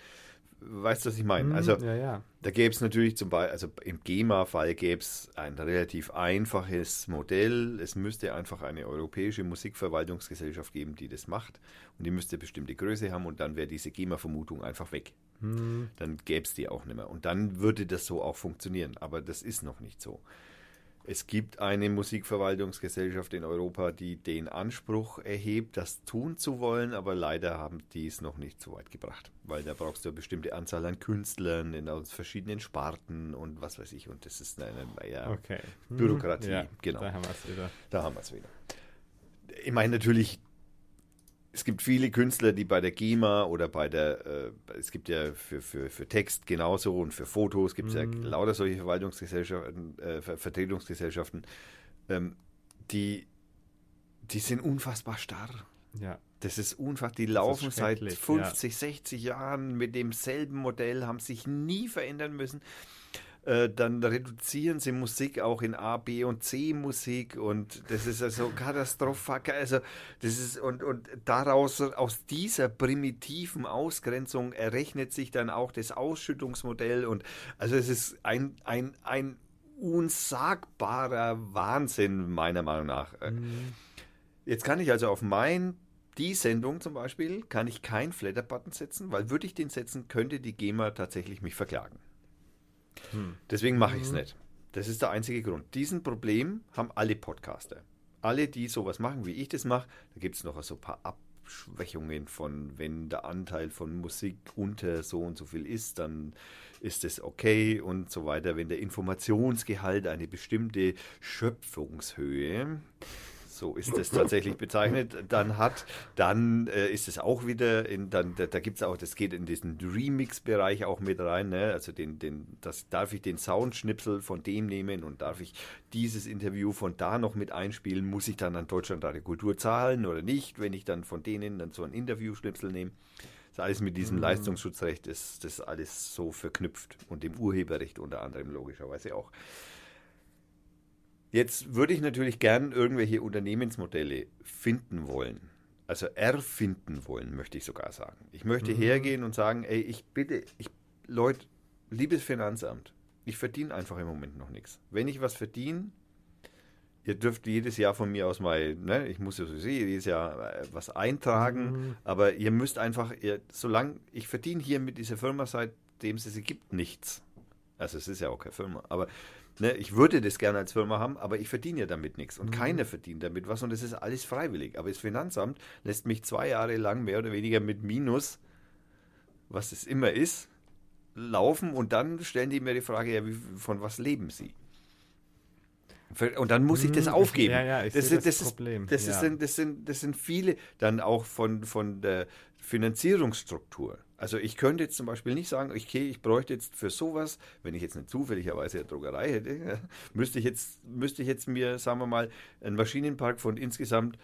Weißt du, was ich meine? Mhm, also, ja, ja. da gäbe es natürlich zum Beispiel, also im GEMA-Fall gäbe es ein relativ einfaches Modell. Es müsste einfach eine europäische Musikverwaltungsgesellschaft geben, die das macht. Und die müsste bestimmte Größe haben und dann wäre diese GEMA-Vermutung einfach weg. Mhm. Dann gäbe es die auch nicht mehr. Und dann würde das so auch funktionieren. Aber das ist noch nicht so. Es gibt eine Musikverwaltungsgesellschaft in Europa, die den Anspruch erhebt, das tun zu wollen, aber leider haben die es noch nicht so weit gebracht, weil da brauchst du eine bestimmte Anzahl an Künstlern in aus verschiedenen Sparten und was weiß ich und das ist eine, eine okay. Bürokratie. Ja, genau. Da haben wir es wieder. Da haben wir es wieder. Ich meine natürlich, es gibt viele Künstler, die bei der GEMA oder bei der, äh, es gibt ja für, für, für Text genauso und für Fotos gibt es mm. ja mhm. lauter solche Verwaltungsgesellschaften, äh, Vertretungsgesellschaften, ähm, die, die sind unfassbar starr. Ja. Das ist unfassbar. Die laufen seit 50, ja. 60 Jahren mit demselben Modell, haben sich nie verändern müssen. Äh, dann reduzieren sie Musik auch in A, B und C Musik und das ist also <laughs> katastrophal. Also das ist und, und daraus, aus dieser primitiven Ausgrenzung errechnet sich dann auch das Ausschüttungsmodell und also es ist ein, ein, ein unsagbarer Wahnsinn, meiner Meinung nach. Äh, mhm. Jetzt kann ich also auf mein die Sendung zum Beispiel kann ich keinen Flatter-Button setzen, weil würde ich den setzen, könnte die GEMA tatsächlich mich verklagen. Hm. Deswegen mache ich es hm. nicht. Das ist der einzige Grund. Diesen Problem haben alle Podcaster. Alle, die sowas machen, wie ich das mache, da gibt es noch so ein paar Abschwächungen von, wenn der Anteil von Musik unter so und so viel ist, dann ist es okay und so weiter. Wenn der Informationsgehalt eine bestimmte Schöpfungshöhe so ist es tatsächlich bezeichnet, dann hat, dann äh, ist es auch wieder, in, dann, da, da gibt es auch, das geht in diesen Remix-Bereich auch mit rein, ne? also den, den, das darf ich den Soundschnipsel von dem nehmen und darf ich dieses Interview von da noch mit einspielen, muss ich dann an Deutschlandradio Kultur zahlen oder nicht, wenn ich dann von denen dann so ein Interview-Schnipsel nehme. Das alles mit diesem mhm. Leistungsschutzrecht ist das alles so verknüpft und dem Urheberrecht unter anderem logischerweise auch. Jetzt würde ich natürlich gern irgendwelche Unternehmensmodelle finden wollen. Also erfinden wollen, möchte ich sogar sagen. Ich möchte mhm. hergehen und sagen, ey, ich bitte, ich, Leute, liebes Finanzamt, ich verdiene einfach im Moment noch nichts. Wenn ich was verdiene, ihr dürft jedes Jahr von mir aus mal, ne, ich muss ja sowieso jedes Jahr äh, was eintragen, mhm. aber ihr müsst einfach, ihr, solange, ich verdiene hier mit dieser Firma, seitdem es sie gibt, nichts. Also es ist ja auch keine Firma, aber Ne, ich würde das gerne als Firma haben, aber ich verdiene ja damit nichts und mhm. keiner verdient damit was und das ist alles freiwillig. Aber das Finanzamt lässt mich zwei Jahre lang mehr oder weniger mit Minus, was es immer ist, laufen und dann stellen die mir die Frage, ja, wie, von was leben sie? Und dann muss ich das mhm. aufgeben. Ja, ja, ich das, ist, das, das Problem. Ist, das, ja. sind, das, sind, das sind viele dann auch von, von der Finanzierungsstruktur. Also ich könnte jetzt zum Beispiel nicht sagen, okay, ich bräuchte jetzt für sowas, wenn ich jetzt nicht zufälligerweise eine Druckerei hätte, <laughs> müsste ich jetzt, müsste ich jetzt mir, sagen wir mal, einen Maschinenpark von insgesamt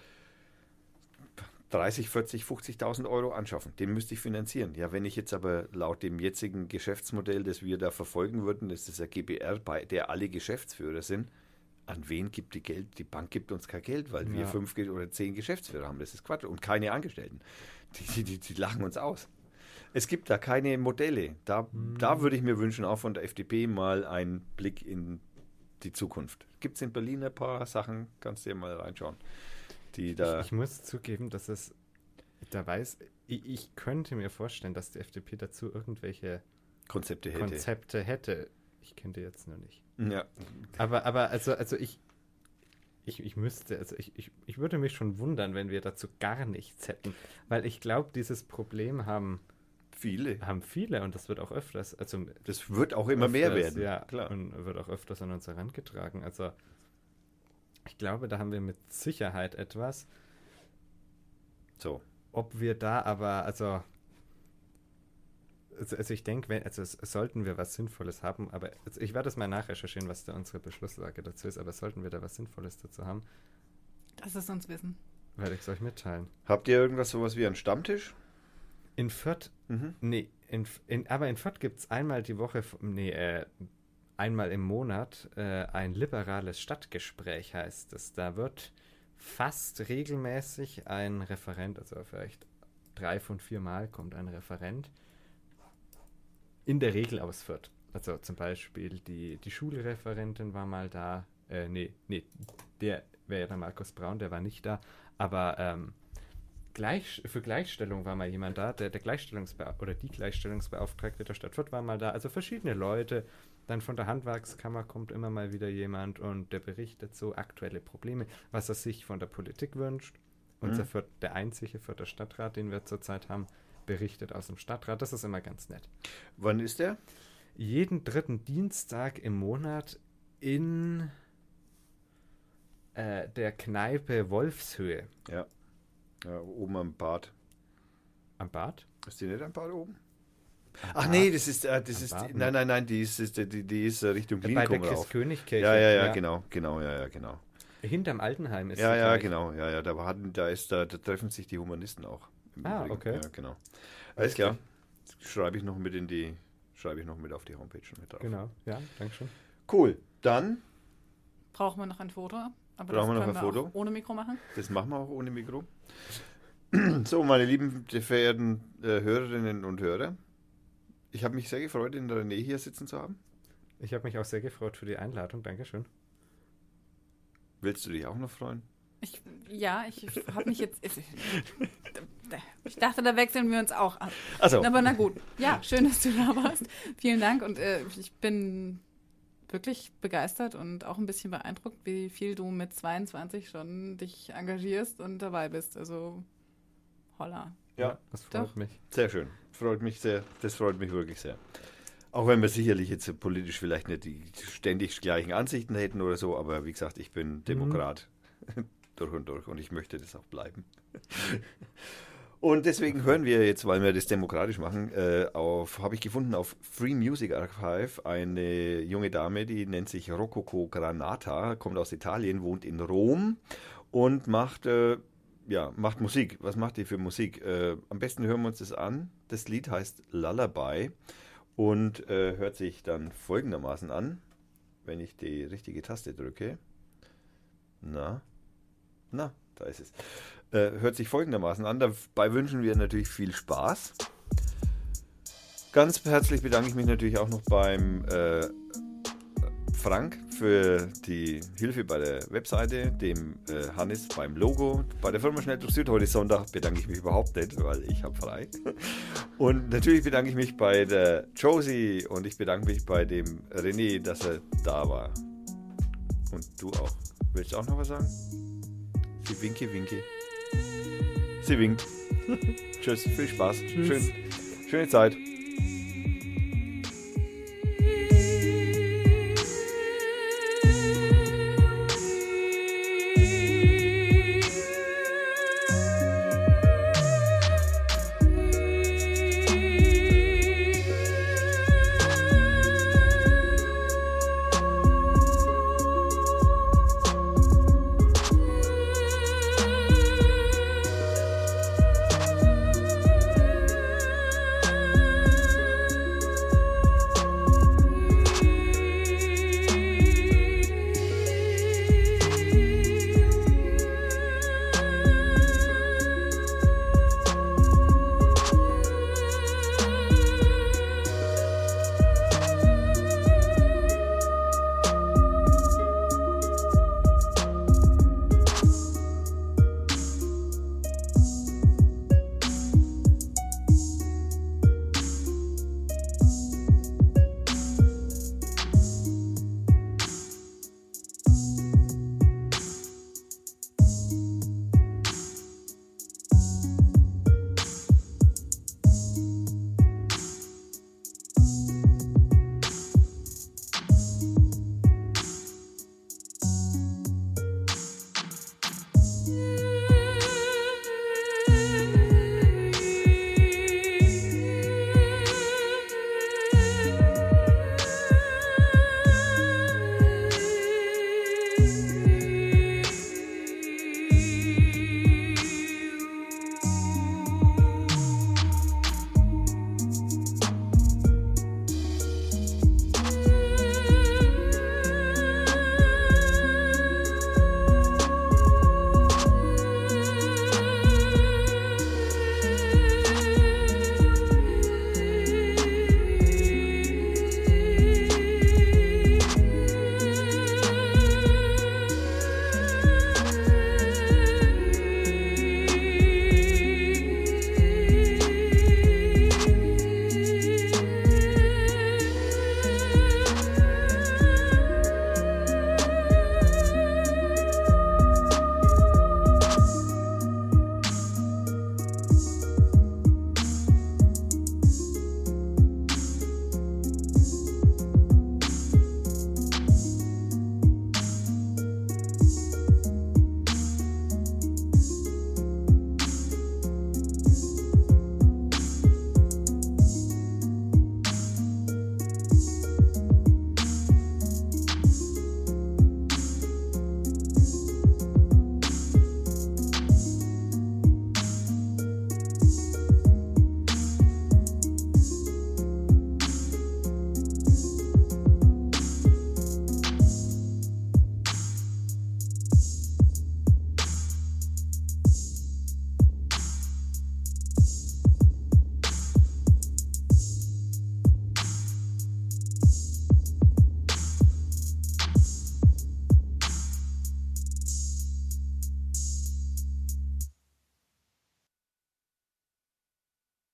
30, 40, 50.000 Euro anschaffen. Den müsste ich finanzieren. Ja, wenn ich jetzt aber laut dem jetzigen Geschäftsmodell, das wir da verfolgen würden, das ist der GBR, bei der alle Geschäftsführer sind, an wen gibt die Geld? Die Bank gibt uns kein Geld, weil wir Ja. fünf ge- oder zehn Geschäftsführer haben. Das ist Quatsch. Und keine Angestellten. Die, die, die, lachen uns aus. Es gibt da keine Modelle. Da, da würde ich mir wünschen, auch von der FDP mal einen Blick in die Zukunft. Gibt es in Berlin ein paar Sachen, kannst du dir mal reinschauen. Die da. Ich, ich muss zugeben, dass es da weiß, ich, ich könnte mir vorstellen, dass die FDP dazu irgendwelche Konzepte hätte. Konzepte hätte. Ich kenne die jetzt nur nicht. Ja, Aber, aber also, also ich, ich, ich müsste, also ich, ich, ich würde mich schon wundern, wenn wir dazu gar nichts hätten. Weil ich glaube, dieses Problem haben, viele. haben viele und das wird auch öfters, also Das wird auch immer mehr öfters, werden. Ja, klar. Und wird auch öfters an uns herangetragen. Also ich glaube, da haben wir mit Sicherheit etwas. So. Ob wir da aber, also, also, also ich denke, also es, sollten wir was Sinnvolles haben, aber also ich werde es mal nachrecherchieren, was da unsere Beschlusslage dazu ist, aber sollten wir da was Sinnvolles dazu haben, Das ist uns Wissen. werde ich es euch mitteilen. Habt ihr irgendwas sowas wie einen Stammtisch? In Fürth, Mhm. nee, in, in, aber in Fürth gibt es einmal die Woche, nee, äh, einmal im Monat äh, ein liberales Stadtgespräch heißt es. Da wird fast regelmäßig ein Referent, also vielleicht drei von vier Mal kommt ein Referent, in der Regel aus Fürth. Also zum Beispiel die, die Schulreferentin war mal da, äh, nee, nee, der wäre ja der Markus Braun, der war nicht da, aber ähm, Gleich, für Gleichstellung war mal jemand da, der, der Gleichstellungsbea oder die Gleichstellungsbeauftragte der Stadt Fürth war mal da, also verschiedene Leute. Dann von der Handwerkskammer kommt immer mal wieder jemand und der berichtet so aktuelle Probleme, was er sich von der Politik wünscht. Unser Mhm. Fürth, der einzige Fürther Stadtrat, den wir zurzeit haben, berichtet aus dem Stadtrat. Das ist immer ganz nett. Wann ist der? Jeden dritten Dienstag im Monat in äh, der Kneipe Wolfshöhe Ja. ja. Oben am Bad. am Bad. Ist die nicht am Bad oben? Am Ach Bad. nee, das ist, äh, das Am ist Bad, die, ne? nein, nein, nein, die ist, ist, die, die ist äh, Richtung Bei der Klinikum rauf. Christkönigkirche. Ja, ja, ja, genau, genau, ja, ja, genau. Hinterm Altenheim ist Ja, ja, gleich. genau, ja, ja, da, hatten, da, ist, da, da treffen sich die Humanisten auch. Im Ah, Übrigen. okay. Ja, genau. Alles klar. Schreibe ich noch mit in die, schreibe ich noch mit auf die Homepage mit drauf. Genau, ja, danke schön. Cool. Dann, Brauchen wir noch ein Foto? Aber Brauchen wir noch ein wir Foto? Auch ohne Mikro machen? das machen wir auch ohne Mikro. <clears throat> So, meine lieben, verehrten äh, Hörerinnen und Hörer, ich habe mich sehr gefreut, in der Nähe hier sitzen zu haben. Ich habe mich auch sehr gefreut für die Einladung, Dankeschön. Willst du dich auch noch freuen? Ich, ja, ich habe mich jetzt. Ich, ich dachte, da wechseln wir uns auch ab. Also, Aber na gut. Ja, schön, dass du da warst. Vielen Dank und äh, ich bin wirklich begeistert und auch ein bisschen beeindruckt, wie viel du mit 22 schon dich engagierst und dabei bist. Also, holla. Ja, das freut Doch. mich. Sehr schön. Freut mich sehr. Das freut mich wirklich sehr. Auch wenn wir sicherlich jetzt politisch vielleicht nicht die ständig gleichen Ansichten hätten oder so, aber wie gesagt, ich bin Demokrat durch und durch und ich möchte das auch bleiben. <laughs> Und deswegen hören wir jetzt, weil wir das demokratisch machen, äh, auf, habe ich gefunden auf Free Music Archive eine junge Dame, die nennt sich Rococo Granata, kommt aus Italien, wohnt in Rom und macht, äh, ja, macht Musik. Was macht die für Musik? Äh, am besten hören wir uns das an. Das Lied heißt Lullaby und äh, hört sich dann folgendermaßen an, wenn ich die richtige Taste drücke. Na, na, da ist es. Äh, hört sich folgendermaßen an. Dabei wünschen wir natürlich viel Spaß. Ganz herzlich bedanke ich mich natürlich auch noch beim äh, Frank für die Hilfe bei der Webseite, dem äh, Hannes beim Logo. Bei der Firma Schnelldruck Süd heute Sonntag bedanke ich mich überhaupt nicht, weil ich habe frei. <laughs> Und natürlich bedanke ich mich bei der Josie und ich bedanke mich bei dem René, dass er da war. Und du auch. Willst du auch noch was sagen? Sie winke, winke. Sie winkt. <laughs> Tschüss, viel Spaß. Schön, schöne Zeit.